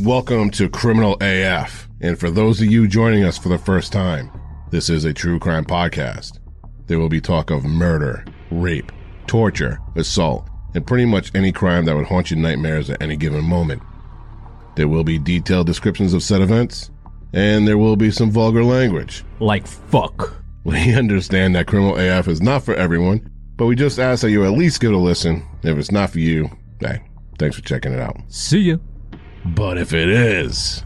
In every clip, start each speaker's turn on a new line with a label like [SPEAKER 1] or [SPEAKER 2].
[SPEAKER 1] Welcome to Criminal AF. And for those of you joining us for the first time, this is a true crime podcast. There will be talk of murder, rape, torture, assault, and pretty much any crime that would haunt your nightmares at any given moment. There will be detailed descriptions of said events, and there will be some vulgar language.
[SPEAKER 2] Like fuck.
[SPEAKER 1] We understand that Criminal AF is not for everyone, but we just ask that you at least give it a listen. If it's not for you, hey, thanks for checking it out.
[SPEAKER 2] See ya.
[SPEAKER 1] But if it is,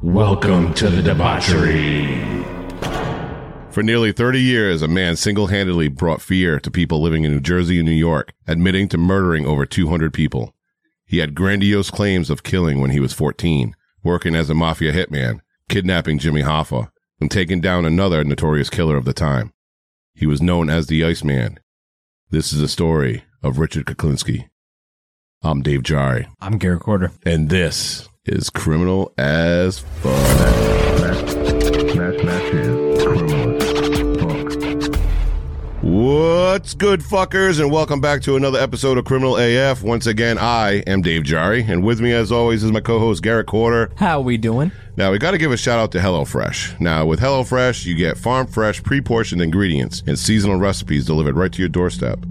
[SPEAKER 1] welcome to the debauchery. For nearly 30 years, a man single handedly brought fear to people living in New Jersey and New York, admitting to murdering over 200 people. He had grandiose claims of killing when he was 14, working as a mafia hitman, kidnapping Jimmy Hoffa, and taking down another notorious killer of the time. He was known as the Iceman. This is the story of Richard Kuklinski. I'm Dave Jari.
[SPEAKER 2] I'm Garrett Quarter.
[SPEAKER 1] And this is Criminal as Fuck. What's good, fuckers, and welcome back to another episode of Criminal AF. Once again, I am Dave Jari, and with me, as always, is my co-host Garrett Quarter.
[SPEAKER 2] How we doing?
[SPEAKER 1] Now, we got to give a shout out to HelloFresh. Now, with HelloFresh, you get farm fresh, pre portioned ingredients and seasonal recipes delivered right to your doorstep.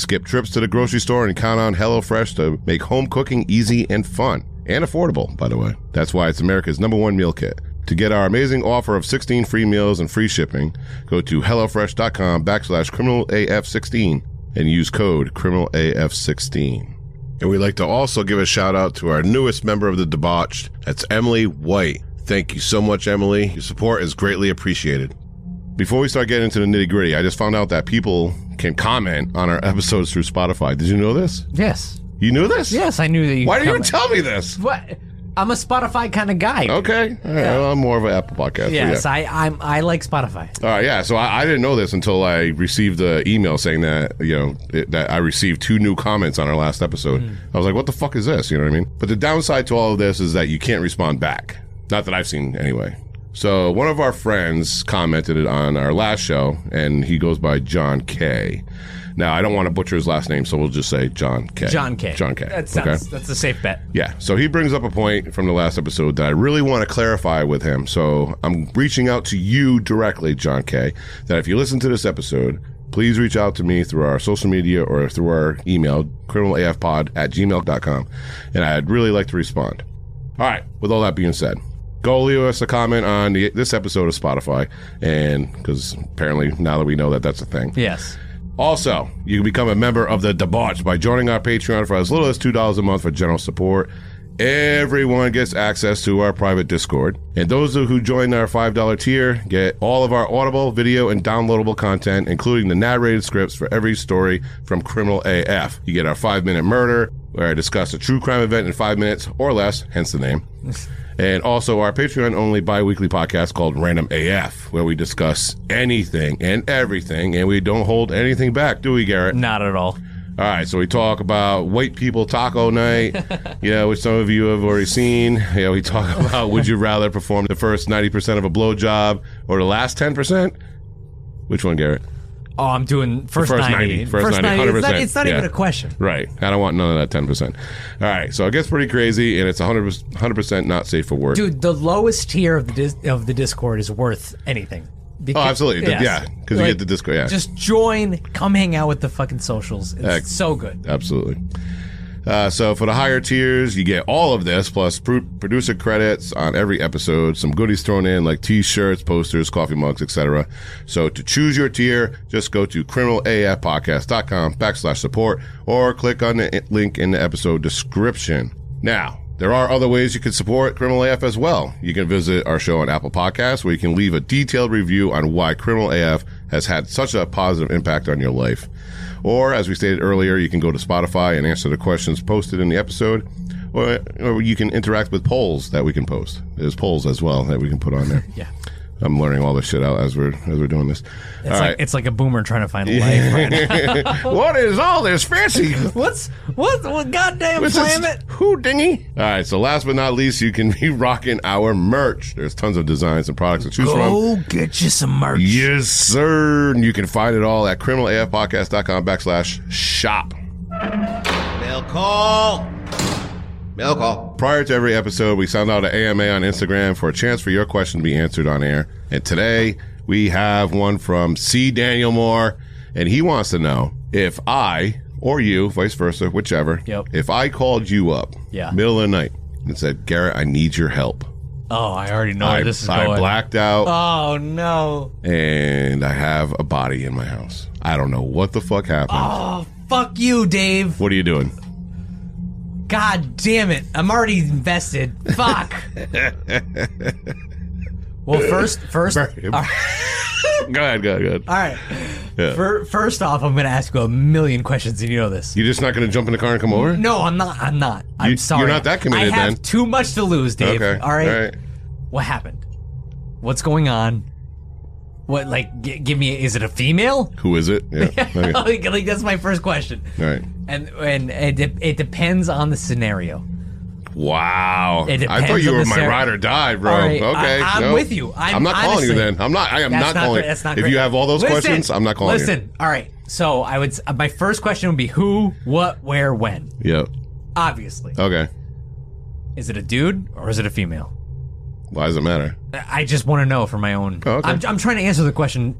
[SPEAKER 1] Skip trips to the grocery store and count on HelloFresh to make home cooking easy and fun. And affordable, by the way. That's why it's America's number one meal kit. To get our amazing offer of 16 free meals and free shipping, go to HelloFresh.com backslash criminalaf16 and use code criminalaf16. And we'd like to also give a shout out to our newest member of the debauched. That's Emily White. Thank you so much, Emily. Your support is greatly appreciated. Before we start getting into the nitty gritty, I just found out that people can comment on our episodes through Spotify. Did you know this?
[SPEAKER 2] Yes.
[SPEAKER 1] You knew this?
[SPEAKER 2] Yes, I knew that you
[SPEAKER 1] Why
[SPEAKER 2] could
[SPEAKER 1] didn't you
[SPEAKER 2] comment.
[SPEAKER 1] tell me this?
[SPEAKER 2] What? I'm a Spotify kind of guy.
[SPEAKER 1] Okay. All right. Well, I'm more of an Apple podcast.
[SPEAKER 2] Yes. I I'm I like Spotify.
[SPEAKER 1] All right, yeah. So I, I didn't know this until I received the email saying that you know it, that I received two new comments on our last episode. Hmm. I was like, "What the fuck is this?" You know what I mean? But the downside to all of this is that you can't respond back. Not that I've seen anyway. So one of our friends commented it on our last show, and he goes by John K. Now I don't want to butcher his last name, so we'll just say John K.
[SPEAKER 2] John K.
[SPEAKER 1] John K.
[SPEAKER 2] That sounds that's a safe bet.
[SPEAKER 1] Yeah. So he brings up a point from the last episode that I really want to clarify with him. So I'm reaching out to you directly, John K. That if you listen to this episode, please reach out to me through our social media or through our email, criminalafpod at gmail.com. And I'd really like to respond. All right. With all that being said, go leave us a comment on the, this episode of Spotify. And because apparently now that we know that that's a thing.
[SPEAKER 2] Yes.
[SPEAKER 1] Also, you can become a member of the Debauch by joining our Patreon for as little as $2 a month for general support. Everyone gets access to our private Discord. And those who join our $5 tier get all of our audible, video, and downloadable content, including the narrated scripts for every story from Criminal AF. You get our 5 minute murder, where I discuss a true crime event in 5 minutes or less, hence the name. And also our Patreon only bi weekly podcast called Random AF, where we discuss anything and everything, and we don't hold anything back, do we, Garrett?
[SPEAKER 2] Not at all.
[SPEAKER 1] All right, so we talk about white people taco night, yeah, which some of you have already seen. Yeah, we talk about would you rather perform the first 90% of a blowjob or the last 10%? Which one, Garrett?
[SPEAKER 2] Oh, I'm doing first,
[SPEAKER 1] first
[SPEAKER 2] 90.
[SPEAKER 1] 90, first 90,
[SPEAKER 2] It's not,
[SPEAKER 1] 100%,
[SPEAKER 2] it's not
[SPEAKER 1] yeah.
[SPEAKER 2] even a question.
[SPEAKER 1] Right. I don't want none of that 10%. All right, so it gets pretty crazy, and it's 100%, 100% not safe for work.
[SPEAKER 2] Dude, the lowest tier of the dis- of the Discord is worth anything.
[SPEAKER 1] oh, absolutely.
[SPEAKER 2] yes.
[SPEAKER 1] Yeah, because you get the Discord. yeah.
[SPEAKER 2] Just join, come hang out with the fucking socials. It's so good.
[SPEAKER 1] Absolutely. Uh, so for the higher tiers, you get all of this plus pro- producer credits on every episode, some goodies thrown in like t-shirts, posters, coffee mugs, etc. So to choose your tier, just go to criminalafpodcast.com backslash support or click on the link in the episode description. Now, there are other ways you can support Criminal AF as well. You can visit our show on Apple Podcasts where you can leave a detailed review on why Criminal AF has had such a positive impact on your life. Or, as we stated earlier, you can go to Spotify and answer the questions posted in the episode. or, or you can interact with polls that we can post. There's polls as well that we can put on there.
[SPEAKER 2] Yeah.
[SPEAKER 1] I'm learning all this shit out as we're as we're doing this.
[SPEAKER 2] It's
[SPEAKER 1] all
[SPEAKER 2] like
[SPEAKER 1] right.
[SPEAKER 2] it's like a boomer trying to find life right now.
[SPEAKER 1] what is all this fancy?
[SPEAKER 2] What's what what goddamn
[SPEAKER 1] What's this
[SPEAKER 2] planet?
[SPEAKER 1] Who dingy? All right. So last but not least, you can be rocking our merch. There's tons of designs and products to choose from.
[SPEAKER 2] Go get you some merch.
[SPEAKER 1] Yes, sir. And you can find it all at criminalafpodcast.com backslash shop.
[SPEAKER 3] Mail call. Mail call.
[SPEAKER 1] Prior to every episode, we send out an AMA on Instagram for a chance for your question to be answered on air. And today we have one from C. Daniel Moore, and he wants to know if I or you, vice versa, whichever,
[SPEAKER 2] Yep.
[SPEAKER 1] if I called you up,
[SPEAKER 2] Yeah.
[SPEAKER 1] middle of the night, and said, Garrett, I need your help.
[SPEAKER 2] Oh, I already know
[SPEAKER 1] I,
[SPEAKER 2] where this is
[SPEAKER 1] I
[SPEAKER 2] going.
[SPEAKER 1] blacked out
[SPEAKER 2] Oh no.
[SPEAKER 1] and I have a body in my house. I don't know what the fuck happened.
[SPEAKER 2] Oh fuck you, Dave.
[SPEAKER 1] What are you doing?
[SPEAKER 2] God damn it. I'm already invested. Fuck. well, first, first, all
[SPEAKER 1] Go ahead, go ahead, go ahead.
[SPEAKER 2] right.
[SPEAKER 1] Yeah.
[SPEAKER 2] Fir- First off, I'm going to ask you a million questions, and you know this.
[SPEAKER 1] You're just not going to jump in the car and come over?
[SPEAKER 2] No, I'm not. I'm not. I'm
[SPEAKER 1] You-
[SPEAKER 2] sorry.
[SPEAKER 1] you're not that committed
[SPEAKER 2] I have
[SPEAKER 1] then.
[SPEAKER 2] too much to lose, Dave.
[SPEAKER 1] Okay.
[SPEAKER 2] All right.
[SPEAKER 1] All right.
[SPEAKER 2] What happened? What's going on? What like? G- give me. Is it a female?
[SPEAKER 1] Who is it? Yeah. Okay.
[SPEAKER 2] Like, like that's my first question.
[SPEAKER 1] right.
[SPEAKER 2] And and it, de- it depends on the scenario.
[SPEAKER 1] Wow.
[SPEAKER 2] It
[SPEAKER 1] I thought you
[SPEAKER 2] on
[SPEAKER 1] were
[SPEAKER 2] the
[SPEAKER 1] my
[SPEAKER 2] ser-
[SPEAKER 1] ride or die, bro.
[SPEAKER 2] All right,
[SPEAKER 1] Okay.
[SPEAKER 2] I- I'm
[SPEAKER 1] no.
[SPEAKER 2] with you. I'm
[SPEAKER 1] not calling you then. I'm not. I am
[SPEAKER 2] That's
[SPEAKER 1] not calling.
[SPEAKER 2] great. That's not
[SPEAKER 1] if
[SPEAKER 2] great.
[SPEAKER 1] you have all those
[SPEAKER 2] Listen,
[SPEAKER 1] questions, I'm not calling
[SPEAKER 2] Listen. All right. So I would. s- My first question would be who, what, where, when.
[SPEAKER 1] you. Yeah.
[SPEAKER 2] Obviously,
[SPEAKER 1] Okay.
[SPEAKER 2] is it a dude or is it a female?
[SPEAKER 1] Why does it matter?
[SPEAKER 2] I just want to know for my own.
[SPEAKER 1] Oh, okay.
[SPEAKER 2] I'm, I'm trying to answer the question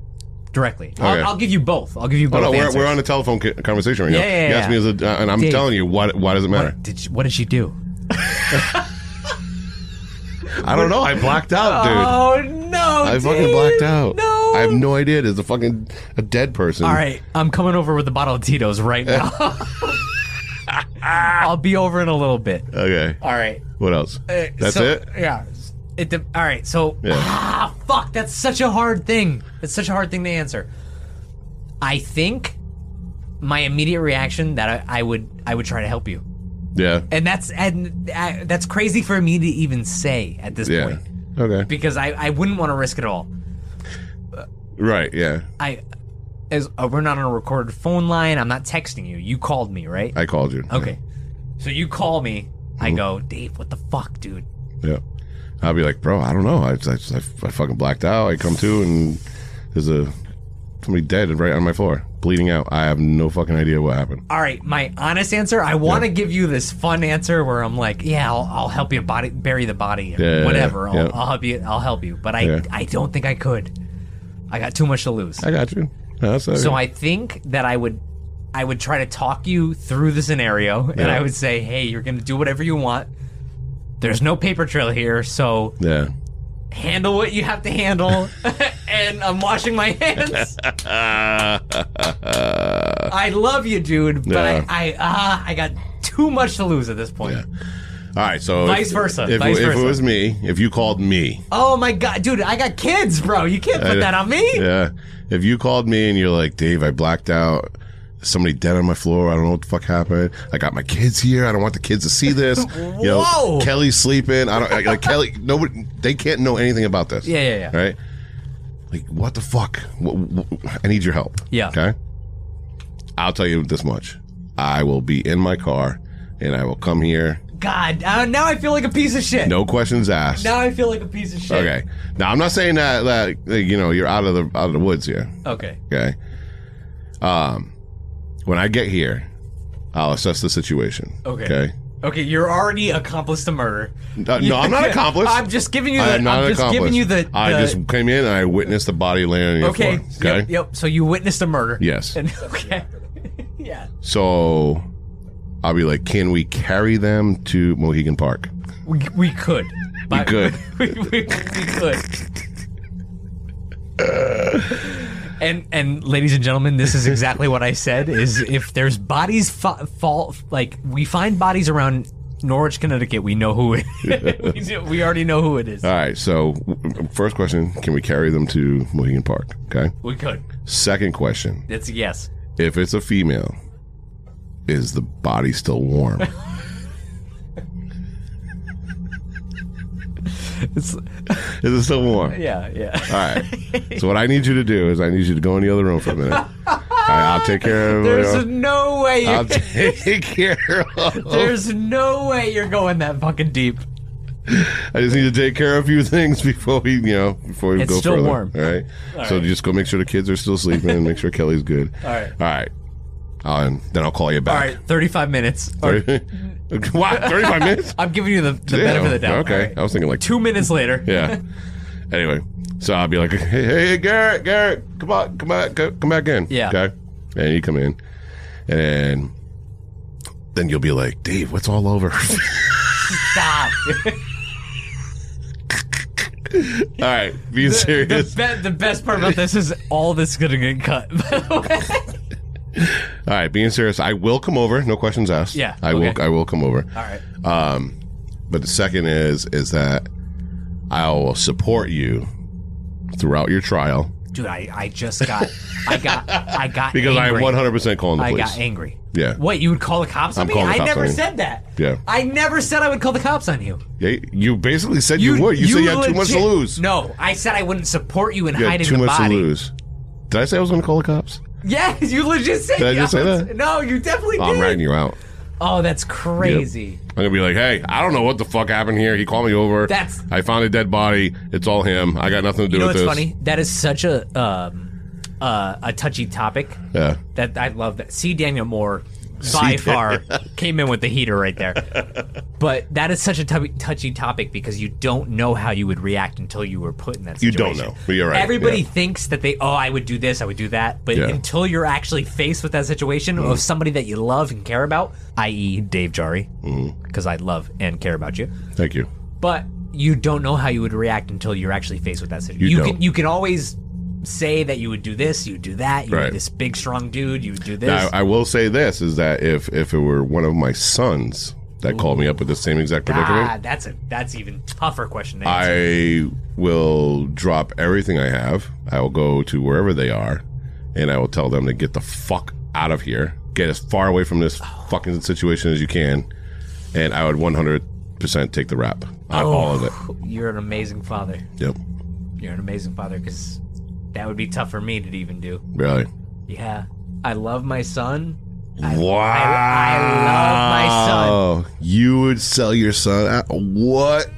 [SPEAKER 2] directly.
[SPEAKER 1] Okay.
[SPEAKER 2] I'll, I'll give you both. I'll give you
[SPEAKER 1] Oh
[SPEAKER 2] both.
[SPEAKER 1] no, we're,
[SPEAKER 2] answers.
[SPEAKER 1] we're on a telephone co- conversation right now.
[SPEAKER 2] Yeah, yeah,
[SPEAKER 1] you asked
[SPEAKER 2] yeah.
[SPEAKER 1] me as a, uh, and I'm
[SPEAKER 2] Dave.
[SPEAKER 1] telling you what. Why does it matter?
[SPEAKER 2] What did she, what did she do?
[SPEAKER 1] I don't know. I blacked out, dude.
[SPEAKER 2] Oh no!
[SPEAKER 1] I fucking blacked out.
[SPEAKER 2] No.
[SPEAKER 1] I have no idea. There's a fucking a dead person.
[SPEAKER 2] All right, I'm coming over with a bottle of Tito's right now. I'll be over in a little bit.
[SPEAKER 1] Okay.
[SPEAKER 2] All right.
[SPEAKER 1] What else?
[SPEAKER 2] Uh,
[SPEAKER 1] That's
[SPEAKER 2] so-
[SPEAKER 1] it.
[SPEAKER 2] Yeah. It de- all right. So
[SPEAKER 1] Yeah.
[SPEAKER 2] ah, fuck. That's such a hard thing. It's such a hard thing to answer. I think my immediate reaction that I, I would I would try to help you,
[SPEAKER 1] Yeah.
[SPEAKER 2] and that's and uh, that's crazy for me to even say at this
[SPEAKER 1] Yeah.
[SPEAKER 2] point
[SPEAKER 1] Okay.
[SPEAKER 2] because I I wouldn't want to risk it all.
[SPEAKER 1] Right. Yeah.
[SPEAKER 2] I as uh, we're not on a recorded phone line. I'm not texting you. You called me, right?
[SPEAKER 1] I called you.
[SPEAKER 2] Okay. So you call me.
[SPEAKER 1] Mm-hmm.
[SPEAKER 2] I go, Dave. What the fuck, dude?
[SPEAKER 1] Yeah. I'll be like, bro, I don't know. I, I, I, I fucking blacked out. I come to and there's a somebody dead right on my floor, bleeding out. I have no fucking idea what happened.
[SPEAKER 2] All right, my honest answer. I want to
[SPEAKER 1] Yeah.
[SPEAKER 2] give you this fun answer where I'm like, yeah, I'll, I'll help you body bury the body, or
[SPEAKER 1] Yeah, yeah,
[SPEAKER 2] whatever.
[SPEAKER 1] yeah.
[SPEAKER 2] I'll, I'll help you. I'll help you. But I
[SPEAKER 1] Yeah.
[SPEAKER 2] I don't think I could. I got too much to lose.
[SPEAKER 1] I got you. No, that's
[SPEAKER 2] So I think that I would I would try to talk you through the scenario, and
[SPEAKER 1] Yeah.
[SPEAKER 2] I would say, hey, you're gonna do whatever you want. There's no paper trail here, so
[SPEAKER 1] yeah.
[SPEAKER 2] handle what you have to handle. and I'm washing my hands. I love you, dude, but
[SPEAKER 1] Yeah.
[SPEAKER 2] I I uh, I got too much to lose at this point.
[SPEAKER 1] Yeah. All right. So
[SPEAKER 2] Vice
[SPEAKER 1] if-
[SPEAKER 2] versa,
[SPEAKER 1] If,
[SPEAKER 2] vice
[SPEAKER 1] if
[SPEAKER 2] versa.
[SPEAKER 1] it was me, if you called me,
[SPEAKER 2] Oh my god, dude, I got kids, bro. You can't put
[SPEAKER 1] I-
[SPEAKER 2] that on me.
[SPEAKER 1] yeah. If you called me and you're like, Dave, I blacked out. Somebody dead on my floor. I don't know what the fuck happened. I got my kids here. I don't want the kids to see this. You know,
[SPEAKER 2] Whoa.
[SPEAKER 1] Kelly's sleeping. I don't like Kelly. Nobody. They can't know anything about this.
[SPEAKER 2] Yeah, yeah, yeah.
[SPEAKER 1] Right. Like what the fuck? Wh- wh- I need your help.
[SPEAKER 2] Yeah.
[SPEAKER 1] Okay. I'll tell you this much. I will be in my car and I will come here.
[SPEAKER 2] God, uh, now I feel like a piece of shit.
[SPEAKER 1] No questions asked.
[SPEAKER 2] Now I feel like a piece of shit.
[SPEAKER 1] Okay. Now I'm not saying that that you know you're out of the out of the woods here.
[SPEAKER 2] Okay.
[SPEAKER 1] Okay. Um, when I get here, I'll assess the situation.
[SPEAKER 2] Okay.
[SPEAKER 1] Okay.
[SPEAKER 2] Okay, you're already accomplice to murder.
[SPEAKER 1] Uh, no, I'm not accomplice.
[SPEAKER 2] I'm just giving you the.
[SPEAKER 1] I am not
[SPEAKER 2] I'm
[SPEAKER 1] an
[SPEAKER 2] just
[SPEAKER 1] accomplice.
[SPEAKER 2] giving you the.
[SPEAKER 1] I
[SPEAKER 2] the-
[SPEAKER 1] just came in and I witnessed the body laying on your
[SPEAKER 2] Okay.
[SPEAKER 1] floor. Okay.
[SPEAKER 2] Yep, yep. So you witnessed a murder.
[SPEAKER 1] Yes.
[SPEAKER 2] And, okay. yeah.
[SPEAKER 1] So I'll be like, can we carry them to Mohegan Park?
[SPEAKER 2] We, we could. But-
[SPEAKER 1] could.
[SPEAKER 2] we, we, we could. And and ladies and gentlemen, this is exactly what I said. Is if there's bodies fa- fall like we find bodies around Norwich, Connecticut, we know who it. we, do- we already know who it is.
[SPEAKER 1] All right. So first question: Can we carry them to Mohegan Park? Okay.
[SPEAKER 2] we could.
[SPEAKER 1] Second question:
[SPEAKER 2] It's a yes.
[SPEAKER 1] If it's a female, is the body still warm?
[SPEAKER 2] It's,
[SPEAKER 1] Is it still warm?
[SPEAKER 2] yeah, yeah.
[SPEAKER 1] All right. So what I need you to do is I need you to go in the other room for a minute. All right, I'll take care of
[SPEAKER 2] There's
[SPEAKER 1] uh,
[SPEAKER 2] no way
[SPEAKER 1] I'll take care of.
[SPEAKER 2] There's no way you're going that fucking deep.
[SPEAKER 1] I just need to take care of a few things before we, you know, before we
[SPEAKER 2] It's
[SPEAKER 1] go
[SPEAKER 2] still
[SPEAKER 1] further.
[SPEAKER 2] warm.
[SPEAKER 1] All right. so
[SPEAKER 2] right.
[SPEAKER 1] just go make sure the kids are still sleeping and make sure Kelly's good.
[SPEAKER 2] All right.
[SPEAKER 1] All right. Uh, and then I'll call you back.
[SPEAKER 2] All right. 35 minutes. Or-
[SPEAKER 1] what? Thirty-five minutes?
[SPEAKER 2] I'm giving you the, the benefit of the doubt.
[SPEAKER 1] Okay.
[SPEAKER 2] All right.
[SPEAKER 1] I was thinking like
[SPEAKER 2] Two minutes later.
[SPEAKER 1] Yeah. anyway, so I'll be like, hey, hey, Garrett, Garrett, come on, come back, co- come back in.
[SPEAKER 2] Yeah.
[SPEAKER 1] Okay. And you come in, and then, you'll be like, Dave, what's all over?
[SPEAKER 2] Stop.
[SPEAKER 1] all right, being
[SPEAKER 2] the,
[SPEAKER 1] serious.
[SPEAKER 2] be- the best part about this is all this is going to get cut. by the way.
[SPEAKER 1] All right, being serious. I will come over. No questions asked.
[SPEAKER 2] Yeah,
[SPEAKER 1] I
[SPEAKER 2] okay.
[SPEAKER 1] will. I will come over.
[SPEAKER 2] all right.
[SPEAKER 1] Um, but the second is is that I will support you throughout your trial
[SPEAKER 2] Dude, I, I just got, I got, I got
[SPEAKER 1] because I am
[SPEAKER 2] angry.
[SPEAKER 1] one hundred percent calling the
[SPEAKER 2] I
[SPEAKER 1] police.
[SPEAKER 2] got angry.
[SPEAKER 1] Yeah.
[SPEAKER 2] What, you would call the cops on
[SPEAKER 1] I'm
[SPEAKER 2] me? I never
[SPEAKER 1] on you.
[SPEAKER 2] said that.
[SPEAKER 1] Yeah.
[SPEAKER 2] I never said I would call the cops on you.
[SPEAKER 1] Yeah, you basically said you, would. You, said you had too much to lose.
[SPEAKER 2] No, I said I wouldn't support you in
[SPEAKER 1] You had
[SPEAKER 2] hiding
[SPEAKER 1] too
[SPEAKER 2] the
[SPEAKER 1] much
[SPEAKER 2] body.
[SPEAKER 1] to lose. Did I say I was going to call the cops?
[SPEAKER 2] Yes, you legit said
[SPEAKER 1] Did I just say that?
[SPEAKER 2] No, you definitely
[SPEAKER 1] Oh,
[SPEAKER 2] did.
[SPEAKER 1] I'm ratting you out.
[SPEAKER 2] Oh, that's crazy.
[SPEAKER 1] I'm gonna be like, hey, I don't know what the fuck happened here. He called me over.
[SPEAKER 2] That's-
[SPEAKER 1] I found a dead body. It's all him. I got nothing to do
[SPEAKER 2] You know
[SPEAKER 1] with
[SPEAKER 2] what's
[SPEAKER 1] this.
[SPEAKER 2] funny? That is such a um, uh, a touchy topic.
[SPEAKER 1] Yeah.
[SPEAKER 2] That I love that. C. Daniel Moore by far came in with the heater right there. But that is such a tou- touchy topic because you don't know how you would react until you were put in that situation.
[SPEAKER 1] You
[SPEAKER 2] situation.
[SPEAKER 1] don't know. But you're right.
[SPEAKER 2] Everybody
[SPEAKER 1] Yeah.
[SPEAKER 2] thinks that they, oh, I would do this, I would do that. But
[SPEAKER 1] Yeah. Mm.
[SPEAKER 2] until you're actually faced with that situation of somebody that you love and care about, i.e., Dave Jari,
[SPEAKER 1] Mm-hmm.
[SPEAKER 2] because I love and care about you
[SPEAKER 1] Thank you.
[SPEAKER 2] but you don't know how you would react until you're actually faced with that situation.
[SPEAKER 1] You
[SPEAKER 2] You,
[SPEAKER 1] don't.
[SPEAKER 2] can you can always say that you would do this, you would do that, you're
[SPEAKER 1] Right.
[SPEAKER 2] this big strong dude, you would do this.
[SPEAKER 1] Now, I will say this: is that if if it were one of my sons that called me up with the same exact predicament,
[SPEAKER 2] God, that's a that's even tougher question to.
[SPEAKER 1] I will drop everything I have. I will go to wherever they are, and I will tell them to get the fuck out of here. Get as far away from this fucking situation as you can, and I would 100% take the rap on all of it.
[SPEAKER 2] You're an amazing father.
[SPEAKER 1] Yep,
[SPEAKER 2] You're an amazing father because that would be tough for me to even do.
[SPEAKER 1] really.
[SPEAKER 2] Yeah, I love my son.
[SPEAKER 1] wow,
[SPEAKER 2] I love my
[SPEAKER 1] son. Oh, you would sell your son out? What?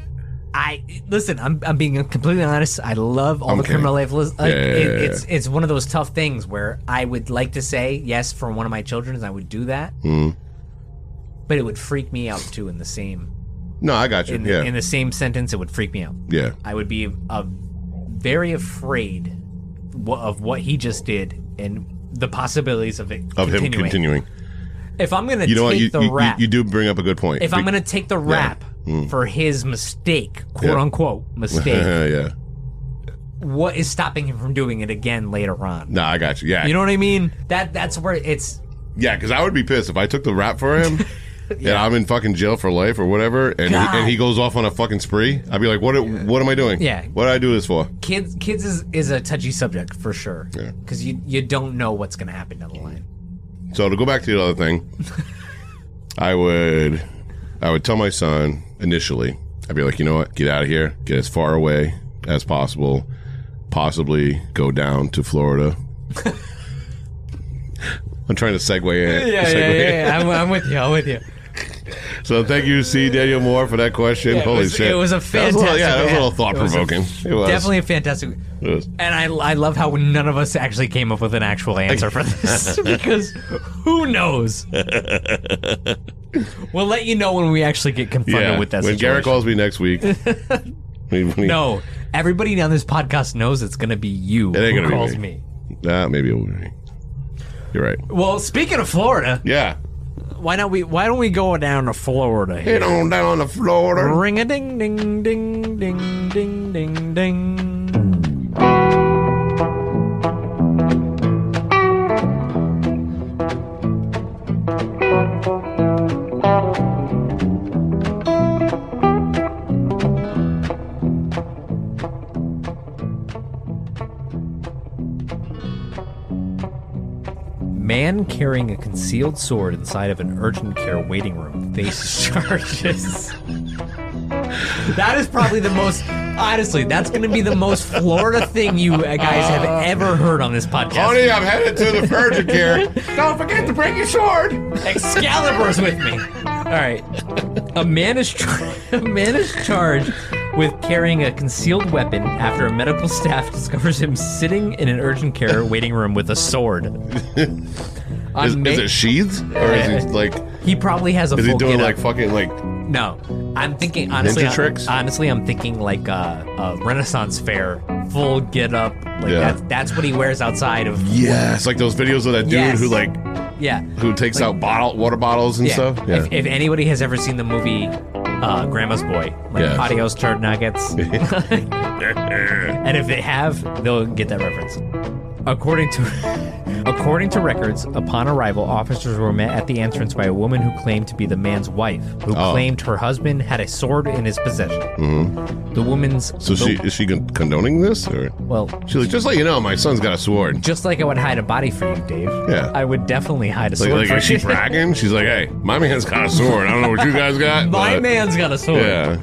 [SPEAKER 2] I listen. I'm, I'm being completely honest. I love all
[SPEAKER 1] I'm
[SPEAKER 2] the criminal life. Like,
[SPEAKER 1] Yeah, yeah,
[SPEAKER 2] it, it's it's one of those tough things where I would like to say yes for one of my children. I would do that,
[SPEAKER 1] Mhm.
[SPEAKER 2] but it would freak me out too. In the same
[SPEAKER 1] No, I got you.
[SPEAKER 2] in,
[SPEAKER 1] yeah,
[SPEAKER 2] in the same sentence, it would freak me out.
[SPEAKER 1] yeah.
[SPEAKER 2] I would be uh, very afraid of what he just did and the possibilities of it
[SPEAKER 1] Of
[SPEAKER 2] continuing.
[SPEAKER 1] him continuing.
[SPEAKER 2] If I'm gonna
[SPEAKER 1] You know
[SPEAKER 2] take
[SPEAKER 1] what? You,
[SPEAKER 2] the
[SPEAKER 1] you,
[SPEAKER 2] rap,
[SPEAKER 1] you do bring up a good point.
[SPEAKER 2] if I'm gonna take the rap for his mistake, quote
[SPEAKER 1] Mm. Yeah.
[SPEAKER 2] unquote mistake.
[SPEAKER 1] yeah.
[SPEAKER 2] what is stopping him from doing it again later on?
[SPEAKER 1] No, I got you. Yeah.
[SPEAKER 2] You know what I mean? That that's where it's
[SPEAKER 1] Yeah, because I would be pissed if I took the rap for him and I'm in fucking jail for life or whatever, and he,
[SPEAKER 2] God.
[SPEAKER 1] and he goes off on a fucking spree. I'd be like, what? What am I doing?
[SPEAKER 2] Yeah.
[SPEAKER 1] What did I do this for?
[SPEAKER 2] kids. Kids is, is a touchy subject for sure.
[SPEAKER 1] Yeah.
[SPEAKER 2] Because you you don't know what's gonna happen down the line.
[SPEAKER 1] So to go back to the other thing, I would, I would tell my son initially. I'd be like, you know what? Get out of here. Get as far away as possible. Possibly go down to Florida. I'm trying to segue in. segue in.
[SPEAKER 2] I'm, I'm with you. I'm with you.
[SPEAKER 1] So thank you, C. Daniel Moore, for that question.
[SPEAKER 2] Yeah, it
[SPEAKER 1] Holy
[SPEAKER 2] was-
[SPEAKER 1] shit!
[SPEAKER 2] it was a
[SPEAKER 1] That little- yeah, that was a little
[SPEAKER 2] fantastic-
[SPEAKER 1] thought provoking. It was
[SPEAKER 2] Definitely a fantastic.
[SPEAKER 1] Was.
[SPEAKER 2] And I, I love how none of us actually came up with an actual answer for this because who knows? we'll let you know when we actually get confronted
[SPEAKER 1] Yeah.
[SPEAKER 2] with that
[SPEAKER 1] when
[SPEAKER 2] situation.
[SPEAKER 1] Garrett calls me next week. when he-
[SPEAKER 2] no, everybody on this podcast knows it's going to be you
[SPEAKER 1] It ain't
[SPEAKER 2] who
[SPEAKER 1] gonna be
[SPEAKER 2] calls
[SPEAKER 1] me.
[SPEAKER 2] me.
[SPEAKER 1] Nah, maybe it will be. You're right.
[SPEAKER 2] Well, speaking of Florida,
[SPEAKER 1] Yeah.
[SPEAKER 2] why don't we why don't we go down to Florida?
[SPEAKER 1] Head on down to Florida.
[SPEAKER 2] Ring a ding ding ding ding ding ding ding. Carrying a concealed sword inside of an urgent care waiting room faces charges. That is probably the most. Honestly, that's going to be the most Florida thing you guys have uh, ever heard on this podcast.
[SPEAKER 1] Honey, I'm headed to the urgent care. Don't forget to bring your sword.
[SPEAKER 2] Excalibur's with me. All right. A man is char- a man is charged with carrying a concealed weapon after a medical staff discovers him sitting in an urgent care waiting room with a sword. On
[SPEAKER 1] Is,
[SPEAKER 2] May-
[SPEAKER 1] is it sheathed or is he like?
[SPEAKER 2] he probably has a
[SPEAKER 1] Is he doing like fucking like?
[SPEAKER 2] No, I'm thinking honestly.
[SPEAKER 1] Ninja tricks?
[SPEAKER 2] Honestly, I'm thinking like a, a Renaissance fair, full get up. Like
[SPEAKER 1] Yeah.
[SPEAKER 2] that's that's what he wears outside of.
[SPEAKER 1] Yes, like those videos of that dude
[SPEAKER 2] Yes.
[SPEAKER 1] who like
[SPEAKER 2] Yeah.
[SPEAKER 1] who takes out bottle water bottles and
[SPEAKER 2] Yeah.
[SPEAKER 1] stuff. Yeah.
[SPEAKER 2] If, if anybody has ever seen the movie uh, Grandma's Boy, like
[SPEAKER 1] Yes.
[SPEAKER 2] Adios Turd Nuggets, and if they have, they'll get that reference. According to according to records, upon arrival, officers were met at the entrance by a woman who claimed to be the man's wife, who
[SPEAKER 1] Oh.
[SPEAKER 2] claimed her husband had a sword in his possession. The woman's
[SPEAKER 1] Mm-hmm. so she is she con- condoning this or?
[SPEAKER 2] well,
[SPEAKER 1] She's like, just let you know, my son's got a sword.
[SPEAKER 2] just like I would hide a body for you, Dave.
[SPEAKER 1] Yeah.
[SPEAKER 2] I would definitely hide a
[SPEAKER 1] Like,
[SPEAKER 2] sword
[SPEAKER 1] like
[SPEAKER 2] for
[SPEAKER 1] is she
[SPEAKER 2] you.
[SPEAKER 1] bragging? She's like, hey, my man's got a sword. I don't know what you guys got.
[SPEAKER 2] My
[SPEAKER 1] but-
[SPEAKER 2] man's got a sword.
[SPEAKER 1] Yeah.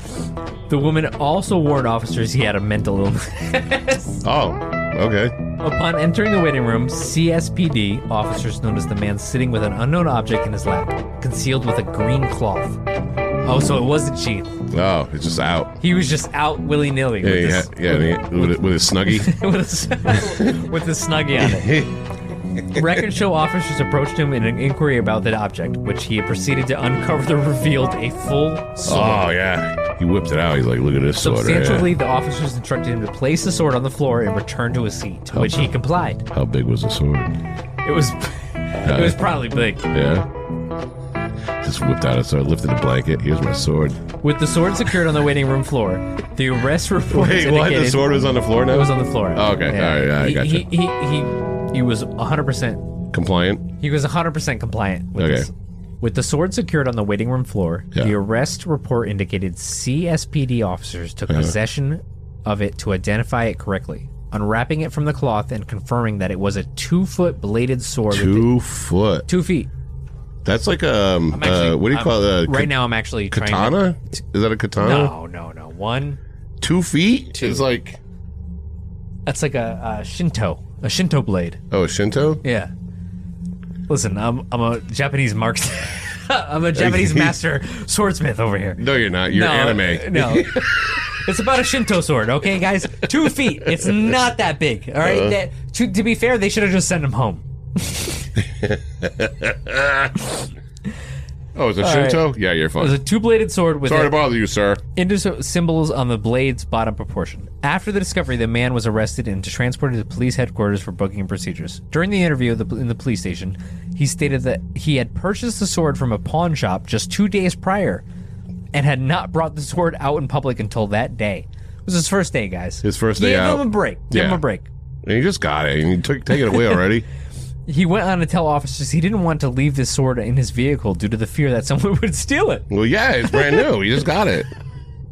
[SPEAKER 2] The woman also warned officers he had a mental illness.
[SPEAKER 1] Oh, okay.
[SPEAKER 2] Upon entering the waiting room, CSPD officers noticed the man sitting with an unknown object in his lap, concealed with a green cloth. Oh, so it wasn't sheath.
[SPEAKER 1] Oh, it's just out.
[SPEAKER 2] He was just out willy nilly
[SPEAKER 1] Yeah,
[SPEAKER 2] with,
[SPEAKER 1] yeah, and he- with, a- with his snuggie.
[SPEAKER 2] with, a, with a snuggie on it. Records show officers approached him in an inquiry about that object, which he proceeded to uncover that revealed a full sword.
[SPEAKER 1] oh yeah, he whipped it out. He's like, look at this sword.
[SPEAKER 2] Substantially, the officers instructed him to place the sword on the floor and return to his seat, to which he complied.
[SPEAKER 1] How big was the sword?
[SPEAKER 2] It was, it was probably big.
[SPEAKER 1] Yeah. Just whipped out a sword, lifted a blanket. Here's my sword.
[SPEAKER 2] With the sword secured on the waiting room floor, the arrest report
[SPEAKER 1] Wait, what? The sword was on the floor now?
[SPEAKER 2] it was on the floor.
[SPEAKER 1] Oh, okay. All right, yeah, I
[SPEAKER 2] he,
[SPEAKER 1] gotcha.
[SPEAKER 2] He, he, he, he was 100%.
[SPEAKER 1] Compliant.
[SPEAKER 2] He was 100% compliant with
[SPEAKER 1] Okay.
[SPEAKER 2] this. With the sword secured on the waiting room floor,
[SPEAKER 1] Yeah.
[SPEAKER 2] the arrest report indicated CSPD officers took
[SPEAKER 1] Uh-huh.
[SPEAKER 2] possession of it to identify it correctly, unwrapping it from the cloth and confirming that it was a two-foot bladed sword.
[SPEAKER 1] Two foot.
[SPEAKER 2] two feet.
[SPEAKER 1] That's like um.
[SPEAKER 2] Actually-
[SPEAKER 1] uh, what do you
[SPEAKER 2] I'm-
[SPEAKER 1] call it? Uh,
[SPEAKER 2] right now, I'm actually to-
[SPEAKER 1] Katana? Is that a katana?
[SPEAKER 2] No, no, no. One.
[SPEAKER 1] Two feet is like
[SPEAKER 2] That's like a, a Shinto, a Shinto blade.
[SPEAKER 1] oh a Shinto.
[SPEAKER 2] Yeah. Listen, I'm I'm a Japanese marks. I'm a Japanese master swordsmith over here.
[SPEAKER 1] No, you're not. You're
[SPEAKER 2] no,
[SPEAKER 1] anime.
[SPEAKER 2] No. it's about a Shinto sword, okay, guys? Two feet. It's not that big. All right.
[SPEAKER 1] Uh-huh.
[SPEAKER 2] That- to, to be fair, they should have just sent him home.
[SPEAKER 1] Oh, it's a
[SPEAKER 2] All right.
[SPEAKER 1] Shinto. Yeah, you're
[SPEAKER 2] It was a two-bladed sword with
[SPEAKER 1] Sorry to bother you, sir.
[SPEAKER 2] Into symbols on the blade's bottom proportion. After the discovery, the man was arrested and transported to police headquarters for booking procedures. During the interview the- in the police station, he stated that he had purchased the sword from a pawn shop just two days prior and had not brought the sword out in public until that day. It was his first day, guys.
[SPEAKER 1] His first day
[SPEAKER 2] Give
[SPEAKER 1] out.
[SPEAKER 2] him a break. Give him a break.
[SPEAKER 1] And you just got it. And you took take it away already.
[SPEAKER 2] He went on to tell officers he didn't want to leave this sword in his vehicle due to the fear that someone would steal it.
[SPEAKER 1] well, yeah, it's brand new. He just got it.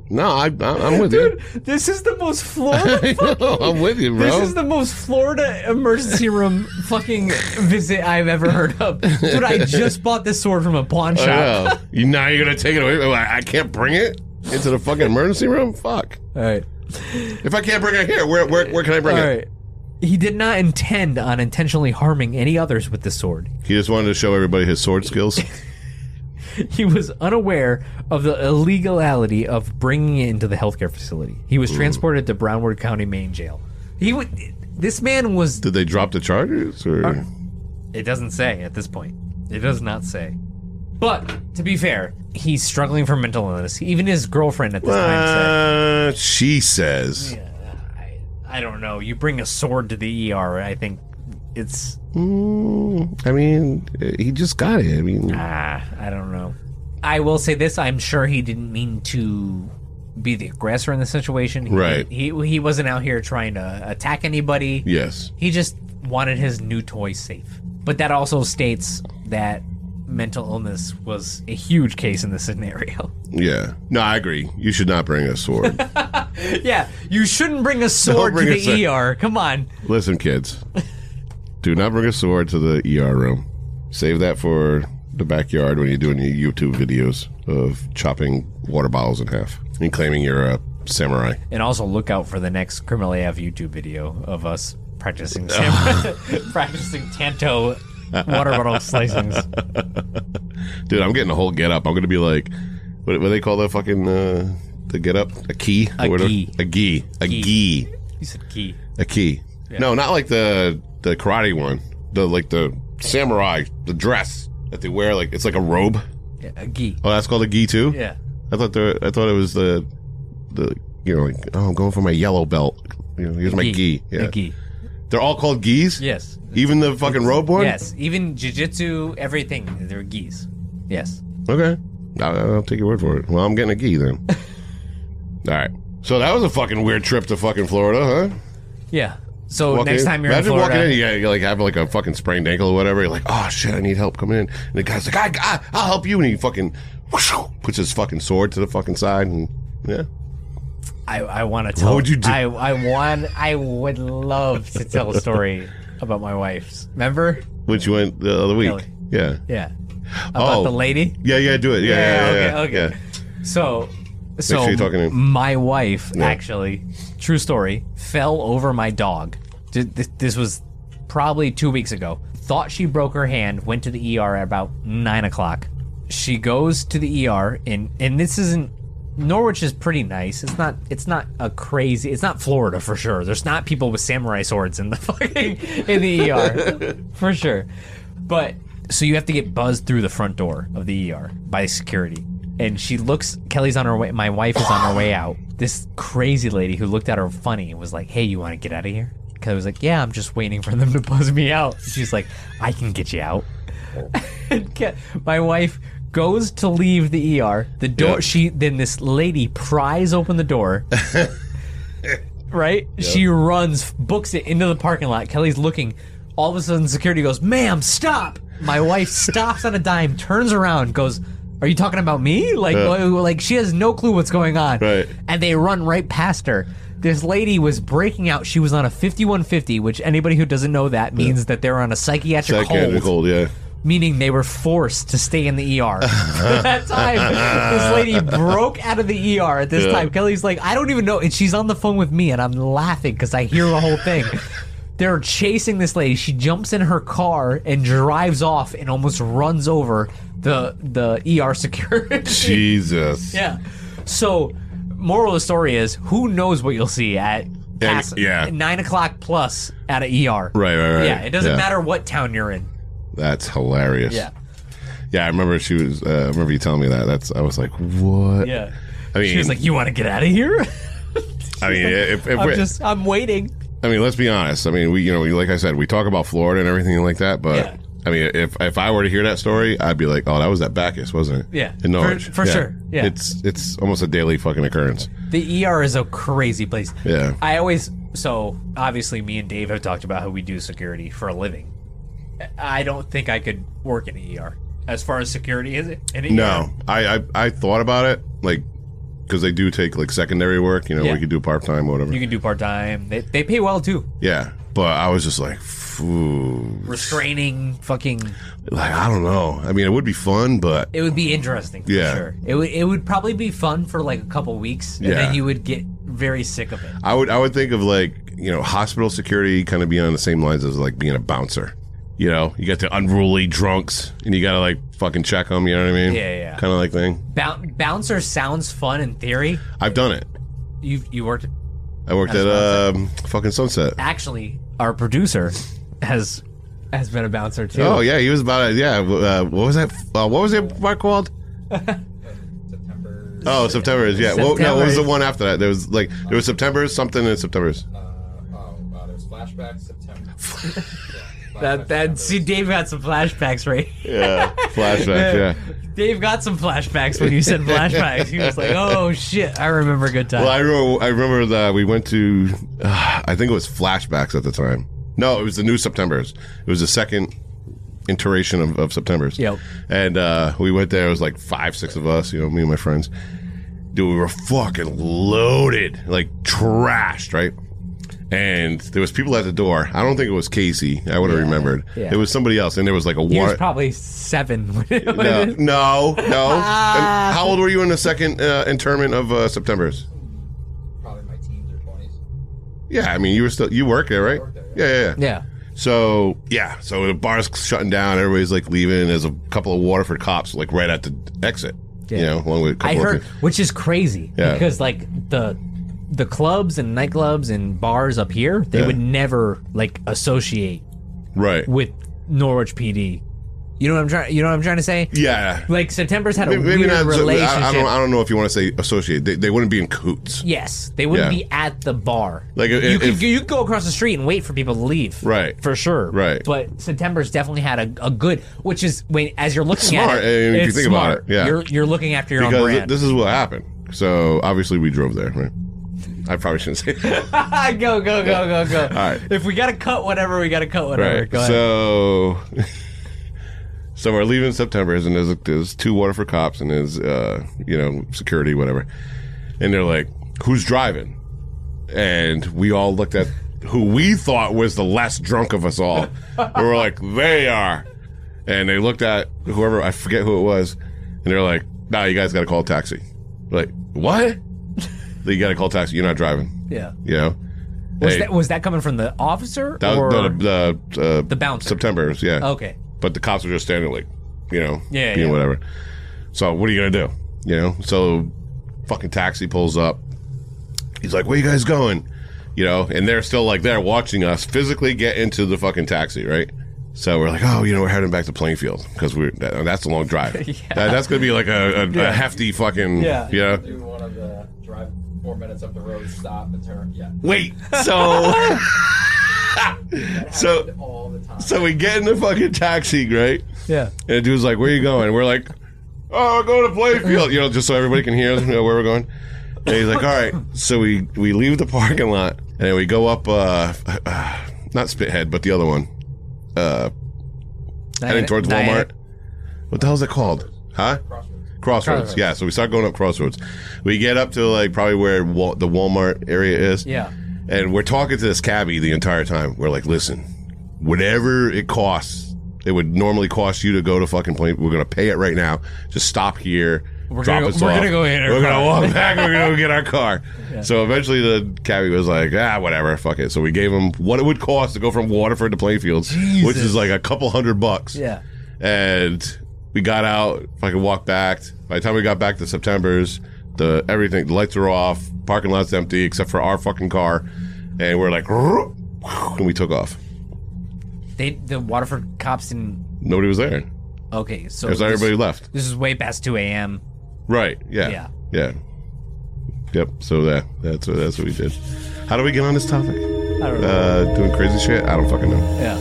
[SPEAKER 1] No, I, I I'm with you.
[SPEAKER 2] This is the most Florida
[SPEAKER 1] I'm with you, bro.
[SPEAKER 2] This is the most Florida emergency room fucking visit I've ever heard of. Dude, I just bought this sword from a pawn shop.
[SPEAKER 1] You now you're gonna take it away. I I can't bring it into the fucking emergency room. Fuck.
[SPEAKER 2] All right.
[SPEAKER 1] If I can't bring it here, where where, where can I bring
[SPEAKER 2] All
[SPEAKER 1] it?
[SPEAKER 2] right. He did not intend on intentionally harming any others with the sword.
[SPEAKER 1] He just wanted to show everybody his sword skills.
[SPEAKER 2] He was unaware of the illegality of bringing it into the healthcare facility. He was transported to Broward County Main Jail. He would. This man was.
[SPEAKER 1] Did they drop the charges or?
[SPEAKER 2] It doesn't say at this point. It does not say. But to be fair, he's struggling for mental illness. Even his girlfriend at this time said.
[SPEAKER 1] Uh, she says.
[SPEAKER 2] I don't know. You bring a sword to the ER. I think it's
[SPEAKER 1] Mm, I mean, he just got it. I mean,
[SPEAKER 2] ah. I don't know. I will say this: I'm sure he didn't mean to be the aggressor in the situation. He-
[SPEAKER 1] Right.
[SPEAKER 2] He he wasn't out here trying to attack anybody.
[SPEAKER 1] yes.
[SPEAKER 2] He just wanted his new toy safe. But that also states that mental illness was a huge case in this scenario.
[SPEAKER 1] Yeah. No, I agree. You should not bring a sword.
[SPEAKER 2] yeah, you shouldn't bring a sword
[SPEAKER 1] bring
[SPEAKER 2] to the
[SPEAKER 1] sword.
[SPEAKER 2] ER. Come on.
[SPEAKER 1] Listen, kids. Do not bring a sword to the ER room. Save that for the backyard when you're doing your YouTube videos of chopping water bottles in half. and claiming you're a samurai.
[SPEAKER 2] And also look out for the next Criminal AF YouTube video of us practicing samurai, practicing Tanto water bottle slicings.
[SPEAKER 1] Dude, I'm getting a whole get up. I'm gonna be like, what, what do they call that fucking uh, the get up? A key?
[SPEAKER 2] A gi.
[SPEAKER 1] A gi. A
[SPEAKER 2] gi. You said key.
[SPEAKER 1] A key. No, not like the the karate one. The like the samurai, the dress that they wear. Like it's like a robe.
[SPEAKER 2] Yeah, a gi.
[SPEAKER 1] Oh, that's called a gi too.
[SPEAKER 2] Yeah.
[SPEAKER 1] I thought the I thought it was the the you know like oh I'm going for my yellow belt. You know, here's my gi. Yeah,
[SPEAKER 2] A gi.
[SPEAKER 1] They're all called geese?
[SPEAKER 2] Yes.
[SPEAKER 1] Even the fucking robe one.
[SPEAKER 2] Yes. Even jiu-jitsu, everything, they're geese. Yes.
[SPEAKER 1] Okay. I'll, I'll take your word for it. Well, I'm getting a gi then. All right. So that was a fucking weird trip to fucking Florida, huh?
[SPEAKER 2] Yeah. So
[SPEAKER 1] Walking
[SPEAKER 2] next
[SPEAKER 1] in-
[SPEAKER 2] time you're in
[SPEAKER 1] imagine
[SPEAKER 2] Florida,
[SPEAKER 1] walking in, yeah, you like have like a fucking sprained ankle or whatever. You're like, oh shit, I need help coming in. And the guy's like, I, I, I'll help you. And he fucking whoosh, puts his fucking sword to the fucking side, and yeah,
[SPEAKER 2] I, I want to tell.
[SPEAKER 1] What would you do?
[SPEAKER 2] I, I want. I would love to tell a story about my wife's. Remember?
[SPEAKER 1] which went the other week.
[SPEAKER 2] Kelly.
[SPEAKER 1] Yeah.
[SPEAKER 2] Yeah. About
[SPEAKER 1] Oh.
[SPEAKER 2] the lady.
[SPEAKER 1] Yeah, yeah, do it. Yeah, yeah, yeah.
[SPEAKER 2] okay,
[SPEAKER 1] yeah,
[SPEAKER 2] okay.
[SPEAKER 1] yeah.
[SPEAKER 2] So, so
[SPEAKER 1] sure
[SPEAKER 2] my wife actually, true story, fell over my dog. Th- th- This was probably two weeks ago. Thought she broke her hand. Went to the ER at about nine o'clock. She goes to the ER, and and this isn't. Norwich is pretty nice. It's not. It's not a crazy. It's not Florida for sure. There's not people with samurai swords in the fucking in the ER for sure. But so you have to get buzzed through the front door of the ER by security. And she looks Kelly's on her way my wife is on her way out. This crazy lady who looked at her funny and was like, Hey, you wanna get out of here? Kelly was like, Yeah, I'm just waiting for them to buzz me out. She's like, I can get you out. And Ke- my wife goes to leave the ER. The door
[SPEAKER 1] Yeah.
[SPEAKER 2] she then this lady pries open the door. right? She runs, books it into the parking lot. Kelly's looking. All of a sudden, security goes, "Ma'am, stop!" My wife stops on a dime, turns around, goes, "Are you talking about me?" Like, like she has no clue what's going on.
[SPEAKER 1] Right.
[SPEAKER 2] And they run right past her. This lady was breaking out. She was on a 5150, which anybody who doesn't know that means that they're on a psychiatric,
[SPEAKER 1] Psychiatric
[SPEAKER 2] hold
[SPEAKER 1] hold, yeah.
[SPEAKER 2] Meaning they were forced to stay in the ER. at that time, this lady broke out of the ER at this
[SPEAKER 1] Yeah.
[SPEAKER 2] time. Kelly's like, I don't even know. And she's on the phone with me, and I'm laughing because I hear the whole thing. They're chasing this lady. She jumps in her car and drives off and almost runs over the the ER security.
[SPEAKER 1] Jesus.
[SPEAKER 2] yeah. So, moral of the story is, who knows what you'll see at past
[SPEAKER 1] yeah.
[SPEAKER 2] nine o'clock plus at an ER.
[SPEAKER 1] Right, right, right.
[SPEAKER 2] Yeah, it doesn't
[SPEAKER 1] Yeah.
[SPEAKER 2] matter what town you're in.
[SPEAKER 1] That's hilarious.
[SPEAKER 2] Yeah.
[SPEAKER 1] Yeah, I remember she was. Uh, I remember you telling me that. That's. I was like, what?
[SPEAKER 2] Yeah.
[SPEAKER 1] I mean,
[SPEAKER 2] She was like, "You want to get out of here?"
[SPEAKER 1] I mean, if, if
[SPEAKER 2] I'm just, I'm waiting.
[SPEAKER 1] I mean, let's be honest. I mean, we, you know, we, like I said, we talk about Florida and everything like that, but
[SPEAKER 2] Yeah.
[SPEAKER 1] I mean, if if I were to hear that story, I'd be like, oh, that was that Backus, wasn't it?
[SPEAKER 2] Yeah.
[SPEAKER 1] in Norwich,
[SPEAKER 2] For- for sure. Yeah.
[SPEAKER 1] it's it's almost a daily fucking occurrence.
[SPEAKER 2] The ER is a crazy place.
[SPEAKER 1] Yeah.
[SPEAKER 2] I always, so obviously, me and Dave have talked about how we do security for a living. I don't think I could work in ER as far as security is it? In
[SPEAKER 1] No? I, I I thought about it, like, because they do take like secondary work. You know,
[SPEAKER 2] Yeah.
[SPEAKER 1] we could do part time, whatever.
[SPEAKER 2] You can do part time. They, they pay well too.
[SPEAKER 1] yeah, but I was just like, Phew.
[SPEAKER 2] Restraining, fucking.
[SPEAKER 1] like I don't know. I mean, it would be fun, but
[SPEAKER 2] It would be interesting for
[SPEAKER 1] Yeah.
[SPEAKER 2] sure. It would. It would probably be fun for like a couple weeks, and
[SPEAKER 1] Yeah.
[SPEAKER 2] then you would get very sick of it.
[SPEAKER 1] I would I would think of like you know hospital security kind of being on the same lines as like being a bouncer. You know, you got the unruly drunks, and you gotta like fucking check them. You know what I mean?
[SPEAKER 2] Yeah, yeah.
[SPEAKER 1] Kind of like thing.
[SPEAKER 2] Boun bouncer sounds fun in theory.
[SPEAKER 1] I've done it.
[SPEAKER 2] You you worked
[SPEAKER 1] I worked at
[SPEAKER 2] a
[SPEAKER 1] um, fucking Sunset.
[SPEAKER 2] actually our producer has has been a bouncer too.
[SPEAKER 1] Oh yeah, he was about it. Yeah, uh, what was that? Uh, what was it part called? September. Oh, September is yeah. Well, no, what was the one after that? There was like there was September something in September's.
[SPEAKER 2] That that see Dave got some flashbacks right.
[SPEAKER 1] Yeah, flashbacks. Yeah.
[SPEAKER 2] Dave got some flashbacks when you said flashbacks. He was like, "Oh shit, I remember a good time."
[SPEAKER 1] Well, I remember. I remember that we went to. Uh, I think it was flashbacks at the time. No, it was the new September's. It was the second iteration of, of September's.
[SPEAKER 2] Yep.
[SPEAKER 1] And uh, we went there. It was like five, six of us. You know, me and my friends. Dude, we were fucking loaded, like trashed, right? And there was people at the door. I don't think it was Casey. I would have remembered.
[SPEAKER 2] yeah.
[SPEAKER 1] It was somebody else, and there was like a
[SPEAKER 2] He was probably seven.
[SPEAKER 1] no, no, no. And how old were you in the second uh, internment of uh, September's?
[SPEAKER 4] Probably my teens or twenties.
[SPEAKER 1] Yeah, I mean, you were still you work there, right? Yeah, yeah, yeah.
[SPEAKER 2] yeah.
[SPEAKER 1] So yeah, so the bar's shutting down. Everybody's like leaving. There's a couple of Waterford cops like right at the exit. You know, along with a couple
[SPEAKER 2] I
[SPEAKER 1] of
[SPEAKER 2] heard,
[SPEAKER 1] pe-
[SPEAKER 2] which is crazy
[SPEAKER 1] Yeah.
[SPEAKER 2] because like the the clubs and nightclubs and bars up here, they
[SPEAKER 1] Yeah.
[SPEAKER 2] would never like associate
[SPEAKER 1] right.
[SPEAKER 2] with Norwich PD. You know what I'm trying? You know what I'm trying to say?
[SPEAKER 1] Yeah.
[SPEAKER 2] Like September's had a weird
[SPEAKER 1] so-
[SPEAKER 2] relationship.
[SPEAKER 1] I, I don't. I don't know if you want to say associate. They, they wouldn't be in coots.
[SPEAKER 2] Yes, they wouldn't
[SPEAKER 1] Yeah.
[SPEAKER 2] be at the bar.
[SPEAKER 1] Like,
[SPEAKER 2] you,
[SPEAKER 1] if-
[SPEAKER 2] could, you could go across the street and wait for people to leave.
[SPEAKER 1] Right.
[SPEAKER 2] for sure.
[SPEAKER 1] Right.
[SPEAKER 2] But September's definitely had a, a good, which is when as you're looking
[SPEAKER 1] Smart,
[SPEAKER 2] at it,
[SPEAKER 1] and if you
[SPEAKER 2] it's
[SPEAKER 1] think about
[SPEAKER 2] smart.
[SPEAKER 1] it, yeah.
[SPEAKER 2] you're you're looking after your own
[SPEAKER 1] Because
[SPEAKER 2] brand.
[SPEAKER 1] this is what happened. So obviously we drove there, right? I probably shouldn't say that.
[SPEAKER 2] go go go go go. All
[SPEAKER 1] right.
[SPEAKER 2] If we gotta cut whatever, we gotta cut whatever.
[SPEAKER 1] Right.
[SPEAKER 2] Go ahead.
[SPEAKER 1] So, so we're leaving September, and there's there's two Waterford cops and there's uh you know security whatever, and they're like, "Who's driving?" And we all looked at who we thought was the less drunk of us all, and we're like, "They are," and they looked at whoever I forget who it was, and they're like, "Nah, you guys got to call a taxi." We're like, what? You got to call taxi. You're not driving.
[SPEAKER 2] yeah.
[SPEAKER 1] You know.
[SPEAKER 2] Was
[SPEAKER 1] Hey,
[SPEAKER 2] that was that coming from the officer
[SPEAKER 1] that
[SPEAKER 2] or
[SPEAKER 1] was the the, uh,
[SPEAKER 2] the bouncer?
[SPEAKER 1] September's, yeah.
[SPEAKER 2] Okay.
[SPEAKER 1] But the cops were just standing like, you know,
[SPEAKER 2] Yeah,
[SPEAKER 1] being
[SPEAKER 2] yeah.
[SPEAKER 1] whatever. So what are you gonna do? You know? So fucking taxi pulls up. He's like, Where you guys going? You know, and they're still like there watching us physically get into the fucking taxi, right? So we're like, oh, you know, we're heading back to Plainfield because we're that, that's a long drive. That- that's gonna be like a, a, a hefty fucking
[SPEAKER 2] Yeah.
[SPEAKER 1] yeah.
[SPEAKER 4] Do one of the drive four minutes up the road, stop and turn. Yeah.
[SPEAKER 1] Wait, so so
[SPEAKER 4] all the time.
[SPEAKER 1] so we get in the fucking taxi, right?
[SPEAKER 2] Yeah.
[SPEAKER 1] And the dude's like, "Where you going?" We're like, "Oh, we're going to Plainfield," you know, just so everybody can hear you know, where we're going. And he's like, "All right." So we we leave the parking lot and then we go up, uh, uh not Spithead, but the other one, uh, heading towards Walmart. What the hell is it called? Huh? Crossroads. Yeah. So we start going up Crossroads. We get up to like probably where Wal- the Walmart area is.
[SPEAKER 2] Yeah.
[SPEAKER 1] And we're talking to this cabbie the entire time. We're like, listen, whatever it costs, it would normally cost you to go to fucking plane. We're gonna pay it right now. Just stop here.
[SPEAKER 2] We're
[SPEAKER 1] drop
[SPEAKER 2] gonna
[SPEAKER 1] us
[SPEAKER 2] go- we're
[SPEAKER 1] off.
[SPEAKER 2] gonna go get our
[SPEAKER 1] We're gonna
[SPEAKER 2] car."
[SPEAKER 1] walk back. We're gonna go get our car. So eventually, the cabbie was like, ah, whatever, fuck it. So we gave him what it would cost to go from Waterford to Plainfield, which is like a couple hundred bucks.
[SPEAKER 2] Yeah.
[SPEAKER 1] And we got out. If I could walk back. By the time we got back to September's, the everything, the lights were off, parking lot's empty except for our fucking car, and we're like, and we took off.
[SPEAKER 2] They the Waterford cops didn't.
[SPEAKER 1] Nobody was there.
[SPEAKER 2] Okay, so this,
[SPEAKER 1] everybody left.
[SPEAKER 2] this is way past two a.m.
[SPEAKER 1] Right. Yeah.
[SPEAKER 2] Yeah.
[SPEAKER 1] Yeah. Yep. So that that's what that's what we did. How do we get on this topic?
[SPEAKER 2] I don't know.
[SPEAKER 1] Uh, doing crazy shit? I don't fucking know.
[SPEAKER 2] yeah.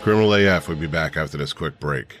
[SPEAKER 1] Criminal AF will be back after this quick break.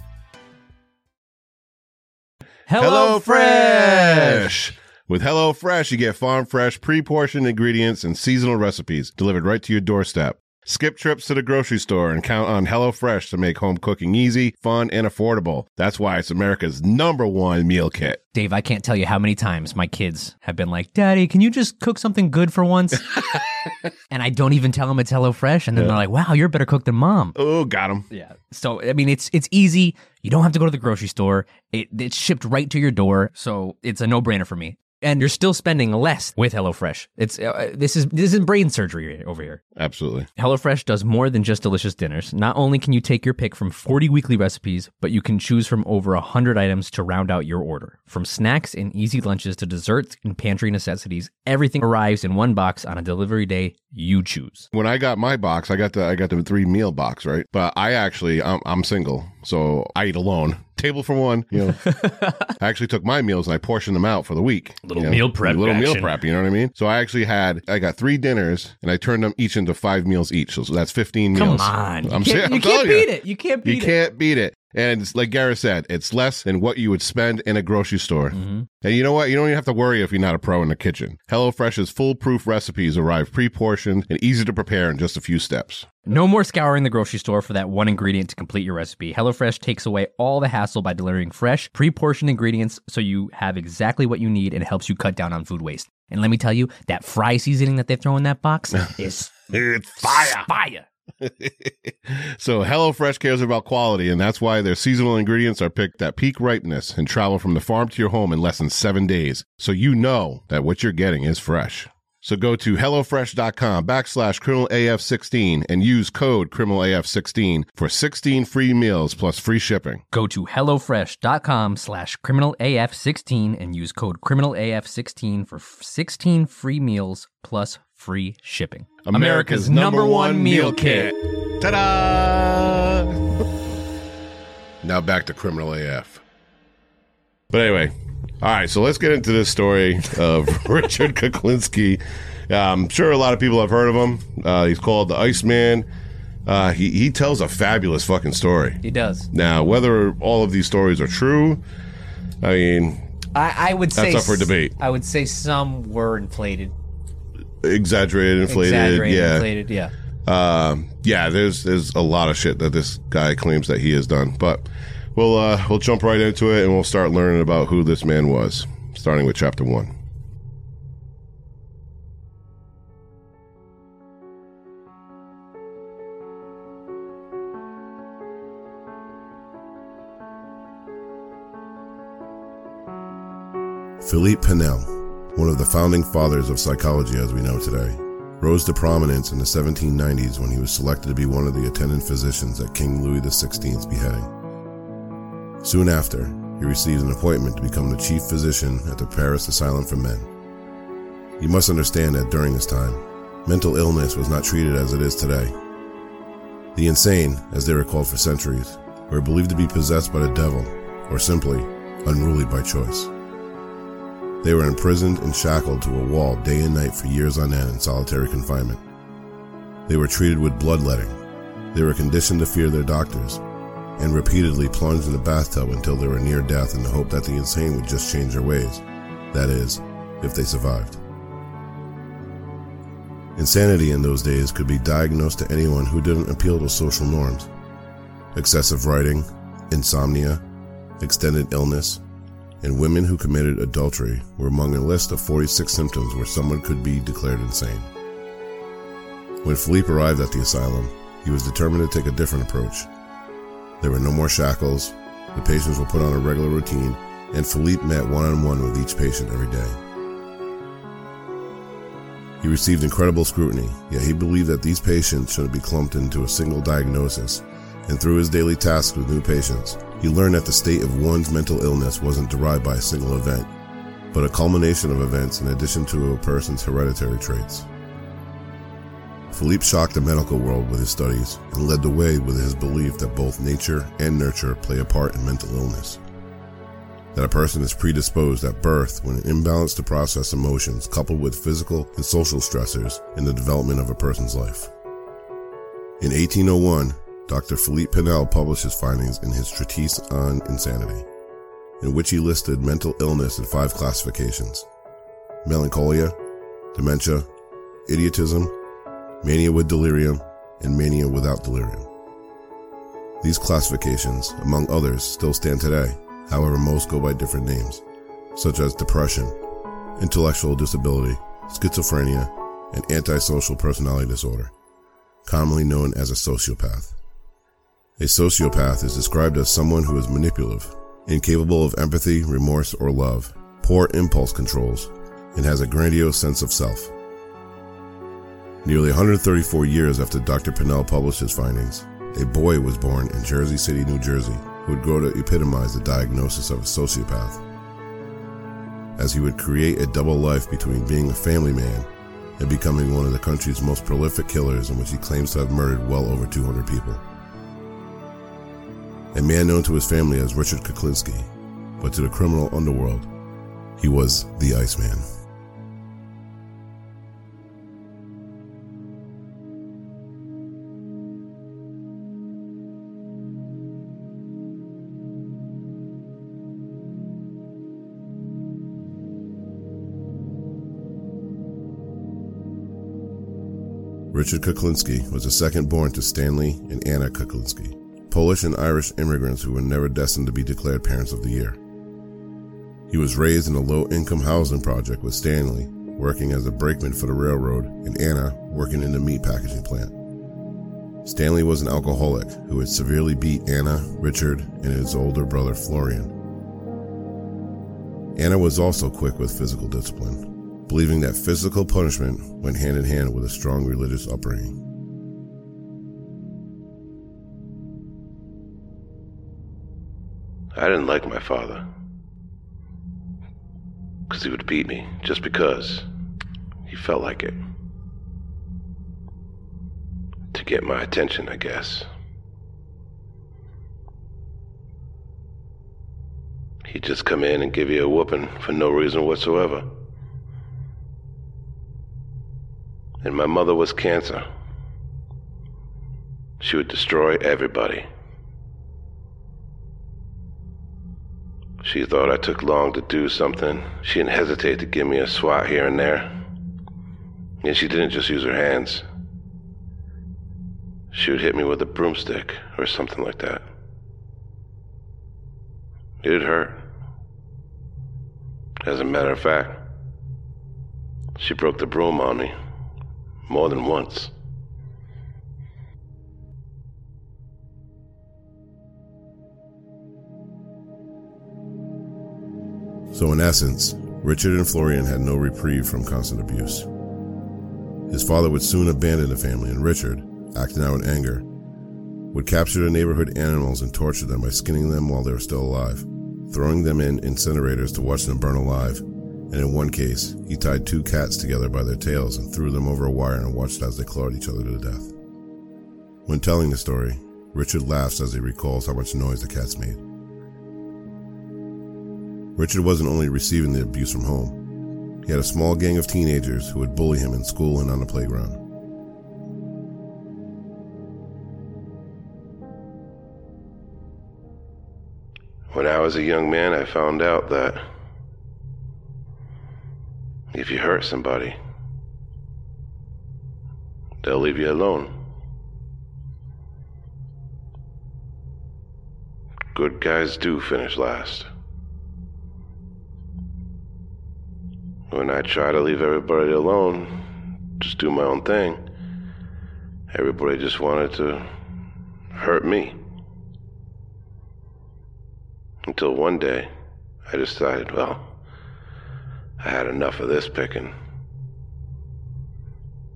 [SPEAKER 2] Hello,
[SPEAKER 1] Fresh. With Hello Fresh, you get farm fresh, pre-portioned ingredients and seasonal recipes delivered right to your doorstep. Skip trips to the grocery store and count on HelloFresh to make home cooking easy, fun, and affordable. That's why it's America's number one meal kit.
[SPEAKER 2] Dave, I can't tell you how many times my kids have been like, Daddy, can you just cook something good for once? and I don't even tell them it's HelloFresh. And then they're like, wow, you're a better cook than mom.
[SPEAKER 1] Oh, got him.
[SPEAKER 2] Yeah. So, I mean, it's it's easy. You don't have to go to the grocery store. It, it's shipped right to your door. So it's a no brainer for me. And you're still spending less with HelloFresh. It's uh, this is this is brain surgery over here.
[SPEAKER 1] Absolutely.
[SPEAKER 2] HelloFresh does more than just delicious dinners. Not only can you take your pick from 40 weekly recipes, but you can choose from over 100 items to round out your order. From snacks and easy lunches to desserts and pantry necessities, everything arrives in one box on a delivery day you choose.
[SPEAKER 1] When I got my box, I got the I got the three meal box, right? But I actually I'm, I'm single, so I eat alone
[SPEAKER 5] table for one. You know, I actually took my meals and I portioned them out for the week.
[SPEAKER 2] Little
[SPEAKER 5] you know,
[SPEAKER 2] meal prep
[SPEAKER 5] little meal prep. You know what I mean? So I actually had I got three dinners and I turned them each into five meals each. So, so that's fifteen
[SPEAKER 2] Come
[SPEAKER 5] meals.
[SPEAKER 2] on.
[SPEAKER 5] I'm
[SPEAKER 2] can't,
[SPEAKER 5] saying,
[SPEAKER 2] you
[SPEAKER 5] I'm
[SPEAKER 2] can't beat
[SPEAKER 5] you.
[SPEAKER 2] it. You can't
[SPEAKER 5] You
[SPEAKER 2] beat it.
[SPEAKER 5] You can't beat it. And it's like Garrett said, it's less than what you would spend in a grocery store.
[SPEAKER 2] Mm-hmm.
[SPEAKER 5] And you know what? You don't even have to worry if you're not a pro in the kitchen. HelloFresh's foolproof recipes arrive pre-portioned and easy to prepare in just a few steps.
[SPEAKER 2] No more scouring the grocery store for that one ingredient to complete your recipe. HelloFresh takes away all the hassle by delivering fresh, pre portioned ingredients so you have exactly what you need and helps you cut down on food waste. And let me tell you, that fry seasoning that they throw in that box is
[SPEAKER 5] It's fire.
[SPEAKER 2] fire.
[SPEAKER 5] so HelloFresh cares about quality, and that's why their seasonal ingredients are picked at peak ripeness and travel from the farm to your home in less than seven days. So you know that what you're getting is fresh. So go to HelloFresh.com backslash criminalaf16 and use code criminalaf16 for 16 free meals plus free shipping.
[SPEAKER 2] Go to HelloFresh.com slash criminalaf16 and use code criminalaf16 for 16 free meals plus free shipping.
[SPEAKER 5] America's number one meal kit. Ta-da! now back to Criminal AF. But anyway, all right, so let's get into this story of Richard Kuklinski. I'm sure a lot of people have heard of him. Uh, he's called the Iceman. Uh, he, he tells a fabulous fucking story.
[SPEAKER 2] He does.
[SPEAKER 5] Now, whether all of these stories are true, I mean,
[SPEAKER 2] I, I would say
[SPEAKER 5] That's up for debate.
[SPEAKER 2] I would say some were inflated.
[SPEAKER 5] Exaggerated, inflated,
[SPEAKER 2] exaggerated,
[SPEAKER 5] yeah.
[SPEAKER 2] inflated, yeah.
[SPEAKER 5] Um, yeah, there's there's a lot of shit that this guy claims that he has done, but we'll uh, we'll jump right into it and we'll start learning about who this man was, starting with chapter one.
[SPEAKER 1] Philippe Pinel, one of the founding fathers of psychology as we know today, rose to prominence in the 1790s when he was selected to be one of the attendant physicians at King Louis XVI's beheading. Soon after, he received an appointment to become the chief physician at the Paris Asylum for Men. You must understand that during this time, mental illness was not treated as it is today. The insane, as they were called for centuries, were believed to be possessed by the devil, or simply unruly by choice. They were imprisoned and shackled to a wall day and night for years on end in solitary confinement. They were treated with bloodletting. They were conditioned to fear their doctors and repeatedly plunged in the bathtub until they were near death in the hope that the insane would just change their ways. That is, if they survived. Insanity in those days could be diagnosed to anyone who didn't appeal to social norms. Excessive writing, insomnia, extended illness, and women who committed adultery were among a list of 46 symptoms where someone could be declared insane. When Philippe arrived at the asylum, he was determined to take a different approach. There were no more shackles, the patients were put on a regular routine, and Philippe met one on one with each patient every day. He received incredible scrutiny, yet he believed that these patients shouldn't be clumped into a single diagnosis, and through his daily tasks with new patients, he learned that the state of one's mental illness wasn't derived by a single event, but a culmination of events in addition to a person's hereditary traits. Philippe shocked the medical world with his studies and led the way with his belief that both nature and nurture play a part in mental illness. That a person is predisposed at birth when an imbalance to process emotions coupled with physical and social stressors in the development of a person's life. In 1801, Dr. Philippe Pinel published his findings in his treatise on insanity, in which he listed mental illness in five classifications melancholia, dementia, idiotism, mania with delirium, and mania without delirium. These classifications, among others, still stand today, however, most go by different names, such as depression, intellectual disability, schizophrenia, and antisocial personality disorder, commonly known as a sociopath. A sociopath is described as someone who is manipulative, incapable of empathy, remorse, or love, poor impulse controls, and has a grandiose sense of self. Nearly 134 years after Dr. Pinel published his findings, a boy was born in Jersey City, New Jersey, who would grow to epitomize the diagnosis of a sociopath, as he would create a double life between being a family man and becoming one of the country's most prolific killers in which he claims to have murdered well over 200 people.
[SPEAKER 6] A man known to his family as Richard Kuklinski, but to the criminal underworld, he was the Iceman. Richard Kuklinski was the second born to Stanley and Anna Kuklinski, Polish and Irish immigrants who were never destined to be declared Parents of the Year. He was raised in a low income housing project with Stanley working as a brakeman for the railroad and Anna working in the meat packaging plant. Stanley was an alcoholic who had severely beat Anna, Richard, and his older brother Florian. Anna was also quick with physical discipline, believing that physical punishment went hand in hand with a strong religious upbringing.
[SPEAKER 1] I didn't like my father. Because he would beat me just because he felt like it. To get my attention, I guess. He'd just come in and give you a whooping for no reason whatsoever. And my mother was cancer. She would destroy everybody. She thought I took long to do something. She didn't hesitate to give me a swat here and there. And she didn't just use her hands. She would hit me with a broomstick or something like that. It hurt. As a matter of fact, she broke the broom on me more than once.
[SPEAKER 6] So, in essence, Richard and Florian had no reprieve from constant abuse. His father would soon abandon the family, and Richard, acting out in anger, would capture the neighborhood animals and torture them by skinning them while they were still alive, throwing them in incinerators to watch them burn alive, and in one case, he tied two cats together by their tails and threw them over a wire and watched as they clawed each other to death. When telling the story, Richard laughs as he recalls how much noise the cats made. Richard wasn't only receiving the abuse from home, he had a small gang of teenagers who would bully him in school and on the playground.
[SPEAKER 1] When I was a young man, I found out that if you hurt somebody, they'll leave you alone. Good guys do finish last. When I try to leave everybody alone, just do my own thing, everybody just wanted to hurt me. Until one day, I decided, well, I had enough of this picking.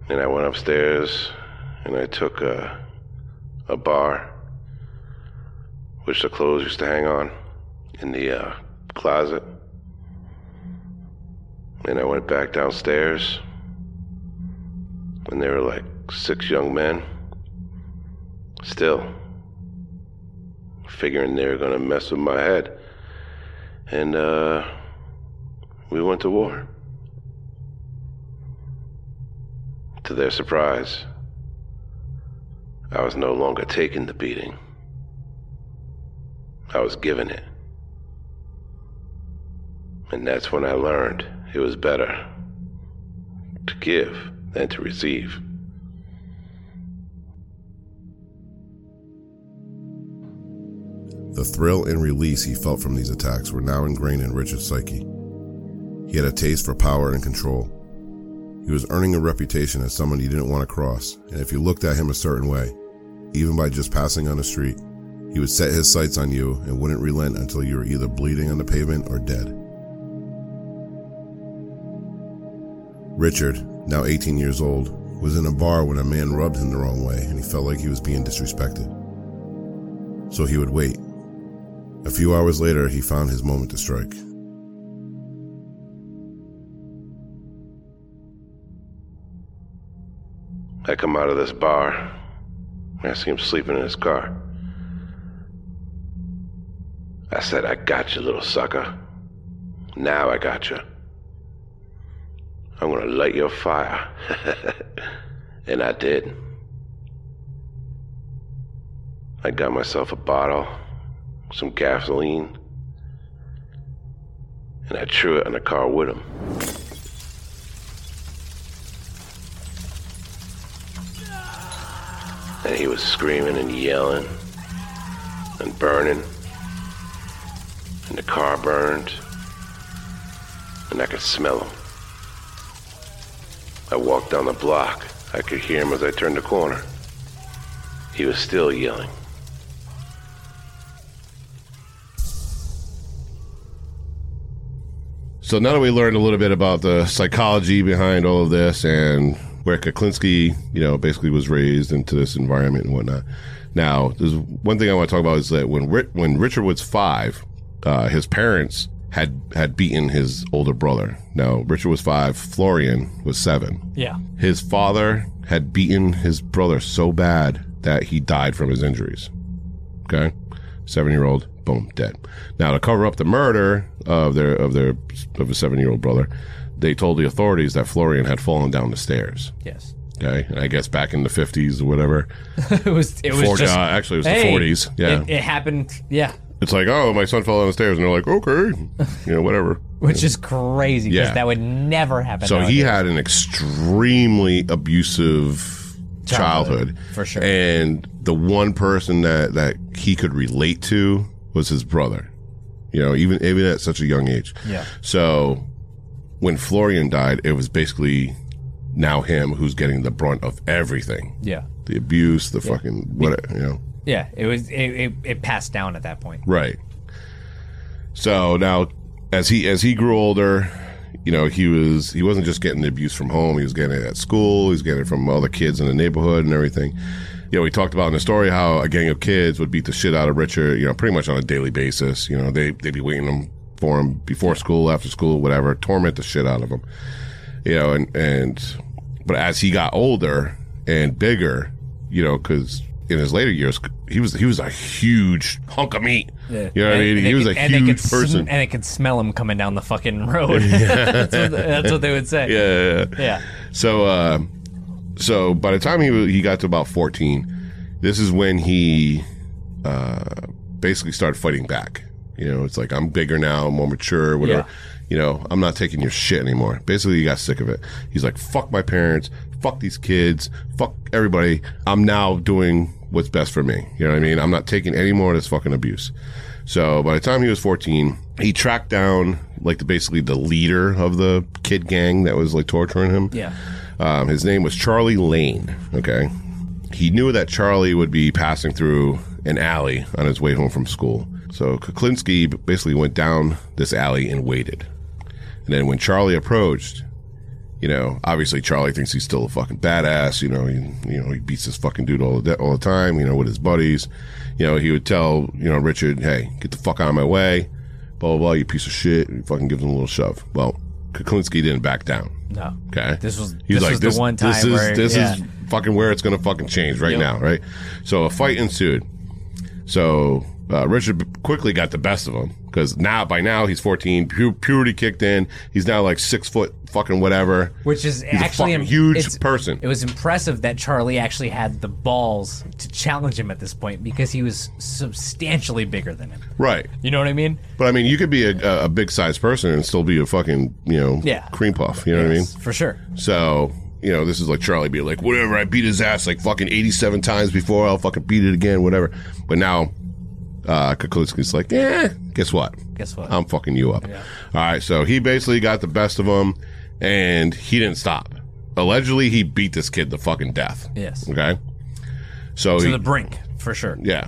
[SPEAKER 1] And I went upstairs and I took a, a bar, which the clothes used to hang on, in the uh, closet. And I went back downstairs, and there were like six young men, still figuring they were gonna mess with my head. And, uh, we went to war. To their surprise, I was no longer taking the beating. I was given it. And that's when I learned it was better to give than to receive.
[SPEAKER 6] The thrill and release he felt from these attacks were now ingrained in Richard's psyche. He had a taste for power and control. He was earning a reputation as someone you didn't want to cross, and if you looked at him a certain way, even by just passing on the street, he would set his sights on you and wouldn't relent until you were either bleeding on the pavement or dead. Richard, now 18 years old, was in a bar when a man rubbed him the wrong way and he felt like he was being disrespected. So he would wait. A few hours later, he found his moment to strike.
[SPEAKER 1] I come out of this bar. I see him sleeping in his car.
[SPEAKER 7] I said, I got you, little sucker. Now I got you. I'm gonna light your fire. and I did. I got myself a bottle, some gasoline, and I threw it in the car with him. And he was screaming and yelling and burning. And the car burned. And I could smell him. I walked down the block. I could hear him as I turned the corner. He was still yelling.
[SPEAKER 1] So now that we learned a little bit about the psychology behind all of this and where Kuklinski, you know, basically was raised into this environment and whatnot. Now, there's one thing I want to talk about is that when when Richard was five, uh, his parents had had beaten his older brother. Now, Richard was five, Florian was seven.
[SPEAKER 2] Yeah.
[SPEAKER 1] His father had beaten his brother so bad that he died from his injuries. Okay, seven year old, boom, dead. Now to cover up the murder of their of their of a seven year old brother, they told the authorities that Florian had fallen down the stairs.
[SPEAKER 2] Yes.
[SPEAKER 1] Okay, and I guess back in the fifties or whatever.
[SPEAKER 2] it was. It was just.
[SPEAKER 1] uh, actually, it was
[SPEAKER 2] hey,
[SPEAKER 1] the forties. Yeah,
[SPEAKER 2] It, it happened. Yeah.
[SPEAKER 1] It's like, oh, my son fell down the stairs, and they're like, okay, you know, whatever.
[SPEAKER 2] Which is crazy because
[SPEAKER 1] Yeah.
[SPEAKER 2] that would never happen.
[SPEAKER 1] So he
[SPEAKER 2] nowadays.
[SPEAKER 1] had an extremely abusive childhood,
[SPEAKER 2] Childhood, for sure.
[SPEAKER 1] And the one person that that he could relate to was his brother. You know, even even at such a young age.
[SPEAKER 2] Yeah.
[SPEAKER 1] So when Florian died, it was basically now him who's getting the brunt of everything.
[SPEAKER 2] Yeah.
[SPEAKER 1] The abuse, the fucking what you know.
[SPEAKER 2] Yeah. It was. It, it, it passed down at that point.
[SPEAKER 1] Right. So now, as he as he grew older, you know, he was he wasn't just getting abuse from home. He was getting it at school. He was getting it from other kids in the neighborhood and everything. You know, we talked about in the story how a gang of kids would beat the shit out of Richard. You know, pretty much on a daily basis. You know, they they'd be waiting him for him before school, after school, whatever, torment the shit out of him. You know, and and but as he got older and bigger, you know, because in his later years, he was he was a huge hunk of meat.
[SPEAKER 2] Yeah.
[SPEAKER 1] You know what I
[SPEAKER 2] And-
[SPEAKER 1] mean? He was
[SPEAKER 2] could-
[SPEAKER 1] a huge
[SPEAKER 2] sm-
[SPEAKER 1] person.
[SPEAKER 2] and they could smell him coming down the fucking road. that's, what, that's what they would say.
[SPEAKER 1] yeah, yeah,
[SPEAKER 2] Yeah.
[SPEAKER 1] So, uh, so by the time he he got to about fourteen, this is when he uh, basically started fighting back. You know, it's like I'm bigger now, more mature, whatever.
[SPEAKER 2] Yeah.
[SPEAKER 1] You know, I'm not taking your shit anymore. Basically, he got sick of it. He's like, "Fuck my parents, fuck these kids, fuck everybody. I'm now doing what's best for me." You know what I mean? I'm not taking any more of this fucking abuse. So by the time he was 14, he tracked down like the basically the leader of the kid gang that was like torturing him.
[SPEAKER 2] Yeah.
[SPEAKER 1] Um, his name was Charlie Lane. Okay. He knew that Charlie would be passing through an alley on his way home from school. So Kuklinski basically went down this alley and waited. And then when Charlie approached, you know, obviously Charlie thinks he's still a fucking badass. You know, he, you know, he beats this fucking dude all the all the time. You know, with his buddies. You know, he would tell you know Richard, "Hey, get the fuck out of my way." Blah blah blah. You piece of shit. And he fucking gives him a little shove. Well, Kuklinski didn't back down.
[SPEAKER 2] No.
[SPEAKER 1] Okay.
[SPEAKER 2] This was-
[SPEAKER 1] He's
[SPEAKER 2] this
[SPEAKER 1] like
[SPEAKER 2] was the
[SPEAKER 1] this,
[SPEAKER 2] one
[SPEAKER 1] This is
[SPEAKER 2] where-
[SPEAKER 1] this
[SPEAKER 2] yeah.
[SPEAKER 1] is fucking where it's gonna fucking change right
[SPEAKER 2] Yep.
[SPEAKER 1] now, right? So a fight ensued. So uh, Richard quickly got the best of him because now by now he's 14, pu- puberty kicked in. He's now like six foot fucking whatever.
[SPEAKER 2] Which is
[SPEAKER 1] He's
[SPEAKER 2] actually
[SPEAKER 1] a
[SPEAKER 2] im-
[SPEAKER 1] huge person.
[SPEAKER 2] It was impressive that Charlie actually had the balls to challenge him at this point because he was substantially bigger than him.
[SPEAKER 1] Right.
[SPEAKER 2] You know what I mean?
[SPEAKER 1] But I mean, you could be a, a big sized person and still be a fucking you know
[SPEAKER 2] Yeah.
[SPEAKER 1] cream puff. You know what I mean?
[SPEAKER 2] For sure.
[SPEAKER 1] So, you know, this is like Charlie being like, whatever, I beat his ass like fucking 87 times before, I'll fucking beat it again, whatever. But now, uh, Kuklinski's like, yeah, guess what?
[SPEAKER 2] Guess what?
[SPEAKER 1] I'm fucking you up. All right, so he basically got the best of him, and he didn't stop. Allegedly, he beat this kid to fucking death.
[SPEAKER 2] Yes.
[SPEAKER 1] Okay? So,
[SPEAKER 2] To
[SPEAKER 1] he,
[SPEAKER 2] the brink, for sure.
[SPEAKER 1] yeah.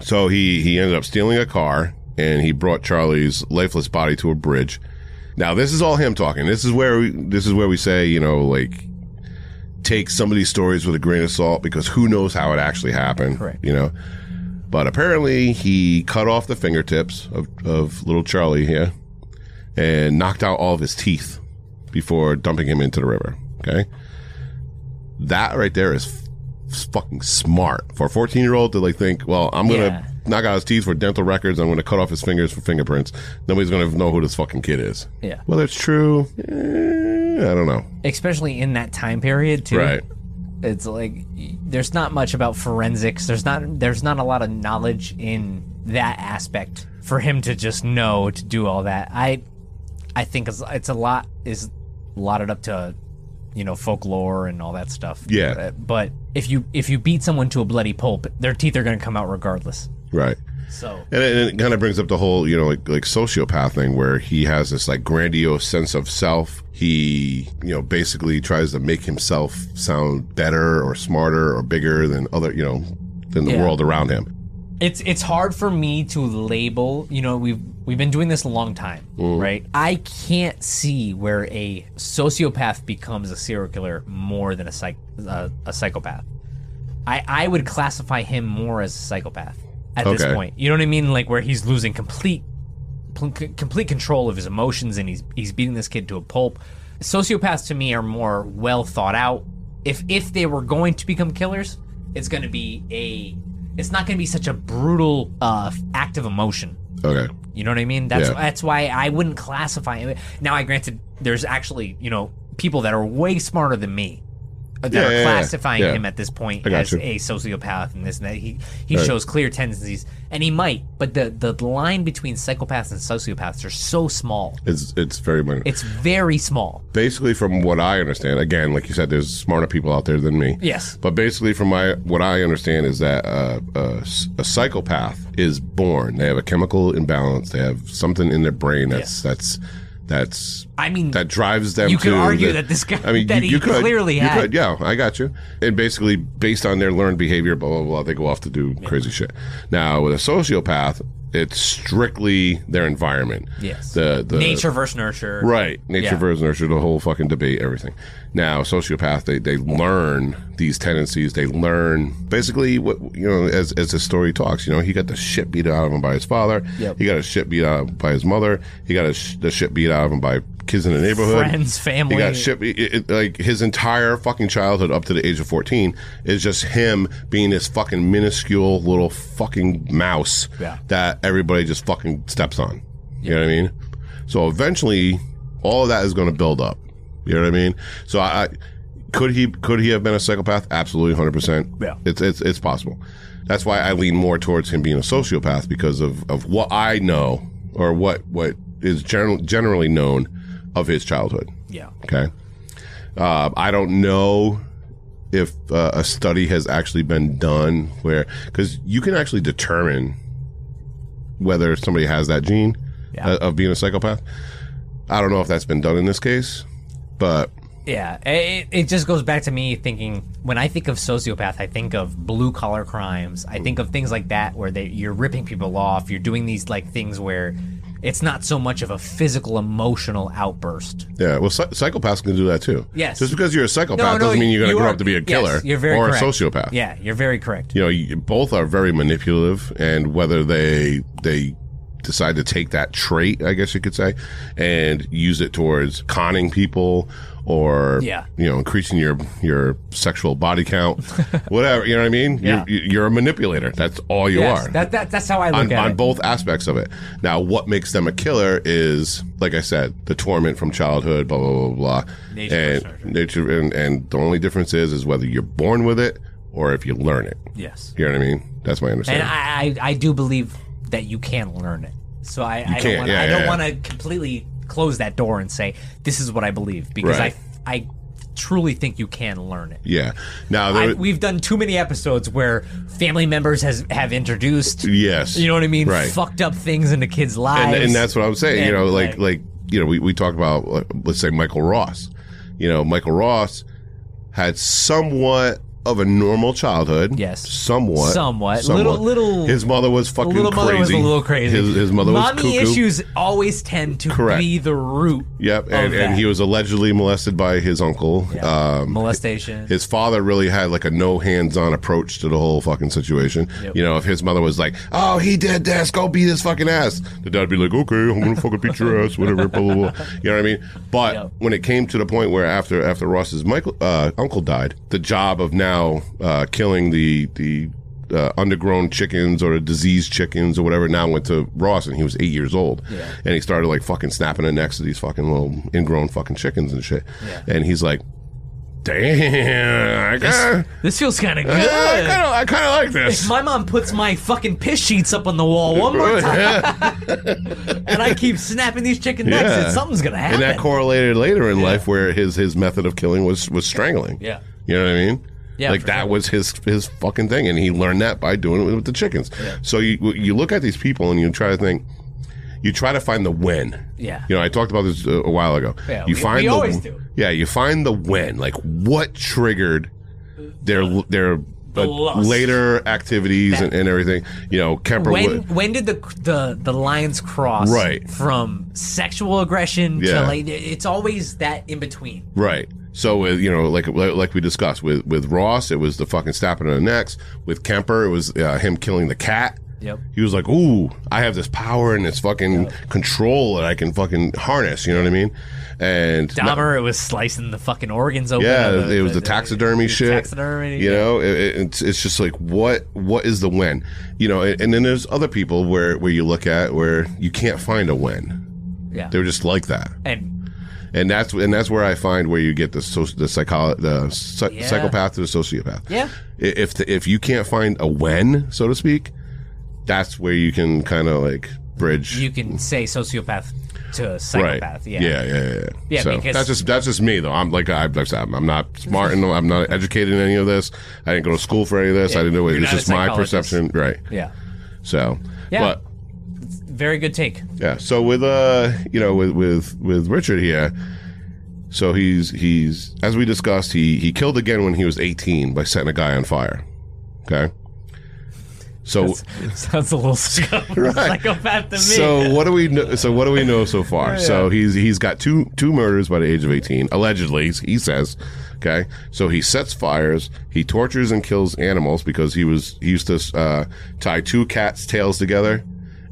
[SPEAKER 1] So he, he ended up stealing a car, and he brought Charlie's lifeless body to a bridge. Now, this is all him talking. This is where we, this is where we say, you know, like, take some of these stories with a grain of salt because who knows how it actually happened.
[SPEAKER 2] Correct.
[SPEAKER 1] You know? But apparently he cut off the fingertips of, of little Charlie here and knocked out all of his teeth before dumping him into the river. Okay. That right there is f- fucking smart for a 14 year old to like think, well, I'm going to
[SPEAKER 2] Yeah.
[SPEAKER 1] knock out his teeth for dental records. I'm going to cut off his fingers for fingerprints. Nobody's going to know who this fucking kid is.
[SPEAKER 2] Yeah.
[SPEAKER 1] Whether it's true, eh, Eh, I don't know.
[SPEAKER 2] especially in that time period too.
[SPEAKER 1] Right.
[SPEAKER 2] It's like there's not much about forensics. There's not there's not a lot of knowledge in that aspect for him to just know to do all that. I I think it's, it's a lot is lauded up to you know folklore and all that stuff.
[SPEAKER 1] Yeah.
[SPEAKER 2] But if you if you beat someone to a bloody pulp, their teeth are going to come out regardless.
[SPEAKER 1] Right.
[SPEAKER 2] So
[SPEAKER 1] And it, it kind of brings up the whole, you know, like like sociopath thing, where he has this like grandiose sense of self. He, you know, basically tries to make himself sound better or smarter or bigger than other, you know, than the
[SPEAKER 2] Yeah.
[SPEAKER 1] world around him.
[SPEAKER 2] it's it's hard for me to label. You know, we've we've been doing this a long time,
[SPEAKER 1] Mm.
[SPEAKER 2] right? I can't see where a sociopath becomes a serial killer more than a psych uh, a psychopath. I I would classify him more as a psychopath at this point. You know what I mean? Like where he's losing complete pl- complete control of his emotions and he's he's beating this kid to a pulp. Sociopaths to me are more well thought out. If if they were going to become killers, it's going to be a it's not going to be such a brutal uh, act of emotion.
[SPEAKER 1] Okay.
[SPEAKER 2] You know what I mean? That's
[SPEAKER 1] Yeah.
[SPEAKER 2] that's why I wouldn't classify him. Now, I granted, there's actually you know people that are way smarter than me that
[SPEAKER 1] Yeah,
[SPEAKER 2] are
[SPEAKER 1] yeah,
[SPEAKER 2] classifying
[SPEAKER 1] Yeah.
[SPEAKER 2] him at this point as
[SPEAKER 1] you.
[SPEAKER 2] a sociopath and this and that. He he
[SPEAKER 1] Right.
[SPEAKER 2] shows clear tendencies, and he might, but the the line between psychopaths and sociopaths are so small.
[SPEAKER 1] It's it's very minor.
[SPEAKER 2] It's very small.
[SPEAKER 1] basically, from what I understand, again, like you said, there's smarter people out there than me.
[SPEAKER 2] Yes.
[SPEAKER 1] But basically, from my what I understand is that uh, uh, a psychopath is born. They have a chemical imbalance. They have something in their brain that's that's that's
[SPEAKER 2] I mean,
[SPEAKER 1] that drives them.
[SPEAKER 2] you could
[SPEAKER 1] to
[SPEAKER 2] argue
[SPEAKER 1] the-
[SPEAKER 2] that this guy-
[SPEAKER 1] I mean,
[SPEAKER 2] that
[SPEAKER 1] you,
[SPEAKER 2] he
[SPEAKER 1] you could
[SPEAKER 2] clearly
[SPEAKER 1] you
[SPEAKER 2] had.
[SPEAKER 1] Could, yeah, I got you. And basically, based on their learned behavior, blah blah blah, they go off to do crazy shit. Now, with a sociopath, it's strictly their environment.
[SPEAKER 2] Yes.
[SPEAKER 1] The the
[SPEAKER 2] nature versus nurture.
[SPEAKER 1] Right. Nature
[SPEAKER 2] Yeah.
[SPEAKER 1] versus nurture, the whole fucking debate, everything. Now, sociopath, they, they learn these tendencies. They learn basically what, you know, as, as the story talks, you know, he got the shit beat out of him by his father.
[SPEAKER 2] Yep.
[SPEAKER 1] He got a shit beat out by his mother. He got a sh- the shit beat out of him by kids in the neighborhood.
[SPEAKER 2] Friends, family.
[SPEAKER 1] He got shit it, it- like his entire fucking childhood up to the age of 14 is just him being this fucking minuscule little fucking mouse
[SPEAKER 2] Yeah.
[SPEAKER 1] that everybody just fucking steps on. You know what I mean? So eventually, all of that is going to build up. You know what I mean? So I, I could he could he have been a psychopath? Absolutely, hundred percent.
[SPEAKER 2] Yeah.
[SPEAKER 1] it's it's it's possible. That's why I lean more towards him being a sociopath because of of what I know or what what is general, generally known of his childhood.
[SPEAKER 2] Yeah.
[SPEAKER 1] Okay. Uh, I don't know if uh, a study has actually been done where, because you can actually determine whether somebody has that gene
[SPEAKER 2] Yeah.
[SPEAKER 1] uh, of being a psychopath. I don't know if that's been done in this case, but
[SPEAKER 2] Yeah, it, it just goes back to me thinking when I think of sociopath, I think of blue collar crimes. I think of things like that where they you're ripping people off. You're doing these like things where it's not so much of a physical emotional outburst.
[SPEAKER 1] yeah, well, psy- psychopaths can do that too.
[SPEAKER 2] Yes.
[SPEAKER 1] Just because you're a psychopath doesn't mean you're going to
[SPEAKER 2] you
[SPEAKER 1] grow
[SPEAKER 2] are-
[SPEAKER 1] up to be a
[SPEAKER 2] yes,
[SPEAKER 1] killer
[SPEAKER 2] very
[SPEAKER 1] or
[SPEAKER 2] correct.
[SPEAKER 1] a sociopath.
[SPEAKER 2] Yeah, you're very correct.
[SPEAKER 1] you know, you, both are very manipulative, and whether they they decide to take that trait, I guess you could say, and use it towards conning people or
[SPEAKER 2] Yeah.
[SPEAKER 1] you know increasing your your sexual body count, whatever. You know what I mean?
[SPEAKER 2] Yeah.
[SPEAKER 1] You're, you're a manipulator. That's all you
[SPEAKER 2] Yes,
[SPEAKER 1] are.
[SPEAKER 2] That, that that's how I look
[SPEAKER 1] on,
[SPEAKER 2] at
[SPEAKER 1] on
[SPEAKER 2] it.
[SPEAKER 1] both aspects of it. Now, what makes them a killer is, like I said, the torment from childhood, blah blah blah blah,
[SPEAKER 2] Nature
[SPEAKER 1] and nature, and, and the only difference is is whether you're born with it or if you learn it.
[SPEAKER 2] yes,
[SPEAKER 1] You know what I mean? That's my
[SPEAKER 2] and
[SPEAKER 1] understanding.
[SPEAKER 2] I, I I do believe that you can learn it. So I, I don't want
[SPEAKER 1] yeah,
[SPEAKER 2] I don't
[SPEAKER 1] yeah.
[SPEAKER 2] want to completely close that door and say this is what I believe because
[SPEAKER 1] Right.
[SPEAKER 2] I I truly think you can learn it.
[SPEAKER 1] yeah. Now,
[SPEAKER 2] I, we've done too many episodes where family members has have introduced,
[SPEAKER 1] yes,
[SPEAKER 2] you know what I mean,
[SPEAKER 1] Right.
[SPEAKER 2] fucked up things into kids' lives,
[SPEAKER 1] and, and that's what I'm saying. you know, like like you know, we we talked about let's say Michael Ross. You know, Michael Ross had somewhat of a normal childhood.
[SPEAKER 2] Yes.
[SPEAKER 1] somewhat,
[SPEAKER 2] Somewhat. Little- little-
[SPEAKER 1] His mother was fucking
[SPEAKER 2] little
[SPEAKER 1] crazy.
[SPEAKER 2] mother was a little crazy.
[SPEAKER 1] His, his mother was
[SPEAKER 2] Mommy
[SPEAKER 1] cuckoo.
[SPEAKER 2] issues always tend to
[SPEAKER 1] Correct.
[SPEAKER 2] be the root.
[SPEAKER 1] Yep, and, and he was allegedly molested by his uncle. Um,
[SPEAKER 2] molestation.
[SPEAKER 1] his father really had like a no hands on approach to the whole fucking situation.
[SPEAKER 2] Yep.
[SPEAKER 1] You know, if his mother was like, "Oh, he did this, go beat his fucking ass," the dad would be like, "Okay, I'm gonna fucking beat your ass, whatever." Blah blah blah. You know what I mean? But
[SPEAKER 2] Yep.
[SPEAKER 1] when it came to the point where after after Ross's Michael uh, uncle died, the job of now uh, killing the the uh, undergrown chickens or diseased chickens or whatever. Now went to Ross and he was eight years old,
[SPEAKER 2] Yeah.
[SPEAKER 1] and he started like fucking snapping the necks of these fucking little ingrown fucking chickens and shit. And he's like, "Damn, I
[SPEAKER 2] This,
[SPEAKER 1] kinda,
[SPEAKER 2] this feels kind of good.
[SPEAKER 1] I kind of, I kind of like
[SPEAKER 2] If
[SPEAKER 1] this."
[SPEAKER 2] my mom puts my fucking piss sheets up on the wall one more time, and I keep snapping these chicken necks,
[SPEAKER 1] Yeah.
[SPEAKER 2] something's gonna happen.
[SPEAKER 1] And that correlated later in life where his his method of killing was was strangling.
[SPEAKER 2] Yeah.
[SPEAKER 1] You know what I mean?
[SPEAKER 2] Yeah,
[SPEAKER 1] like that
[SPEAKER 2] sure.
[SPEAKER 1] was his his fucking thing, and he learned that by doing it with the chickens. So you you look at these people and you try to think, you try to find the when.
[SPEAKER 2] Yeah.
[SPEAKER 1] You know, I talked about this uh, a while ago.
[SPEAKER 2] Yeah,
[SPEAKER 1] you
[SPEAKER 2] we-
[SPEAKER 1] find
[SPEAKER 2] we
[SPEAKER 1] the,
[SPEAKER 2] always do.
[SPEAKER 1] Yeah, you find the when, like what triggered their their uh,
[SPEAKER 2] lust.
[SPEAKER 1] later activities
[SPEAKER 2] That-
[SPEAKER 1] and, and everything. You know, Kemper.
[SPEAKER 2] when
[SPEAKER 1] would-
[SPEAKER 2] when did the the the lines cross
[SPEAKER 1] Right.
[SPEAKER 2] from sexual aggression
[SPEAKER 1] Yeah.
[SPEAKER 2] to like it's always that in between.
[SPEAKER 1] Right. So with you know, like like we discussed with with Ross, it was the fucking snapping of the necks. With Kemper, it was uh, him killing the cat.
[SPEAKER 2] Yep.
[SPEAKER 1] He was like, "Ooh, I have this power and this fucking control that I can fucking harness." You know what I mean? And
[SPEAKER 2] Dahmer, it was slicing the fucking organs open.
[SPEAKER 1] yeah,
[SPEAKER 2] of
[SPEAKER 1] it was the, taxidermy shit.
[SPEAKER 2] Taxidermy.
[SPEAKER 1] You know, it, it- it's it's just like what what is the when? You know, and, and then there's other people where where you look at where you can't find a when.
[SPEAKER 2] Yeah.
[SPEAKER 1] They're just like that.
[SPEAKER 2] And
[SPEAKER 1] and that's and that's where I find where you get the so, the psycho the
[SPEAKER 2] Yeah.
[SPEAKER 1] psychopath to the sociopath.
[SPEAKER 2] Yeah.
[SPEAKER 1] If the, if you can't find a when, so to speak, that's where you can kind of like bridge.
[SPEAKER 2] you can say sociopath to psychopath.
[SPEAKER 1] Right.
[SPEAKER 2] Yeah.
[SPEAKER 1] Yeah. Yeah. Yeah.
[SPEAKER 2] Yeah,
[SPEAKER 1] so
[SPEAKER 2] because-
[SPEAKER 1] that's just that's just me though. I'm like I, like I said, I'm, I'm not smart and I'm not educated in any of this. I didn't go to school for any of this.
[SPEAKER 2] Yeah,
[SPEAKER 1] I didn't know it. It's just my perception. Right.
[SPEAKER 2] Yeah.
[SPEAKER 1] So.
[SPEAKER 2] Yeah.
[SPEAKER 1] But
[SPEAKER 2] Very good take.
[SPEAKER 1] yeah. So with uh, you know, with with with Richard here, so he's he's as we discussed, he he killed again when he was 18 by setting a guy on fire. Okay. So
[SPEAKER 2] Sounds a little psycho- psychopath to me.
[SPEAKER 1] so what do we know? So what do we know so far?
[SPEAKER 2] Yeah.
[SPEAKER 1] So he's he's got two two murders by the age of 18, allegedly. He says. Okay, so he sets fires, he tortures and kills animals because he was he used to uh, tie two cats' tails together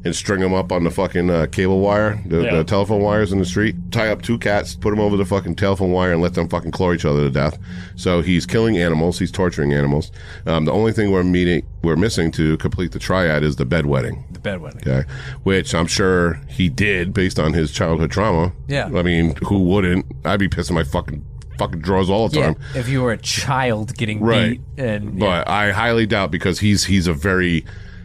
[SPEAKER 1] and string them up on the fucking uh, cable wire, the,
[SPEAKER 2] Yeah.
[SPEAKER 1] the telephone wires in the street. Tie up two cats, put them over the fucking telephone wire, and let them fucking claw each other to death. So he's killing animals, he's torturing animals. Um, the only thing we're meeting, we're missing to complete the triad is the bedwetting.
[SPEAKER 2] the bedwetting.
[SPEAKER 1] Okay, which I'm sure he did based on his childhood trauma.
[SPEAKER 2] Yeah.
[SPEAKER 1] I mean, who wouldn't? I'd be pissing my fucking fucking drawers all the
[SPEAKER 2] Yeah.
[SPEAKER 1] time.
[SPEAKER 2] If you were a child getting
[SPEAKER 1] Right.
[SPEAKER 2] beat and
[SPEAKER 1] But I highly doubt because he's he's a very,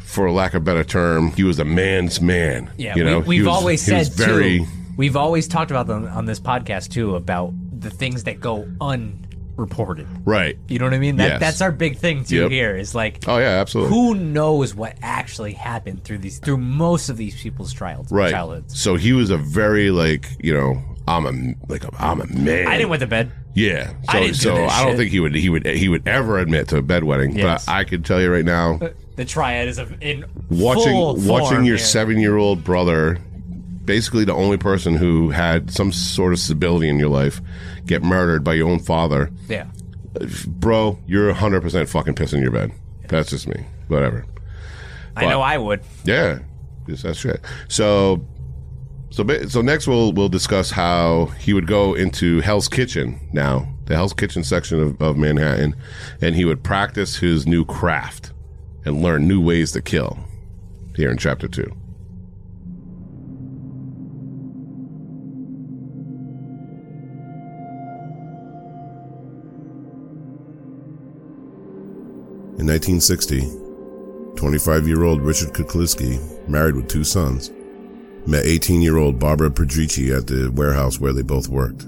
[SPEAKER 1] for lack of a better term, he was a man's man.
[SPEAKER 2] Yeah,
[SPEAKER 1] you know,
[SPEAKER 2] we, we've
[SPEAKER 1] was-
[SPEAKER 2] always said
[SPEAKER 1] very.
[SPEAKER 2] too. We've always talked about them on this podcast too about the things that go unreported.
[SPEAKER 1] Right.
[SPEAKER 2] You know what I mean? That,
[SPEAKER 1] Yes.
[SPEAKER 2] That's our big thing too.
[SPEAKER 1] Yep.
[SPEAKER 2] Here is like,
[SPEAKER 1] Oh yeah, absolutely.
[SPEAKER 2] who knows what actually happened through these through most of these people's trials,
[SPEAKER 1] right.
[SPEAKER 2] childhoods.
[SPEAKER 1] So he was a very like you know I'm a like a, I'm a man.
[SPEAKER 2] I didn't went to bed.
[SPEAKER 1] Yeah. So
[SPEAKER 2] I do
[SPEAKER 1] so
[SPEAKER 2] that
[SPEAKER 1] I don't
[SPEAKER 2] shit.
[SPEAKER 1] think he would he would he would ever admit to a bedwetting.
[SPEAKER 2] Yes.
[SPEAKER 1] But I could tell you right now, uh,
[SPEAKER 2] The triad is a, in
[SPEAKER 1] watching watching your seven year old brother, basically the only person who had some sort of stability in your life, get murdered by your own father.
[SPEAKER 2] Yeah.
[SPEAKER 1] Bro, you're hundred percent fucking pissing your bed. That's just me. Whatever.
[SPEAKER 2] I know I would.
[SPEAKER 1] Yeah, that's shit. So, so so next we'll we'll discuss how he would go into Hell's Kitchen now, the Hell's Kitchen section of, of Manhattan, and he would practice his new craft and learn new ways to kill. Here in chapter two.
[SPEAKER 6] In 1960, 25 year old Richard Kuklinski, married with two sons, met 18 year old Barbara Pedrici at the warehouse where they both worked.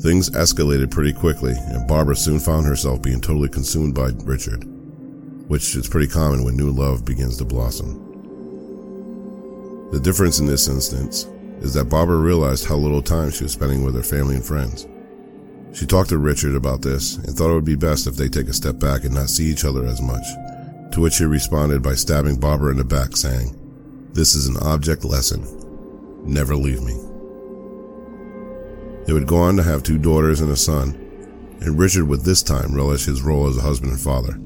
[SPEAKER 6] Things escalated pretty quickly, and Barbara soon found herself being totally consumed by Richard, which is pretty common when new love begins to blossom. The difference in this instance is that Barbara realized how little time she was spending with her family and friends. She talked to Richard about this and thought it would be best if they take a step back and not see each other as much. To which he responded by stabbing Barbara in the back, saying, This is an object lesson. Never leave me. They would go on to have two daughters and a son, and Richard would this time relish his role as a husband and father.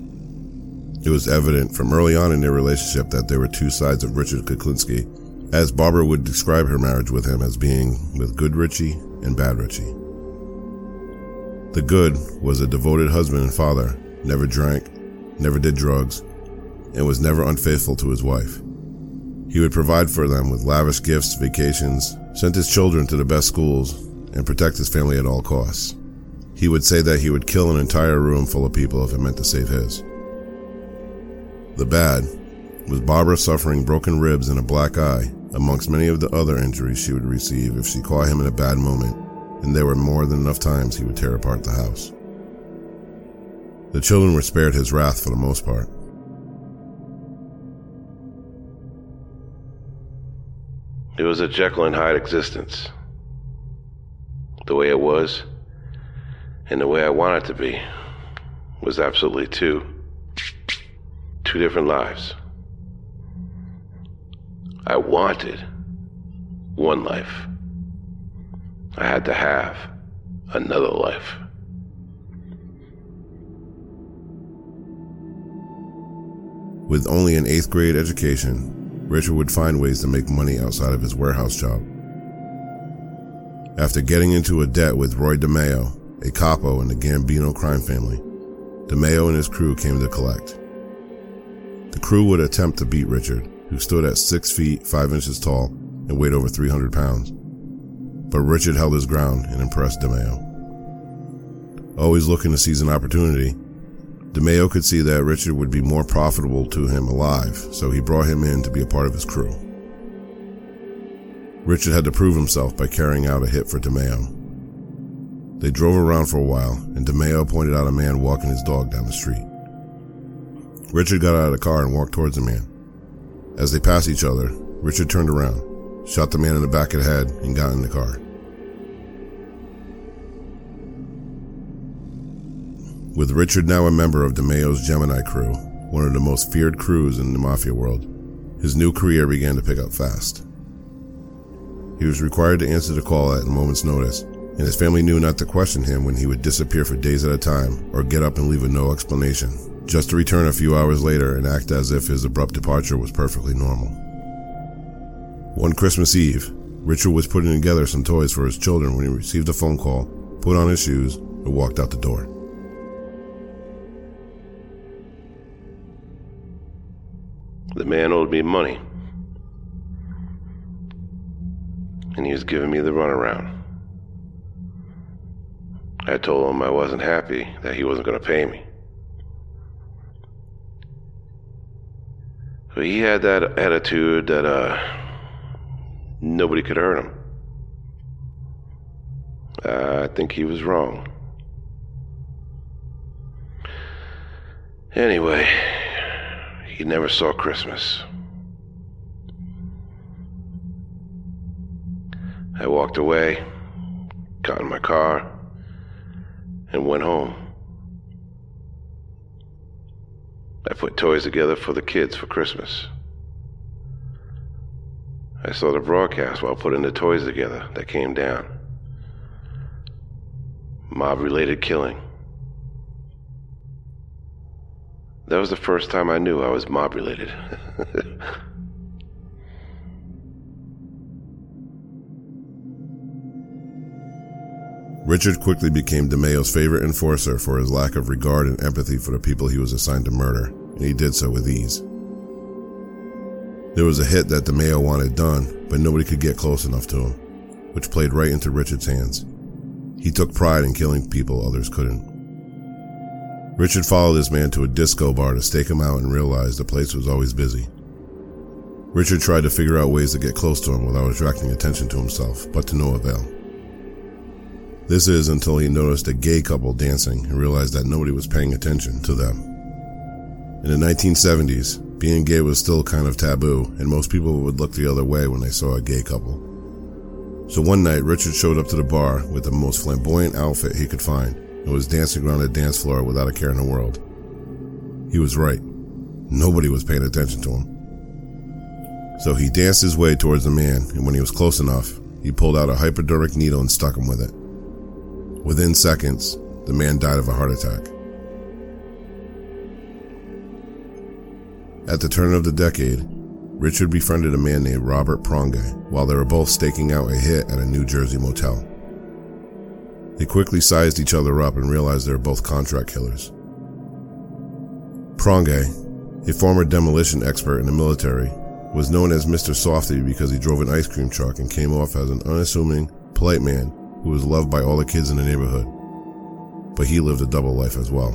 [SPEAKER 6] It was evident from early on in their relationship that there were two sides of Richard Kuklinski, as Barbara would describe her marriage with him as being with good Richie and bad Richie. The good was a devoted husband and father, never drank, never did drugs, and was never unfaithful to his wife. He would provide for them with lavish gifts, vacations, sent his children to the best schools, and protect his family at all costs. He would say that he would kill an entire room full of people if it meant to save his. The bad was Barbara suffering broken ribs and a black eye, amongst many of the other injuries she would receive if she caught him in a bad moment, and there were more than enough times he would tear apart the house. The children were spared his wrath for the most part.
[SPEAKER 1] It was a Jekyll and Hyde existence. The way it was, and the way I wanted it to be, was absolutely two. Two different lives. I wanted one life. I had to have another life.
[SPEAKER 6] With only an eighth grade education, Richard would find ways to make money outside of his warehouse job. After getting into a debt with Roy DeMeo, a capo in the Gambino crime family, DeMeo and his crew came to collect. The crew would attempt to beat Richard, who stood at 6 feet 5 inches tall and weighed over 300 pounds. But Richard held his ground and impressed DeMeo. Always looking to seize an opportunity, DeMeo could see that Richard would be more profitable to him alive, so he brought him in to be a part of his crew. Richard had to prove himself by carrying out a hit for DeMeo. They drove around for a while, and DeMeo pointed out a man walking his dog down the street. Richard got out of the car and walked towards the man. As they passed each other, Richard turned around, shot the man in the back of the head, and got in the car. With Richard now a member of DeMeo's Gemini crew, one of the most feared crews in the mafia world, his new career began to pick up fast. He was required to answer the call at a moment's notice, and his family knew not to question him when he would disappear for days at a time or get up and leave with no explanation, just to return a few hours later and act as if his abrupt departure was perfectly normal. One Christmas Eve, Richard was putting together some toys for his children when he received a phone call, put on his shoes, and walked out the door.
[SPEAKER 1] The man owed me money. And he was giving me the runaround. I told him I wasn't happy that he wasn't going to pay me. He had that attitude that uh, nobody could hurt him. Uh, I think he was wrong. Anyway, he never saw Christmas. I walked away, got in my car, and went home. I put toys together for the kids for Christmas. I saw the broadcast while putting the toys together that came down. Mob related killing. That was the first time I knew I was mob related.
[SPEAKER 6] Richard quickly became DeMeo's favorite enforcer for his lack of regard and empathy for the people he was assigned to murder, and he did so with ease. There was a hit that DeMeo wanted done, but nobody could get close enough to him, which played right into Richard's hands. He took pride in killing people others couldn't. Richard followed this man to a disco bar to stake him out and realized the place was always busy. Richard tried to figure out ways to get close to him without attracting attention to himself, but to no avail. This is until he noticed a gay couple dancing and realized that nobody was paying attention to them. In the 1970s, being gay was still kind of taboo, and most people would look the other way when they saw a gay couple. So one night, Richard showed up to the bar with the most flamboyant outfit he could find and was dancing around the dance floor without a care in the world. He was right. Nobody was paying attention to him. So he danced his way towards the man, and when he was close enough, he pulled out a hypodermic needle and stuck him with it. Within seconds, the man died of a heart attack. At the turn of the decade, Richard befriended a man named Robert Pronge while they were both staking out a hit at a New Jersey motel. They quickly sized each other up and realized they were both contract killers. Pronge, a former demolition expert in the military, was known as Mr. Softy because he drove an ice cream truck and came off as an unassuming, polite man who was loved by all the kids in the neighborhood. But he lived a double life as well.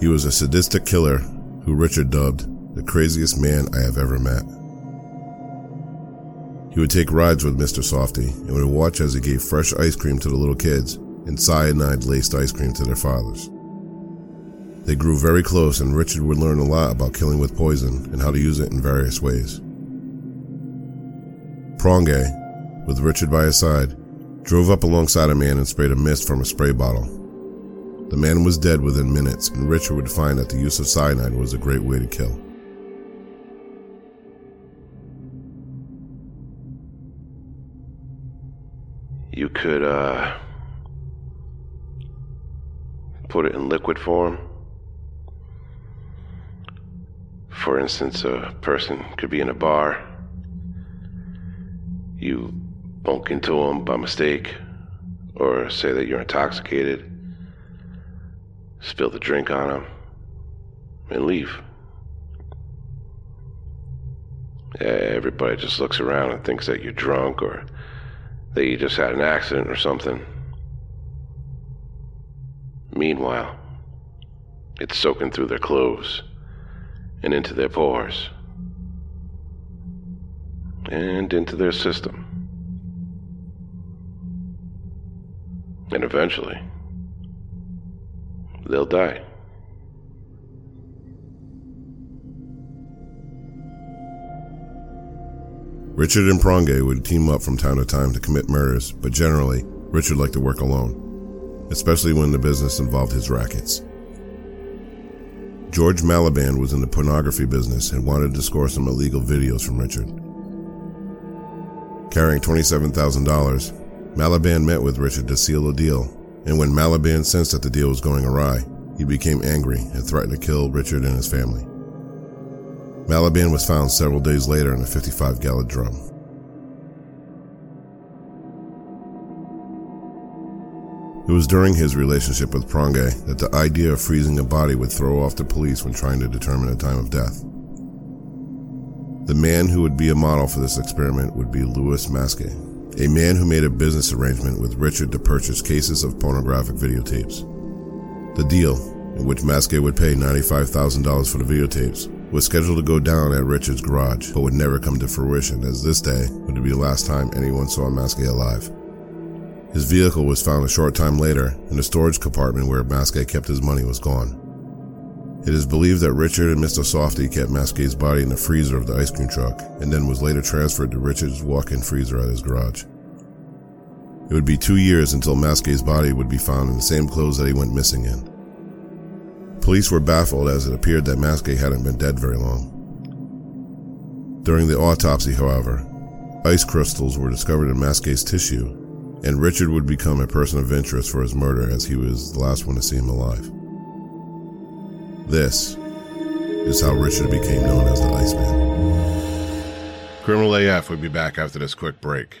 [SPEAKER 6] He was a sadistic killer who Richard dubbed the craziest man I have ever met. He would take rides with Mr. Softy and would watch as he gave fresh ice cream to the little kids and cyanide laced ice cream to their fathers. They grew very close, and Richard would learn a lot about killing with poison and how to use it in various ways. Pronge, with Richard by his side, drove up alongside a man and sprayed a mist from a spray bottle. The man was dead within minutes, and Richard would find that the use of cyanide was a great way to kill.
[SPEAKER 7] You could, uh, put it in liquid form. For instance, a person could be in a bar. You bump into them by mistake, or say that you're intoxicated, spill the drink on them, and leave. Yeah, everybody just looks around and thinks that you're drunk or that you just had an accident or something. Meanwhile, it's soaking through their clothes and into their pores and into their system. And eventually, they'll die.
[SPEAKER 6] Richard and Pronge would team up from time to time to commit murders, but generally, Richard liked to work alone, especially when the business involved his rackets. George Malliband was in the pornography business and wanted to score some illegal videos from Richard. Carrying $27,000, Malliband met with Richard to seal a deal, and when Malliband sensed that the deal was going awry, he became angry and threatened to kill Richard and his family. Malliband was found several days later in a 55 gallon drum. It was during his relationship with Pronge that the idea of freezing a body would throw off the police when trying to determine a time of death. The man who would be a model for this experiment would be Louis Masgay, a man who made a business arrangement with Richard to purchase cases of pornographic videotapes. The deal, in which Masgay would pay $95,000 for the videotapes, was scheduled to go down at Richard's garage, but would never come to fruition as this day would be the last time anyone saw Masgay alive. His vehicle was found a short time later, and the storage compartment where Masgay kept his money was gone. It is believed that Richard and Mr. Softy kept Masgay's body in the freezer of the ice cream truck, and then was later transferred to Richard's walk-in freezer at his garage. It would be two years until Masgay's body would be found in the same clothes that he went missing in. Police were baffled as it appeared that Masgay hadn't been dead very long. During the autopsy, however, ice crystals were discovered in Masgay's tissue, and Richard would become a person of interest for his murder as he was the last one to see him alive. This is how Richard became known as the Iceman.
[SPEAKER 1] Criminal AF will be back after this quick break.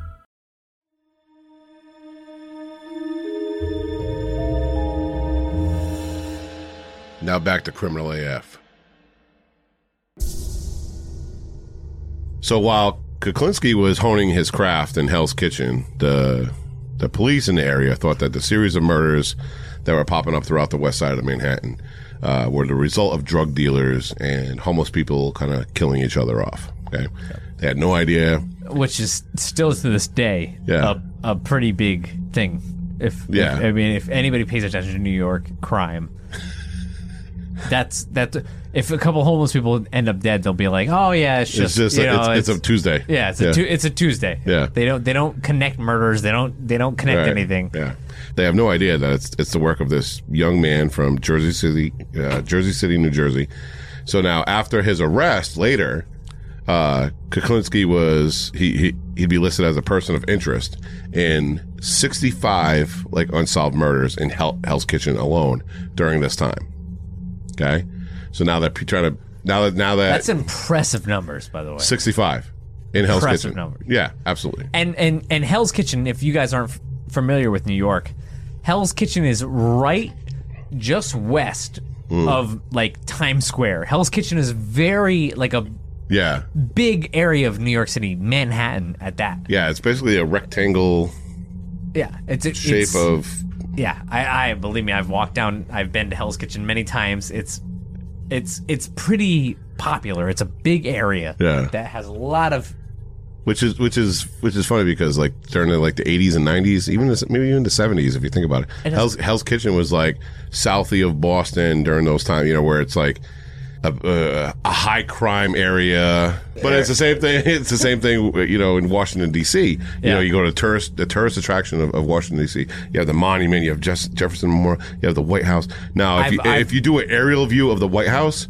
[SPEAKER 1] Now back to Criminal AF. So while Kuklinski was honing his craft in Hell's Kitchen, the the police in the area thought that the series of murders that were popping up throughout the west side of Manhattan uh, were the result of drug dealers and homeless people kind of killing each other off. Okay, they had no idea.
[SPEAKER 2] Which is still to this day
[SPEAKER 1] Yeah.
[SPEAKER 2] a, a pretty big thing. If,
[SPEAKER 1] Yeah.
[SPEAKER 2] if- I mean, if anybody pays attention to New York crime, That's that. If a couple homeless people end up dead, they'll be like, "Oh yeah, it's just,
[SPEAKER 1] just
[SPEAKER 2] you
[SPEAKER 1] a-
[SPEAKER 2] know,
[SPEAKER 1] it's- it's a Tuesday.
[SPEAKER 2] Yeah, it's a
[SPEAKER 1] Yeah.
[SPEAKER 2] Tu- it's a Tuesday.
[SPEAKER 1] Yeah.
[SPEAKER 2] they don't they don't connect murders. They don't they don't connect
[SPEAKER 1] Right.
[SPEAKER 2] anything.
[SPEAKER 1] Yeah, they have no idea that it's it's the work of this young man from Jersey City, uh, Jersey City, New Jersey. So now, after his arrest later, uh, Kuklinski was he, he he'd be listed as a person of interest in 65 like unsolved murders in Hell, Hell's Kitchen alone during this time. Okay, so now that trying to now that now that
[SPEAKER 2] That's impressive numbers, by the way.
[SPEAKER 1] 65 in Hell's
[SPEAKER 2] Impressive
[SPEAKER 1] Kitchen.
[SPEAKER 2] numbers.
[SPEAKER 1] Yeah, absolutely.
[SPEAKER 2] And and and Hell's Kitchen, if you guys aren't f- familiar with New York, Hell's Kitchen is right just west
[SPEAKER 1] Mm.
[SPEAKER 2] of like Times Square. Hell's Kitchen is very like a
[SPEAKER 1] Yeah,
[SPEAKER 2] big area of New York City, Manhattan at that.
[SPEAKER 1] yeah. It's basically a rectangle
[SPEAKER 2] Yeah, it's a
[SPEAKER 1] shape
[SPEAKER 2] it's-
[SPEAKER 1] of
[SPEAKER 2] Yeah, I, I believe me. I've walked down. I've been to Hell's Kitchen many times. It's it's it's pretty popular. It's a big area.
[SPEAKER 1] Yeah.
[SPEAKER 2] that has a lot of
[SPEAKER 1] which is which is which is funny because like during the, like the 80s and 90s even the, maybe even the 70s if you think about it,
[SPEAKER 2] It has-
[SPEAKER 1] Hell's, Hell's Kitchen was like southie of Boston during those times you know where it's like a, a, a high crime area but it's the same thing it's the same thing you know in Washington DC you
[SPEAKER 2] Yeah.
[SPEAKER 1] know you go to tourist the tourist attraction of, of Washington DC you have the monument you have Jeff, Jefferson Memorial you have the White House now if
[SPEAKER 2] I've-
[SPEAKER 1] you
[SPEAKER 2] I've-
[SPEAKER 1] if you do an aerial view of the White House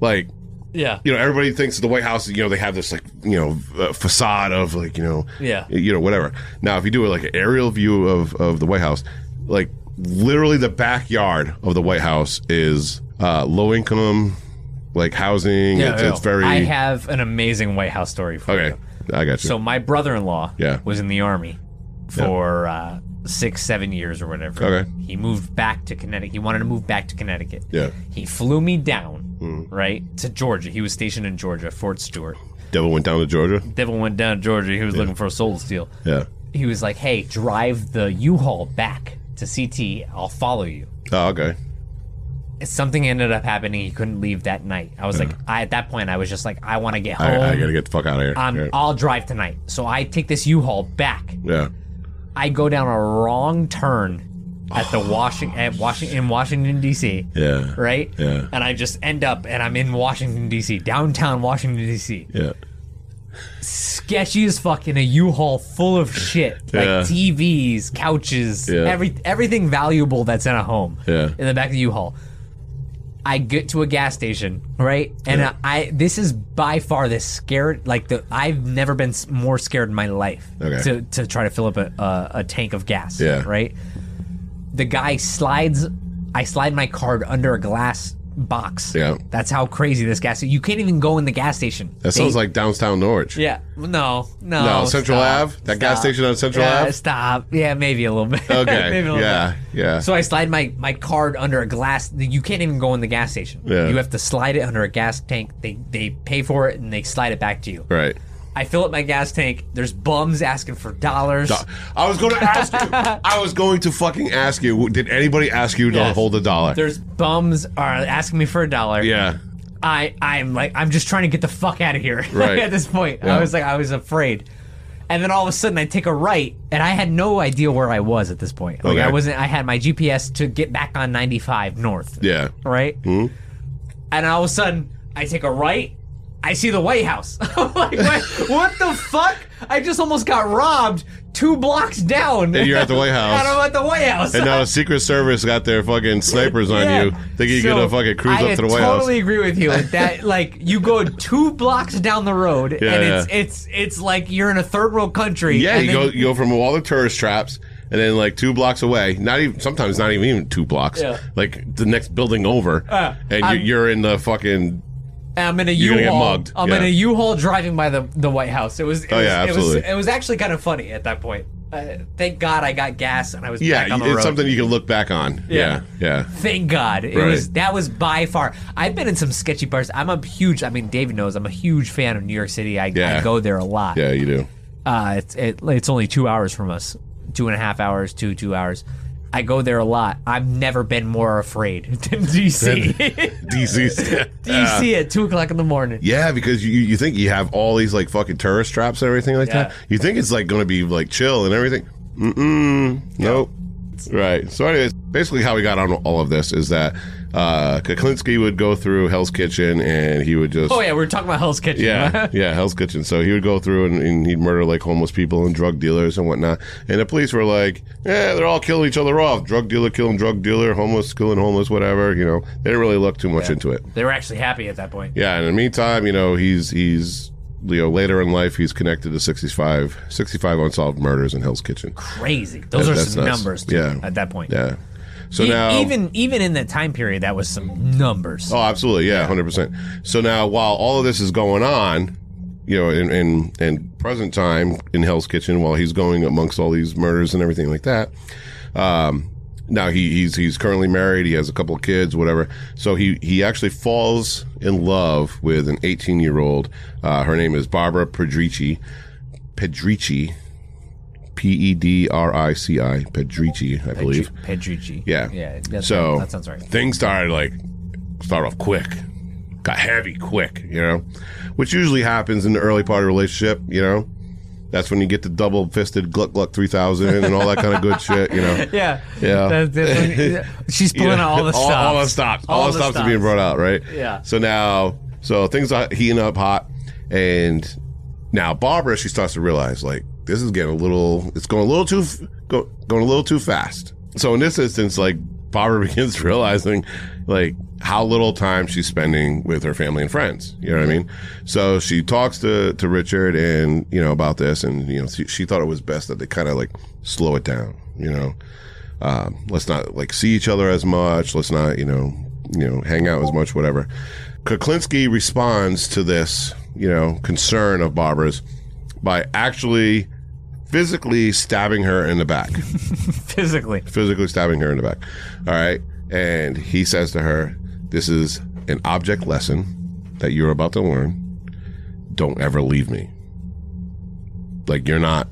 [SPEAKER 1] like
[SPEAKER 2] yeah.
[SPEAKER 1] you know, everybody thinks the White House, you know, they have this like, you know, uh, facade of like, you know,
[SPEAKER 2] Yeah.
[SPEAKER 1] you know, whatever. Now, if you do like an aerial view of, of the White House, like literally the backyard of the White House is uh, low income, like housing. it's,
[SPEAKER 2] no,
[SPEAKER 1] it's very.
[SPEAKER 2] I have an amazing White House story for
[SPEAKER 1] okay,
[SPEAKER 2] you.
[SPEAKER 1] I got you.
[SPEAKER 2] So my brother-in-law
[SPEAKER 1] Yeah.
[SPEAKER 2] was in the army for uh, six, seven years or whatever.
[SPEAKER 1] Okay.
[SPEAKER 2] He moved back to Connecticut. He wanted to move back to Connecticut.
[SPEAKER 1] Yeah.
[SPEAKER 2] He flew me down,
[SPEAKER 1] Mm.
[SPEAKER 2] right, to Georgia. He was stationed in Georgia, Fort Stewart.
[SPEAKER 1] Devil went down to Georgia.
[SPEAKER 2] Devil went down to Georgia. He was looking for a soul to steal.
[SPEAKER 1] Yeah.
[SPEAKER 2] He was like, "Hey, drive the U-Haul back to CT. I'll follow you."
[SPEAKER 1] Oh, okay.
[SPEAKER 2] Something ended up happening. He couldn't leave that night. I was like, I, at that point, I was just like, I want to get home.
[SPEAKER 1] I, I gotta get the fuck out of here.
[SPEAKER 2] Um,
[SPEAKER 1] yeah.
[SPEAKER 2] I'll drive tonight. So I take this U-Haul back.
[SPEAKER 1] yeah.
[SPEAKER 2] I go down a wrong turn at the Washington at Washington in Washington D.C.
[SPEAKER 1] Yeah.
[SPEAKER 2] Right.
[SPEAKER 1] Yeah.
[SPEAKER 2] And I just end up and I'm in Washington D.C. downtown Washington D.C.
[SPEAKER 1] Yeah.
[SPEAKER 2] Sketchy as fuck in a U-Haul full of shit like
[SPEAKER 1] Yeah.
[SPEAKER 2] TVs, couches,
[SPEAKER 1] Yeah.
[SPEAKER 2] every everything valuable that's in a home.
[SPEAKER 1] Yeah.
[SPEAKER 2] In the back of the U-Haul. I get to a gas station, right? And
[SPEAKER 1] Yeah.
[SPEAKER 2] I this is by far the scared like the I've never been more scared in my life
[SPEAKER 1] Okay.
[SPEAKER 2] to to try to fill up a, a a tank of gas.
[SPEAKER 1] Yeah.
[SPEAKER 2] Right. The guy slides. I slide my card under a glass box.
[SPEAKER 1] Yeah.
[SPEAKER 2] That's how crazy this gas. You can't even go in the gas station.
[SPEAKER 1] That sounds like downtown Norwich.
[SPEAKER 2] Yeah. No. No.
[SPEAKER 1] No, Central
[SPEAKER 2] stop,
[SPEAKER 1] Ave? That gas station on Central
[SPEAKER 2] yeah,
[SPEAKER 1] Ave?
[SPEAKER 2] Stop. Yeah, maybe a little bit.
[SPEAKER 1] Okay.
[SPEAKER 2] maybe a little
[SPEAKER 1] yeah.
[SPEAKER 2] bit.
[SPEAKER 1] Yeah.
[SPEAKER 2] So I slide my, my card under a glass. You can't even go in the gas station.
[SPEAKER 1] Yeah.
[SPEAKER 2] You have to slide it under a gas tank. They they pay for it and they slide it back to you.
[SPEAKER 1] right.
[SPEAKER 2] I fill up my gas tank. There's bums asking for dollars.
[SPEAKER 1] Do- I was going to ask you. I was going to fucking ask you. Did anybody ask you to
[SPEAKER 2] Yes.
[SPEAKER 1] hold a dollar?
[SPEAKER 2] There's bums are asking me for a dollar.
[SPEAKER 1] yeah.
[SPEAKER 2] I I'm like I'm just trying to get the fuck out of here.
[SPEAKER 1] Right.
[SPEAKER 2] at this point,
[SPEAKER 1] Yeah.
[SPEAKER 2] I was like I was afraid, and then all of a sudden I take a right, and I had no idea where I was at this point. Like
[SPEAKER 1] Okay.
[SPEAKER 2] I wasn't. I had my GPS to get back on 95 north.
[SPEAKER 1] Yeah.
[SPEAKER 2] Right.
[SPEAKER 1] Hmm?
[SPEAKER 2] And all of a sudden I take a right. I see the White House. I'm like, what, what the fuck? I just almost got robbed two blocks down.
[SPEAKER 1] And you're at the White House.
[SPEAKER 2] and I'm at the White House.
[SPEAKER 1] And now Secret Service got their fucking snipers on
[SPEAKER 2] Yeah.
[SPEAKER 1] you, thinking you're
[SPEAKER 2] So,
[SPEAKER 1] gonna fucking cruise
[SPEAKER 2] I
[SPEAKER 1] up to the White
[SPEAKER 2] totally
[SPEAKER 1] House.
[SPEAKER 2] agree with you. That like you go two blocks down the road,
[SPEAKER 1] Yeah,
[SPEAKER 2] and
[SPEAKER 1] yeah.
[SPEAKER 2] it's it's it's like you're in a third world country.
[SPEAKER 1] Yeah,
[SPEAKER 2] and
[SPEAKER 1] you
[SPEAKER 2] then
[SPEAKER 1] go you go from all the tourist traps, and then like two blocks away, not even sometimes not even even two blocks,
[SPEAKER 2] Yeah.
[SPEAKER 1] like the next building over,
[SPEAKER 2] Uh,
[SPEAKER 1] and
[SPEAKER 2] I'm-
[SPEAKER 1] you're, you're in the fucking.
[SPEAKER 2] I'm in a
[SPEAKER 1] You're gonna get
[SPEAKER 2] U-Haul.
[SPEAKER 1] mugged,
[SPEAKER 2] I'm
[SPEAKER 1] yeah.
[SPEAKER 2] in a U-Haul driving by the the White House. It was. It
[SPEAKER 1] Oh,
[SPEAKER 2] was,
[SPEAKER 1] yeah,
[SPEAKER 2] It was,
[SPEAKER 1] absolutely.
[SPEAKER 2] it was actually kind of funny at that point. Uh, thank God I got gas and I was
[SPEAKER 1] Yeah,
[SPEAKER 2] back on the
[SPEAKER 1] it's
[SPEAKER 2] road.
[SPEAKER 1] something you can look back on. Yeah, yeah.
[SPEAKER 2] Thank God. It
[SPEAKER 1] Right.
[SPEAKER 2] was that was by far. I've been in some sketchy parts. I'm a huge. I mean, David knows. I'm a huge fan of New York City. I,
[SPEAKER 1] Yeah.
[SPEAKER 2] I go there a lot.
[SPEAKER 1] Yeah, you do.
[SPEAKER 2] Uh, it's it, it's only two hours from us, two and a half hours, two two hours. I go there a lot. I've never been more afraid than DC.
[SPEAKER 1] DC.
[SPEAKER 2] DC at two o'clock in the morning.
[SPEAKER 1] Yeah, because you you think you have all these like fucking tourist traps and everything like
[SPEAKER 2] Yeah.
[SPEAKER 1] that. You think it's like going to be like chill and everything. Mm-mm. Nope. Right. So, anyways, basically how we got on all of this is that uh, Kuklinski would go through Hell's Kitchen and he would just
[SPEAKER 2] Oh yeah, we are talking about Hell's Kitchen.
[SPEAKER 1] yeah, yeah, Hell's Kitchen. So he would go through and, and he'd murder like homeless people and drug dealers and whatnot. And the police were like, "Yeah, they're all killing each other off. Drug dealer killing drug dealer, homeless killing homeless, whatever." You know, they didn't really look too much into it.
[SPEAKER 2] They were actually happy at that point.
[SPEAKER 1] Yeah, and in the meantime, you know, he's he's you know later in life he's connected to 65, 65 unsolved murders in Hell's Kitchen.
[SPEAKER 2] Crazy. Those
[SPEAKER 1] That-
[SPEAKER 2] are some
[SPEAKER 1] nuts.
[SPEAKER 2] numbers. Too,
[SPEAKER 1] Yeah.
[SPEAKER 2] At that point.
[SPEAKER 1] Yeah. So
[SPEAKER 2] E-
[SPEAKER 1] now
[SPEAKER 2] even even in that time period, that was some numbers.
[SPEAKER 1] Oh, absolutely. Yeah, hundred percent. So now, while all of this is going on, you know, in, in in present time in Hell's Kitchen, while he's going amongst all these murders and everything like that, um, now he, he's he's currently married. He has a couple of kids, whatever. So he he actually falls in love with an 18 year old. Uh, her name is Barbara Pedrici. Pedrici. P E D R I C I. Pedrici, I believe.
[SPEAKER 2] Pedrici.
[SPEAKER 1] Yeah.
[SPEAKER 2] Yeah. that-
[SPEAKER 1] so
[SPEAKER 2] that sounds right.
[SPEAKER 1] Things started like start off quick, got heavy quick, you know, which usually happens in the early part of a relationship. You know, that's when you get the double fisted gluck gluck three thousand and all that kind of good shit. You know.
[SPEAKER 2] Yeah.
[SPEAKER 1] Yeah.
[SPEAKER 2] She's
[SPEAKER 1] You
[SPEAKER 2] pulling
[SPEAKER 1] know,
[SPEAKER 2] out all the stops.
[SPEAKER 1] All, all the stops. All,
[SPEAKER 2] All
[SPEAKER 1] the
[SPEAKER 2] the
[SPEAKER 1] stops are being brought out, right?
[SPEAKER 2] Yeah.
[SPEAKER 1] So now, so things are heating up hot, and now Barbara, she starts to realize like this is getting a little, it's going a little too, go, going a little too fast. So in this instance, like Barbara begins realizing like how little time she's spending with her family and friends. You know what I mean? So she talks to to Richard and you know about this, and you know she, she thought it was best that they kind of like slow it down. You know, um, let's not like see each other as much. Let's not, you know, you know, hang out as much, whatever. Kuklinski responds to this, you know, concern of Barbara's by actually physically stabbing her in the back.
[SPEAKER 2] Physically.
[SPEAKER 1] physically stabbing her in the back. All right. And he says to her, This is an object lesson that you're about to learn. Don't ever leave me. Like, you're not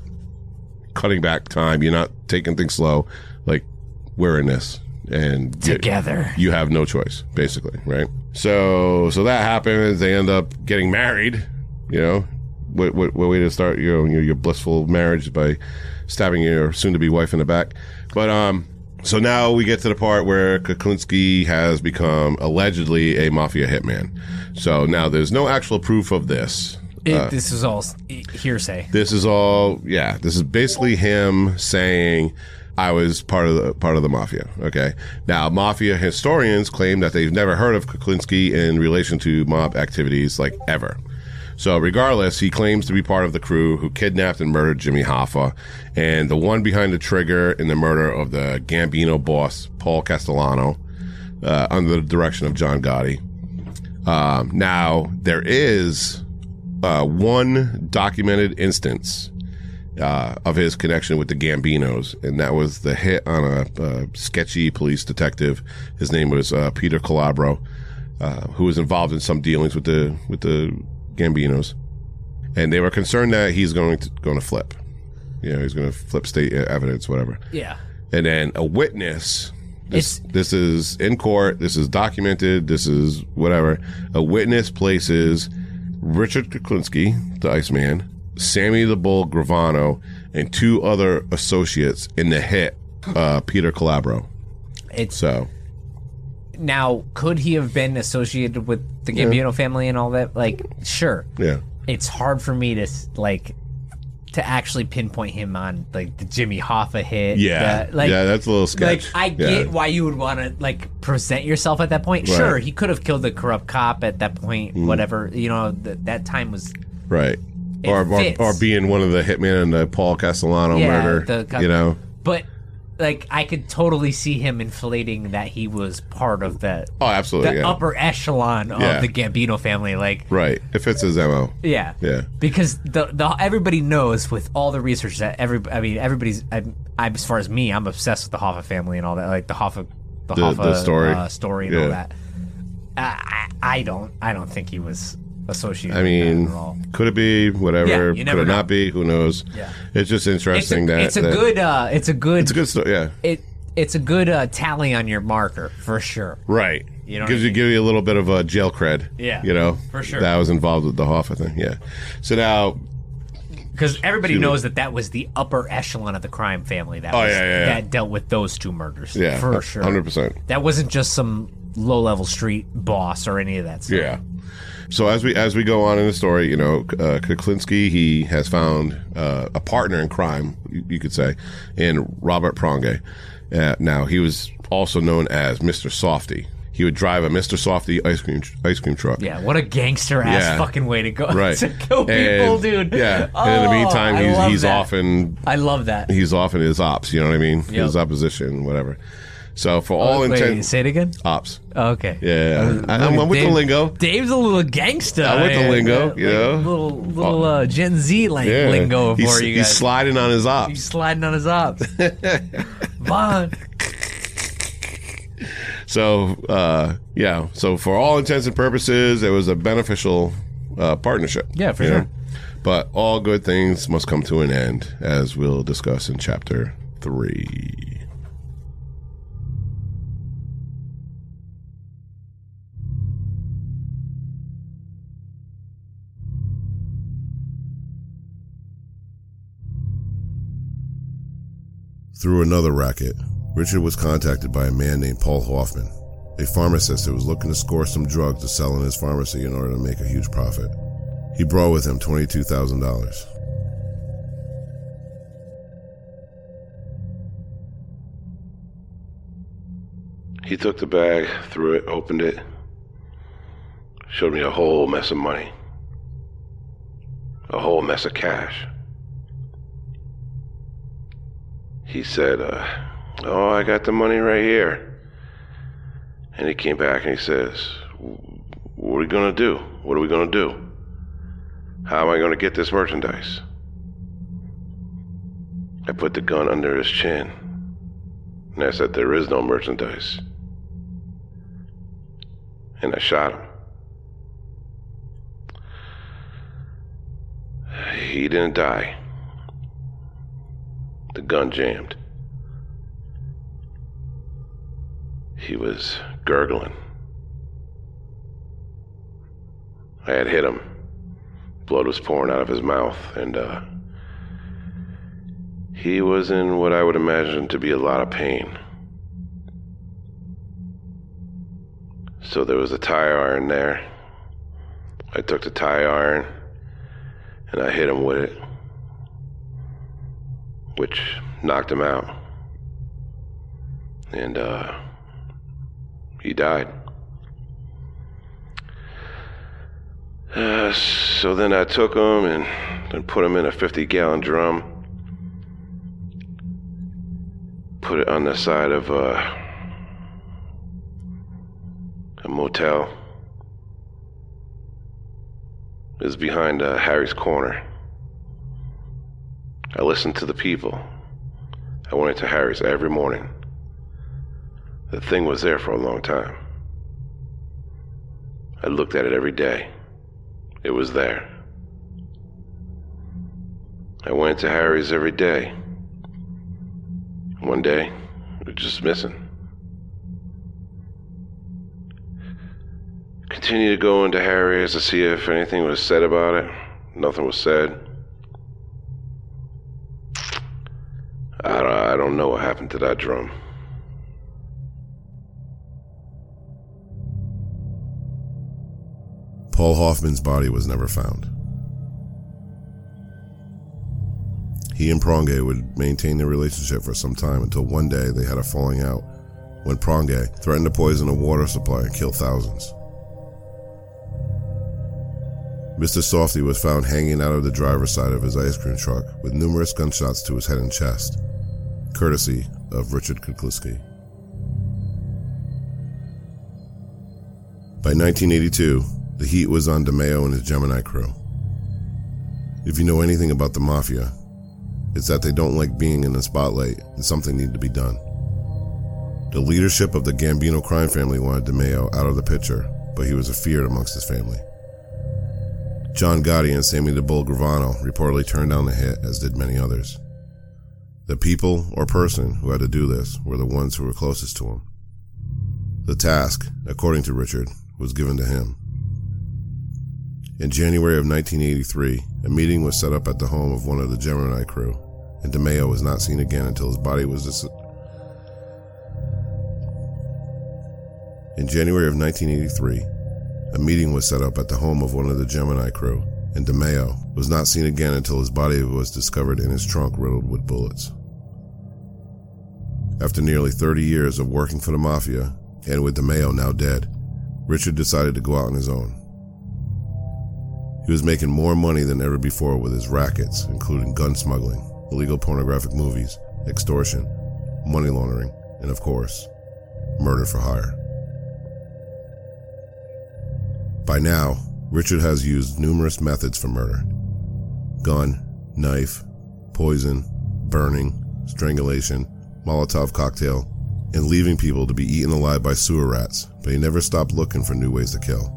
[SPEAKER 1] cutting back time. You're not taking things slow. Like, we're in this. And you-
[SPEAKER 2] Together.
[SPEAKER 1] you have no choice, basically, right? So, so that happens. They end up getting married. You know, what what, what way to start your your, your blissful marriage by stabbing your soon-to-be wife in the back? But um, so now we get to the part where Kuklinski has become allegedly a mafia hitman. So now there's no actual proof of this.
[SPEAKER 2] It,
[SPEAKER 1] Uh,
[SPEAKER 2] this is all hearsay.
[SPEAKER 1] this is all, yeah. This is basically him saying, "I was part of the part of the mafia." Okay. Now, mafia historians claim that they've never heard of Kuklinski in relation to mob activities, like ever. So, regardless, he claims to be part of the crew who kidnapped and murdered Jimmy Hoffa, and the one behind the trigger in the murder of the Gambino boss Paul Castellano, uh, under the direction of John Gotti. Um, now, there is uh, one documented instance uh, of his connection with the Gambinos, and that was the hit on a, uh sketchy police detective. His name was uh, Peter Calabro, uh, who was involved in some dealings with the with the Gambinos, and they were concerned that he's going to going to flip. You know, he's going to flip state evidence, whatever.
[SPEAKER 2] Yeah.
[SPEAKER 1] And then a witness. This, this is in court. This is documented. This is whatever. A witness places Richard Kuklinski, the Iceman, Sammy the Bull Gravano, and two other associates in the hit, uh, Peter Calabro.
[SPEAKER 2] It's
[SPEAKER 1] So,
[SPEAKER 2] now could he have been associated with the
[SPEAKER 1] Yeah.
[SPEAKER 2] Gambino family and all that? Like, sure.
[SPEAKER 1] yeah.
[SPEAKER 2] It's hard for me to like to actually pinpoint him on like the Jimmy Hoffa hit.
[SPEAKER 1] Yeah.
[SPEAKER 2] the- like,
[SPEAKER 1] yeah, that's a little sketch. Like.
[SPEAKER 2] I
[SPEAKER 1] Yeah.
[SPEAKER 2] get why you would want to like present yourself at that point.
[SPEAKER 1] Right.
[SPEAKER 2] Sure, he could have killed the corrupt cop at that point.
[SPEAKER 1] Mhm.
[SPEAKER 2] Whatever you know, th- that time was
[SPEAKER 1] Right. Or, or, or being one of the hitmen in the Paul Castellano
[SPEAKER 2] Yeah,
[SPEAKER 1] murder.
[SPEAKER 2] the-
[SPEAKER 1] you know?
[SPEAKER 2] But like I could totally see him inflating that he was part of the
[SPEAKER 1] Oh, absolutely.
[SPEAKER 2] the
[SPEAKER 1] yeah.
[SPEAKER 2] upper echelon of
[SPEAKER 1] Yeah.
[SPEAKER 2] the Gambino family. Like
[SPEAKER 1] right. It fits his MO.
[SPEAKER 2] yeah,
[SPEAKER 1] Yeah.
[SPEAKER 2] because the the everybody knows with all the research that every I mean everybody's I, I as far as me I'm obsessed with the Hoffa family and all that like the Hoffa the,
[SPEAKER 1] The-
[SPEAKER 2] Hoffa
[SPEAKER 1] the story.
[SPEAKER 2] uh, story and
[SPEAKER 1] Yeah.
[SPEAKER 2] all that. I I don't I don't think he was associated.
[SPEAKER 1] I mean, could it be whatever?
[SPEAKER 2] Yeah,
[SPEAKER 1] could it
[SPEAKER 2] know.
[SPEAKER 1] not be? Who knows?
[SPEAKER 2] Yeah.
[SPEAKER 1] It's just
[SPEAKER 2] It's
[SPEAKER 1] interesting
[SPEAKER 2] a,
[SPEAKER 1] that
[SPEAKER 2] it's a
[SPEAKER 1] that-
[SPEAKER 2] good uh it's a good
[SPEAKER 1] It's a good story. Yeah.
[SPEAKER 2] it it's a good uh, tally on your marker for sure.
[SPEAKER 1] Right.
[SPEAKER 2] You know
[SPEAKER 1] Gives you
[SPEAKER 2] mean?
[SPEAKER 1] give you a little bit of a jail cred.
[SPEAKER 2] Yeah,
[SPEAKER 1] You know,
[SPEAKER 2] for sure.
[SPEAKER 1] That was involved with the Hoffa thing. Yeah. So now,
[SPEAKER 2] Because everybody
[SPEAKER 8] me.
[SPEAKER 2] knows that that was the upper echelon of the crime family. That
[SPEAKER 8] Oh,
[SPEAKER 2] was,
[SPEAKER 8] yeah, yeah,
[SPEAKER 2] that dealt with those two murders.
[SPEAKER 8] Yeah,
[SPEAKER 2] for sure,
[SPEAKER 8] 100%.
[SPEAKER 2] That wasn't just some low level street boss or any of that stuff.
[SPEAKER 8] Yeah. So as we as we go on in the story, you know, uh, Kuklinski he has found uh, a partner in crime, you, you could say, in Robert Pronge. Uh, now he was also known as Mister Softy. He would drive a Mister Softy ice cream ice cream truck.
[SPEAKER 2] Yeah, what a gangster ass
[SPEAKER 8] Yeah.
[SPEAKER 2] fucking way to go
[SPEAKER 8] Right.
[SPEAKER 2] to kill people,
[SPEAKER 8] And-
[SPEAKER 2] dude.
[SPEAKER 8] Yeah. and in the
[SPEAKER 2] Oh,
[SPEAKER 8] meantime, he's he's
[SPEAKER 2] that.
[SPEAKER 8] off in
[SPEAKER 2] I love that.
[SPEAKER 8] he's off in his ops. You know what I mean?
[SPEAKER 2] Yep.
[SPEAKER 8] His opposition, whatever. So for all
[SPEAKER 2] Oh, wait,
[SPEAKER 8] intents,
[SPEAKER 2] say it again.
[SPEAKER 8] ops.
[SPEAKER 2] Oh, okay.
[SPEAKER 8] Yeah, I, I'm, I'm with
[SPEAKER 2] Dave-
[SPEAKER 8] the lingo.
[SPEAKER 2] Dave's a little gangster.
[SPEAKER 8] I'm with the lingo,
[SPEAKER 2] yeah,
[SPEAKER 8] you
[SPEAKER 2] like
[SPEAKER 8] know?
[SPEAKER 2] little little uh, Gen Z lang-
[SPEAKER 8] Yeah.
[SPEAKER 2] lingo
[SPEAKER 8] he's,
[SPEAKER 2] for you
[SPEAKER 8] he's sliding on his ops.
[SPEAKER 2] He's sliding on his ops. Vaughn.
[SPEAKER 8] So uh, yeah, so for all intents and purposes, it was a beneficial uh, partnership.
[SPEAKER 2] Yeah, for sure.
[SPEAKER 8] know? But all good things must come to an end, as we'll discuss in chapter three.
[SPEAKER 9] Through another racket, Richard was contacted by a man named Paul Hoffman, a pharmacist who was looking to score some drugs to sell in his pharmacy in order to make a huge profit. He brought with him $22,000.
[SPEAKER 1] He took the bag, threw it, opened it, showed me a whole mess of money. A whole mess of cash. He said, uh, Oh, I got the money right here. And he came back and he says, What are we going to do? What are we going to do? How am I going to get this merchandise? I put the gun under his chin. And I said, There is no merchandise. And I shot him. He didn't die. The gun jammed. He was gurgling. I had hit him. Blood was pouring out of his mouth, and uh, he was in what I would imagine to be a lot of pain. So there was a tire iron there. I took the tire iron and I hit him with it, which knocked him out. And uh, he died. Uh, so then I took him and, and put him in a 50 gallon drum. Put it on the side of uh, a motel. It was behind uh, Harry's Corner. I listened to the people. I went into Harry's every morning. The thing was there for a long time. I looked at it every day. It was there. I went to Harry's every day. One day, it was just missing. Continued to go into Harry's to see if anything was said about it. Nothing was said. I I don't know what happened to that drum.
[SPEAKER 9] Paul Hoffman's body was never found. He and Pronge would maintain their relationship for some time until one day they had a falling out when Pronge threatened to poison a water supply and kill thousands. Mr. Softy was found hanging out of the driver's side of his ice cream truck with numerous gunshots to his head and chest, courtesy of Richard Kuklinski. By 1982, the heat was on DeMeo and his Gemini crew. If you know anything about the Mafia, it's that they don't like being in the spotlight and something needed to be done. The leadership of the Gambino crime family wanted DeMeo out of the picture, but he was a feared amongst his family. John Gotti and Sammy the Bull Gravano reportedly turned down the hit, as did many others. The people or person who had to do this were the ones who were closest to him. The task, according to Richard, was given to him.
[SPEAKER 1] In January of 1983, a meeting was set up at the home of one of the Gemini crew, and DeMeo was not seen again until his body was dis- In January of 1983, a meeting was set up at the home of one of the Gemini crew, and DeMeo was not seen again until his body was discovered in his trunk riddled with bullets. After nearly 30 years of working for the Mafia, and with DeMeo now dead, Richard decided to go out on his own. He was making more money than ever before with his rackets, including gun smuggling, illegal pornographic movies, extortion, money laundering, and of course, murder for hire. By now, Richard has used numerous methods for murder gun, knife, poison, burning, strangulation, Molotov cocktail, and leaving people to be eaten alive by sewer rats, but he never stopped looking for new ways to kill.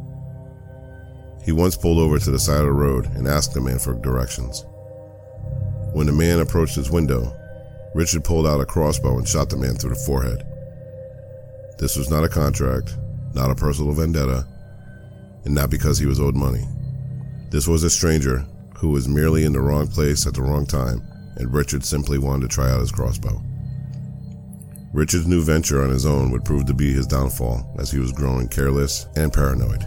[SPEAKER 1] He once pulled over to the side of the road and asked the man for directions. When the man approached his window, Richard pulled out a crossbow and shot the man through the forehead. This was not a contract, not a personal vendetta, and not because he was owed money. This was a stranger who was merely in the wrong place at the wrong time, and Richard simply wanted to try out his crossbow. Richard's new venture on his own would prove to be his downfall as he was growing careless and paranoid.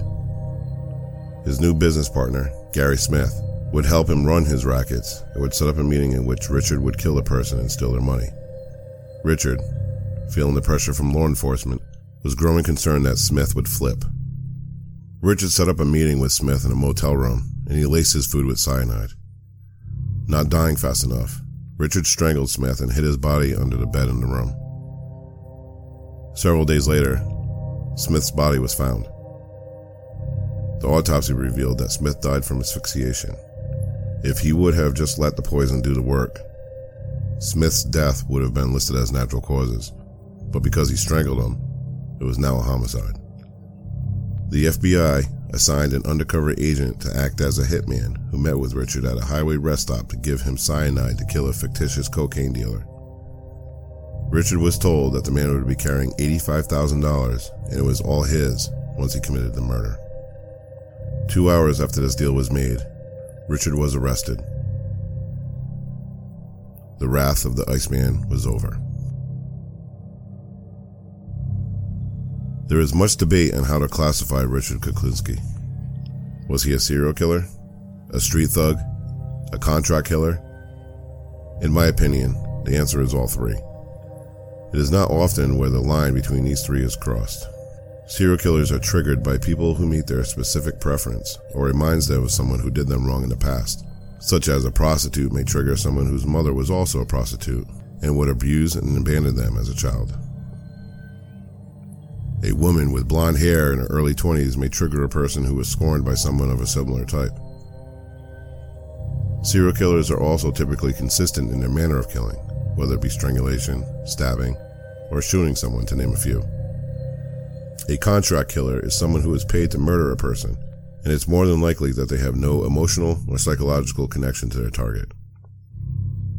[SPEAKER 1] His new business partner, Gary Smith, would help him run his rackets and would set up a meeting in which Richard would kill a person and steal their money. Richard, feeling the pressure from law enforcement, was growing concerned that Smith would flip. Richard set up a meeting with Smith in a motel room and he laced his food with cyanide. Not dying fast enough, Richard strangled Smith and hid his body under the bed in the room. Several days later, Smith's body was found. The autopsy revealed that Smith died from asphyxiation. If he would have just let the poison do the work, Smith's death would have been listed as natural causes, but because he strangled him, it was now a homicide. The FBI assigned an undercover agent to act as a hitman who met with Richard at a highway rest stop to give him cyanide to kill a fictitious cocaine dealer. Richard was told that the man would be carrying $85,000 and it was all his once he committed the murder. Two hours after this deal was made, Richard was arrested. The wrath of the Iceman was over. There is much debate on how to classify Richard Kuklinski. Was he a serial killer? A street thug? A contract killer? In my opinion, the answer is all three. It is not often where the line between these three is crossed. Serial killers are triggered by people who meet their specific preference or reminds them of someone who did them wrong in the past, such as a prostitute may trigger someone whose mother was also a prostitute and would abuse and abandon them as a child. A woman with blonde hair in her early 20s may trigger a person who was scorned by someone of a similar type. Serial killers are also typically consistent in their manner of killing, whether it be strangulation, stabbing, or shooting someone, to name a few. A contract killer is someone who is paid to murder a person, and it's more than likely that they have no emotional or psychological connection to their target.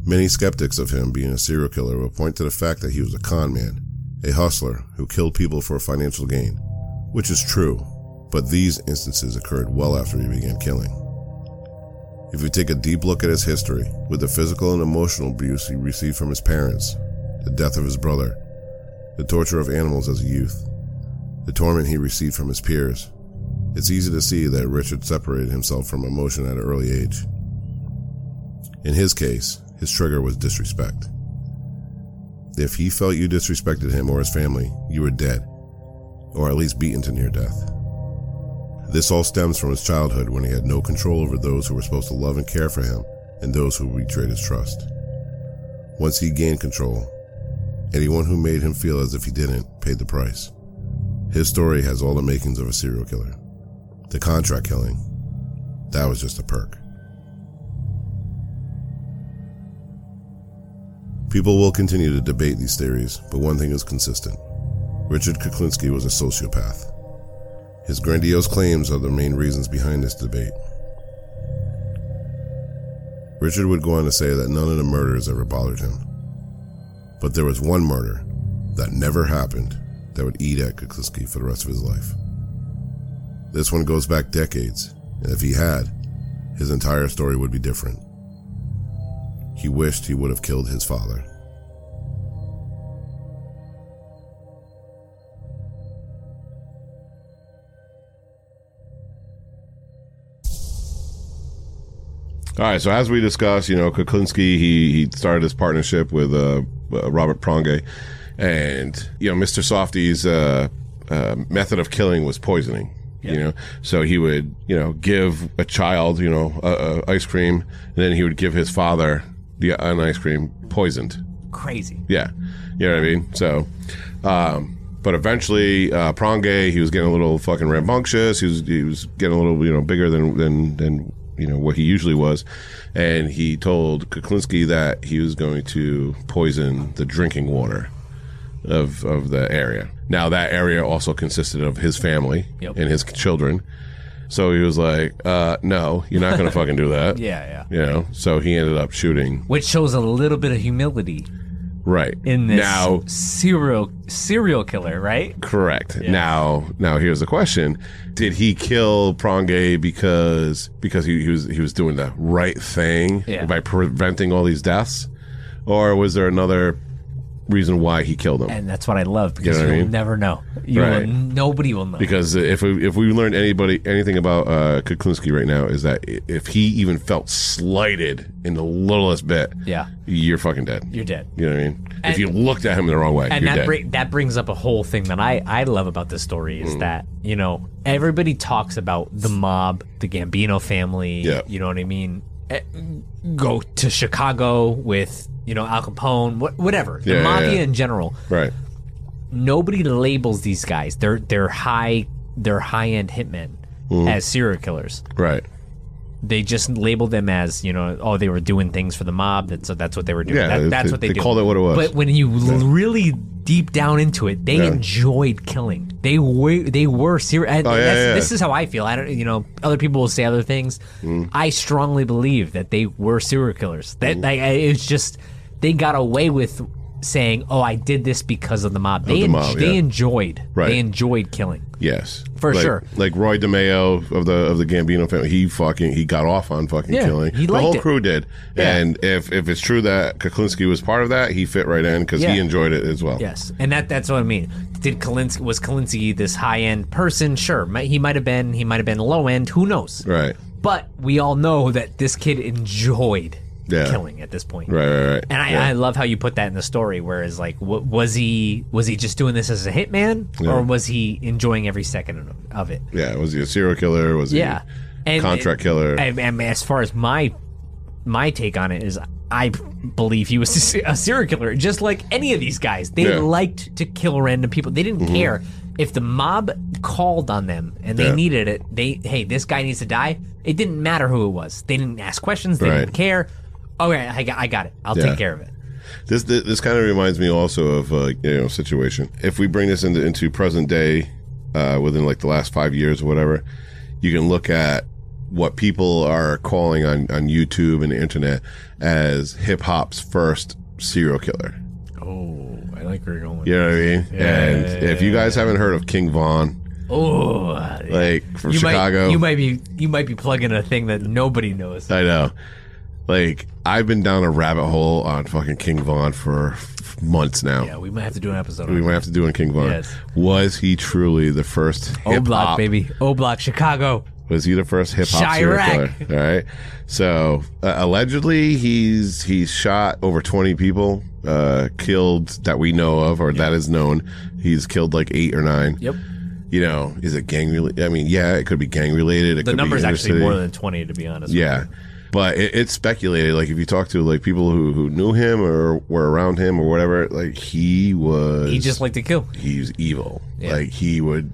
[SPEAKER 1] Many skeptics of him being a serial killer will point to the fact that he was a con man a hustler who killed people for financial gain, which is true, but these instances occurred well after he began killing. If you take a deep look at his history, with the physical and emotional abuse he received from his parents, the death of his brother, the torture of animals as a youth, the torment he received from his peers, it's easy to see that Richard separated himself from emotion at an early age. In his case, his trigger was disrespect. If he felt you disrespected him or his family, you were dead, or at least beaten to near death. This all stems from his childhood when he had no control over those who were supposed to love and care for him and those who betrayed his trust. Once he gained control, anyone who made him feel as if he didn't paid the price. His story has all the makings of a serial killer. The contract killing, that was just a perk. People will continue to debate these theories, but one thing is consistent. Richard Kuklinski was a sociopath. His grandiose claims are the main reasons behind this debate. Richard would go on to say that none of the murders ever bothered him. But there was one murder that never happened that would eat at Kuklinski for the rest of his life. This one goes back decades,
[SPEAKER 6] And if he had, his entire story would be different. He wished he would have killed his father.
[SPEAKER 1] All right, so as we discussed, you know, Kuklinski, he he started his partnership with uh, uh, Robert Pronge, and you know, Mr. Softy's uh, uh, method of killing was poisoning. You know, so he would you know give a child you know uh, uh, ice cream, and then he would give his father the an ice cream poisoned.
[SPEAKER 2] Crazy.
[SPEAKER 1] Yeah, you know what I mean. So, um, but eventually, uh, Pronge, he was getting a little fucking rambunctious. He was he was getting a little you know bigger than than than you know what he usually was, and he told Kuklinski that he was going to poison the drinking water of of the area. Now that area also consisted of his family
[SPEAKER 2] Yep.
[SPEAKER 1] and his children. So he was like, uh, "No, you're not going to fucking do that."
[SPEAKER 2] Yeah, yeah.
[SPEAKER 1] You know. So he ended up shooting.
[SPEAKER 2] Which shows a little bit of humility
[SPEAKER 1] Right
[SPEAKER 2] in this
[SPEAKER 1] now,
[SPEAKER 2] serial serial killer, right?
[SPEAKER 1] Correct. Now, now here's the question: Did he kill Pronge because because he, he was he was doing the right thing
[SPEAKER 2] Yeah.
[SPEAKER 1] by preventing all these deaths, or was there another reason why he killed him?
[SPEAKER 2] And that's what I love because
[SPEAKER 1] know what I
[SPEAKER 2] you'll never know. You
[SPEAKER 1] Right.
[SPEAKER 2] will, nobody will know.
[SPEAKER 1] Because if we, if we learned anybody anything about uh, Kuklinski right now is that if he even felt slighted in the littlest bit,
[SPEAKER 2] Yeah.
[SPEAKER 1] you're fucking dead.
[SPEAKER 2] You're dead.
[SPEAKER 1] You know what I mean?
[SPEAKER 2] And-
[SPEAKER 1] if you looked at him the wrong way,
[SPEAKER 2] and
[SPEAKER 1] you're
[SPEAKER 2] that
[SPEAKER 1] dead.
[SPEAKER 2] bring, that brings up a whole thing that I, I love about this story is
[SPEAKER 1] Mm.
[SPEAKER 2] that you know everybody talks about the mob, the Gambino family.
[SPEAKER 1] Yeah.
[SPEAKER 2] You know what I mean? Eh, Go to Chicago with you know Al Capone, what, whatever the
[SPEAKER 1] Yeah, yeah,
[SPEAKER 2] mafia
[SPEAKER 1] yeah.
[SPEAKER 2] in general.
[SPEAKER 1] right.
[SPEAKER 2] Nobody labels these guys. They're they're high they're high end hitmen
[SPEAKER 1] Mhm.
[SPEAKER 2] as serial killers.
[SPEAKER 1] Right.
[SPEAKER 2] They just labeled them as you know oh they were doing things for the mob. That's so that's what they were doing.
[SPEAKER 1] Yeah,
[SPEAKER 2] That- that's
[SPEAKER 1] they-
[SPEAKER 2] what they,
[SPEAKER 1] they
[SPEAKER 2] do.
[SPEAKER 1] called it what it was.
[SPEAKER 2] But when you l- really deep down into it, they
[SPEAKER 1] Yeah.
[SPEAKER 2] enjoyed killing. They were they were serious.
[SPEAKER 1] Oh, yeah, yeah.
[SPEAKER 2] This is how I feel. I don't you know other people will say other things.
[SPEAKER 1] Mm.
[SPEAKER 2] I strongly believe that they were serial killers. That
[SPEAKER 1] Mm.
[SPEAKER 2] like, it's just they got away with saying oh I did this because of the mob. They
[SPEAKER 1] the
[SPEAKER 2] en-
[SPEAKER 1] mob,
[SPEAKER 2] they enjoyed
[SPEAKER 1] Right.
[SPEAKER 2] they enjoyed killing.
[SPEAKER 1] Yes,
[SPEAKER 2] For
[SPEAKER 1] Like-
[SPEAKER 2] sure.
[SPEAKER 1] Like Roy DeMeo of the of the Gambino family, he fucking he got off on fucking
[SPEAKER 2] Yeah,
[SPEAKER 1] killing.
[SPEAKER 2] he
[SPEAKER 1] the whole
[SPEAKER 2] it.
[SPEAKER 1] crew did.
[SPEAKER 2] Yeah.
[SPEAKER 1] And if if it's true that Kuklinski was part of that, he fit right in because
[SPEAKER 2] Yeah.
[SPEAKER 1] he enjoyed it as well.
[SPEAKER 2] Yes, and that that's what I mean. Did Kalinsky was Kalinsky this high end person? Sure, he might have been. He might have been low end. Who knows?
[SPEAKER 1] Right.
[SPEAKER 2] But we all know that this kid enjoyed
[SPEAKER 1] Yeah.
[SPEAKER 2] killing at this point.
[SPEAKER 1] Right. Right. Right.
[SPEAKER 2] And I,
[SPEAKER 1] Yeah.
[SPEAKER 2] I love how you put that in the story. Whereas, like, was he was he just doing this as a hitman,
[SPEAKER 1] Yeah.
[SPEAKER 2] or was he enjoying every second of- it?
[SPEAKER 1] yeah. Was he a serial killer? Was
[SPEAKER 2] Yeah,
[SPEAKER 1] he a contract killer?
[SPEAKER 2] And, and as far as my my take on it is, I believe he was a serial killer, just like any of these guys. They
[SPEAKER 1] Yeah.
[SPEAKER 2] liked to kill random people. They didn't
[SPEAKER 1] Mhm.
[SPEAKER 2] care if the mob called on them and they
[SPEAKER 1] Yeah.
[SPEAKER 2] needed it. They hey, this guy needs to die. It didn't matter who it was. They didn't ask questions. They
[SPEAKER 1] Right.
[SPEAKER 2] didn't care. Okay, I got, I got it. I'll
[SPEAKER 1] Yeah.
[SPEAKER 2] take care of it.
[SPEAKER 1] This this, this kind of reminds me also of uh, you know situation. If we bring this into into present day, uh, within like the last five years or whatever, you can look at what people are calling on on YouTube and the internet as hip hop's first serial killer.
[SPEAKER 2] Oh, I like where you're going.
[SPEAKER 1] You know what I mean? and if you guys haven't heard of King Von,
[SPEAKER 2] Oh,
[SPEAKER 1] like from
[SPEAKER 2] you
[SPEAKER 1] Chicago,
[SPEAKER 2] Might, you might be you might be plugging a thing that nobody knows.
[SPEAKER 1] I know. Like I've been down a rabbit hole on fucking King Von for months now.
[SPEAKER 2] Yeah, we might have to do an episode.
[SPEAKER 1] We
[SPEAKER 2] on
[SPEAKER 1] might have to do on King Von.
[SPEAKER 2] Yes.
[SPEAKER 1] Was he truly the first
[SPEAKER 2] O
[SPEAKER 1] hip
[SPEAKER 2] Block, baby. O Block, Chicago.
[SPEAKER 1] Was he the first hip hop serial killer? All right. So uh, allegedly, he's he's shot over twenty people, uh, killed that we know of or that is known. He's killed like eight or nine.
[SPEAKER 2] Yep.
[SPEAKER 1] You know, is it gang related? I mean, yeah, it could be gang related. It
[SPEAKER 2] The
[SPEAKER 1] could
[SPEAKER 2] number's
[SPEAKER 1] be
[SPEAKER 2] actually more than twenty, to be honest.
[SPEAKER 1] Yeah. But it, it's speculated. Like if you talk to like people who, who knew him or were around him or whatever, like he was.
[SPEAKER 2] He just liked to kill.
[SPEAKER 1] He's evil.
[SPEAKER 2] Yeah.
[SPEAKER 1] Like he would.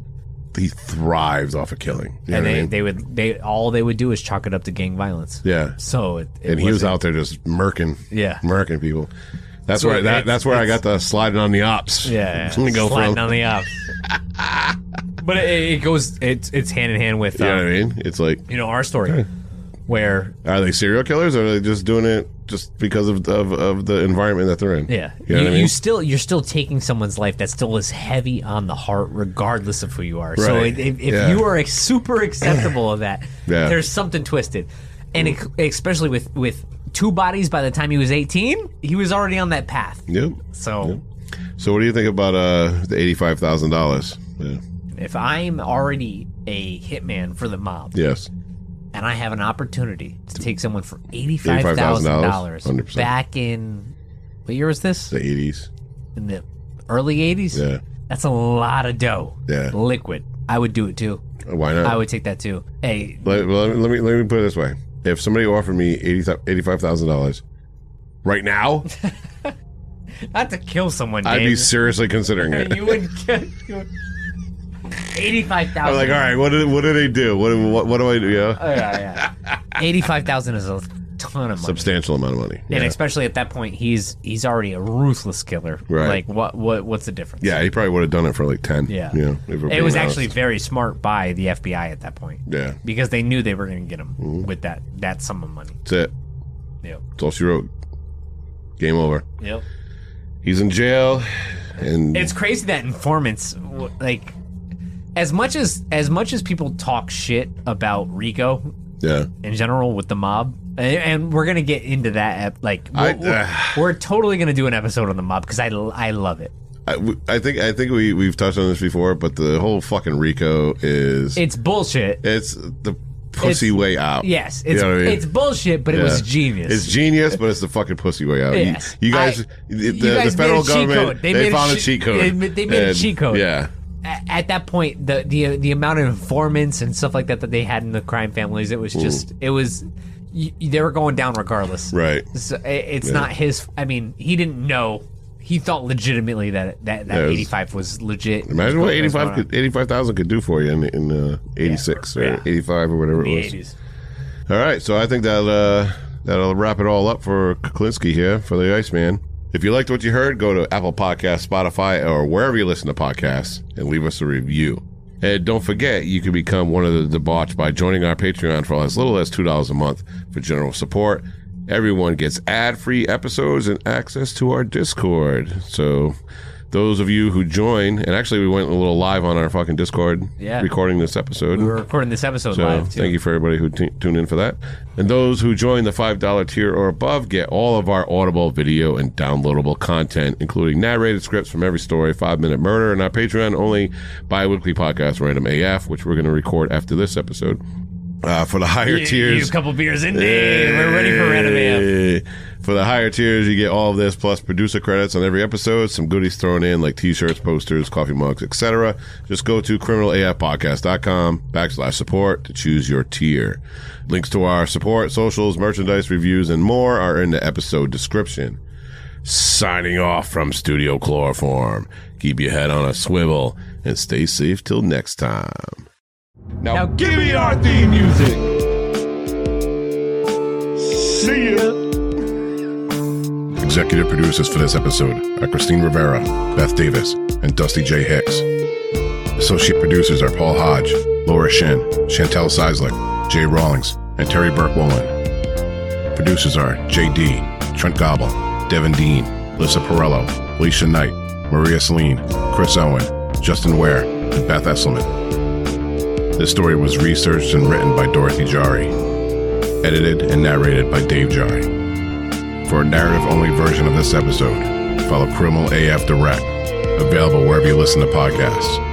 [SPEAKER 1] He thrives off of killing. You know
[SPEAKER 2] and
[SPEAKER 1] what I
[SPEAKER 2] they,
[SPEAKER 1] mean?
[SPEAKER 2] they would they all they would do is chalk it up to gang violence.
[SPEAKER 1] Yeah.
[SPEAKER 2] So it, it
[SPEAKER 1] and he was out there just murking.
[SPEAKER 2] Yeah.
[SPEAKER 1] Murking people. That's
[SPEAKER 2] So
[SPEAKER 1] where that, that's where I got the sliding on the ops.
[SPEAKER 2] Yeah,
[SPEAKER 1] Let me go
[SPEAKER 2] sliding
[SPEAKER 1] from.
[SPEAKER 2] on the ops. but it, it goes it's it's hand in hand with
[SPEAKER 1] You know
[SPEAKER 2] um,
[SPEAKER 1] what I mean? It's like
[SPEAKER 2] you know our story. Where
[SPEAKER 1] Are they serial killers, or are they just doing it just because of of, of the environment that they're in?
[SPEAKER 2] yeah,
[SPEAKER 1] you know what I mean.
[SPEAKER 2] you still you're still taking someone's life that still is heavy on the heart, regardless of who you are. So
[SPEAKER 1] Right.
[SPEAKER 2] if, if
[SPEAKER 1] Yeah.
[SPEAKER 2] you are super acceptable of that,
[SPEAKER 1] Yeah.
[SPEAKER 2] there's something twisted, and it, especially with with two bodies by the time he was 18, he was already on that path.
[SPEAKER 1] Yep.
[SPEAKER 2] So
[SPEAKER 1] So, what do you think about uh the eighty five thousand dollars? Yeah.
[SPEAKER 2] if I'm already a hitman for the mob,
[SPEAKER 1] Yes.
[SPEAKER 2] And I have an opportunity to take someone for eighty-five thousand dollars
[SPEAKER 1] 100%.
[SPEAKER 2] back in what year was this?
[SPEAKER 1] The eighties.
[SPEAKER 2] In the early eighties.
[SPEAKER 1] Yeah.
[SPEAKER 2] That's a lot of dough.
[SPEAKER 1] Yeah.
[SPEAKER 2] liquid. I would do it too.
[SPEAKER 1] Uh, why not?
[SPEAKER 2] I would take that too. Hey,
[SPEAKER 1] Let, well, let, me, let me let me put it this way: if somebody offered me eighty five thousand dollars right now,
[SPEAKER 2] not to kill someone.
[SPEAKER 1] I'd be seriously considering it.
[SPEAKER 2] you would. You would Eighty-five
[SPEAKER 1] I'm like, all right, what do, what do they do? What, what what do I do? Yeah,
[SPEAKER 2] Oh, yeah, yeah. Eighty-five thousand is a ton of money.
[SPEAKER 1] substantial amount of money.
[SPEAKER 2] And
[SPEAKER 1] Yeah.
[SPEAKER 2] especially at that point, he's he's already a ruthless killer.
[SPEAKER 1] Right.
[SPEAKER 2] Like what what what's the difference?
[SPEAKER 1] yeah, he probably would have done it for like ten.
[SPEAKER 2] Yeah.
[SPEAKER 1] Yeah.
[SPEAKER 2] It was
[SPEAKER 1] being
[SPEAKER 2] actually very smart by the FBI at that point.
[SPEAKER 1] Yeah.
[SPEAKER 2] Because they knew they were going to get him
[SPEAKER 1] Mhm.
[SPEAKER 2] with that that sum of money.
[SPEAKER 1] That's it.
[SPEAKER 2] Yep.
[SPEAKER 1] That's all she wrote. Game over.
[SPEAKER 2] Yep.
[SPEAKER 1] He's in jail, and
[SPEAKER 2] It's crazy that informants like as much as as much as people talk shit about Rico
[SPEAKER 1] yeah,
[SPEAKER 2] in general with the mob. And we're gonna get into that. At, like, we're, we're- uh, we're totally gonna do an episode on the mob because I, I love it.
[SPEAKER 1] I, I think I think we we've touched on this before, but the whole fucking Rico is
[SPEAKER 2] It's bullshit.
[SPEAKER 1] it's the pussy
[SPEAKER 2] It's-
[SPEAKER 1] way out.
[SPEAKER 2] Yes,
[SPEAKER 1] You
[SPEAKER 2] it's
[SPEAKER 1] know I mean?
[SPEAKER 2] it's bullshit, but it was genius.
[SPEAKER 1] It's genius, but it's the fucking pussy way out. You-
[SPEAKER 2] Yes.
[SPEAKER 1] You, guys,
[SPEAKER 2] I-
[SPEAKER 1] the,
[SPEAKER 2] you
[SPEAKER 1] the
[SPEAKER 2] guys made
[SPEAKER 1] federal government.
[SPEAKER 2] They
[SPEAKER 1] they, found a
[SPEAKER 2] cheat-
[SPEAKER 1] code.
[SPEAKER 2] they ma- they made a cheat code.
[SPEAKER 1] Yeah,
[SPEAKER 2] at that point, the the the amount of informants and stuff like that that they had in the crime families, it was just it was y- they were going down regardless.
[SPEAKER 1] right.
[SPEAKER 2] So it's
[SPEAKER 1] Yeah.
[SPEAKER 2] not his. I mean, he didn't know. He thought legitimately that that, that
[SPEAKER 1] Yeah, it was-
[SPEAKER 2] 85 was legit.
[SPEAKER 1] Imagine what eighty
[SPEAKER 2] going
[SPEAKER 1] could eighty five thousand could do for you in in uh, eighty six or
[SPEAKER 2] Yeah.
[SPEAKER 1] eighty five or whatever it was.
[SPEAKER 2] 80s.
[SPEAKER 1] All right, so I think that uh, that'll wrap it all up for Kuklinski here for the Iceman. If you liked what you heard, go to Apple Podcasts, Spotify, or wherever you listen to podcasts and leave us a review. And don't forget, you can become one of the debauched by joining our Patreon for as little as $2 a month for general support. Everyone gets ad free episodes and access to our Discord. So, those of you who join, and actually, we went a little live on our fucking Discord
[SPEAKER 2] Yeah.
[SPEAKER 1] recording this episode.
[SPEAKER 2] We were recording this episode
[SPEAKER 1] So
[SPEAKER 2] live too.
[SPEAKER 1] thank you for everybody who t- tuned in for that. And those who join the $5 tier or above get all of our audible video and downloadable content, including narrated scripts from every story, Five Minute Murder, and our Patreon only bi-weekly podcast, Random AF, which we're going to record after this episode. Uh, for the higher
[SPEAKER 2] You-
[SPEAKER 1] tiers.
[SPEAKER 2] you a couple beers in there. We're ready for random AF.
[SPEAKER 1] For the higher tiers, you get all of this plus producer credits on every episode, some goodies thrown in like t-shirts, posters, coffee mugs, etc. Just go to criminalafpodcast.com backslash support to choose your tier. Links to our support, socials, merchandise reviews, and more are in the episode description. Signing off from Studio Chloroform. Keep your head on a swivel and stay safe till next time. Now, give me our theme music. See ya. Executive producers for this episode are Christine Rivera, Beth Davis, and Dusty Jay Hicks. Associate producers are Paul Hodge, Laura Shinn, Shantal Cieslak, Jay Rollings, and Terri Burke Wolin. Producers are J.D., Trent Gobble, Devin Dean, Lissa Porrello, Alicia Knight, Maria Selene, Kris Owen, Justin Ware, and Beth Esselmann. This story was researched and written by Dorothy Jari, edited and narrated by Dave Jari. For a narrative only version of this episode, follow Criminal AF Direct, available wherever you listen to podcasts.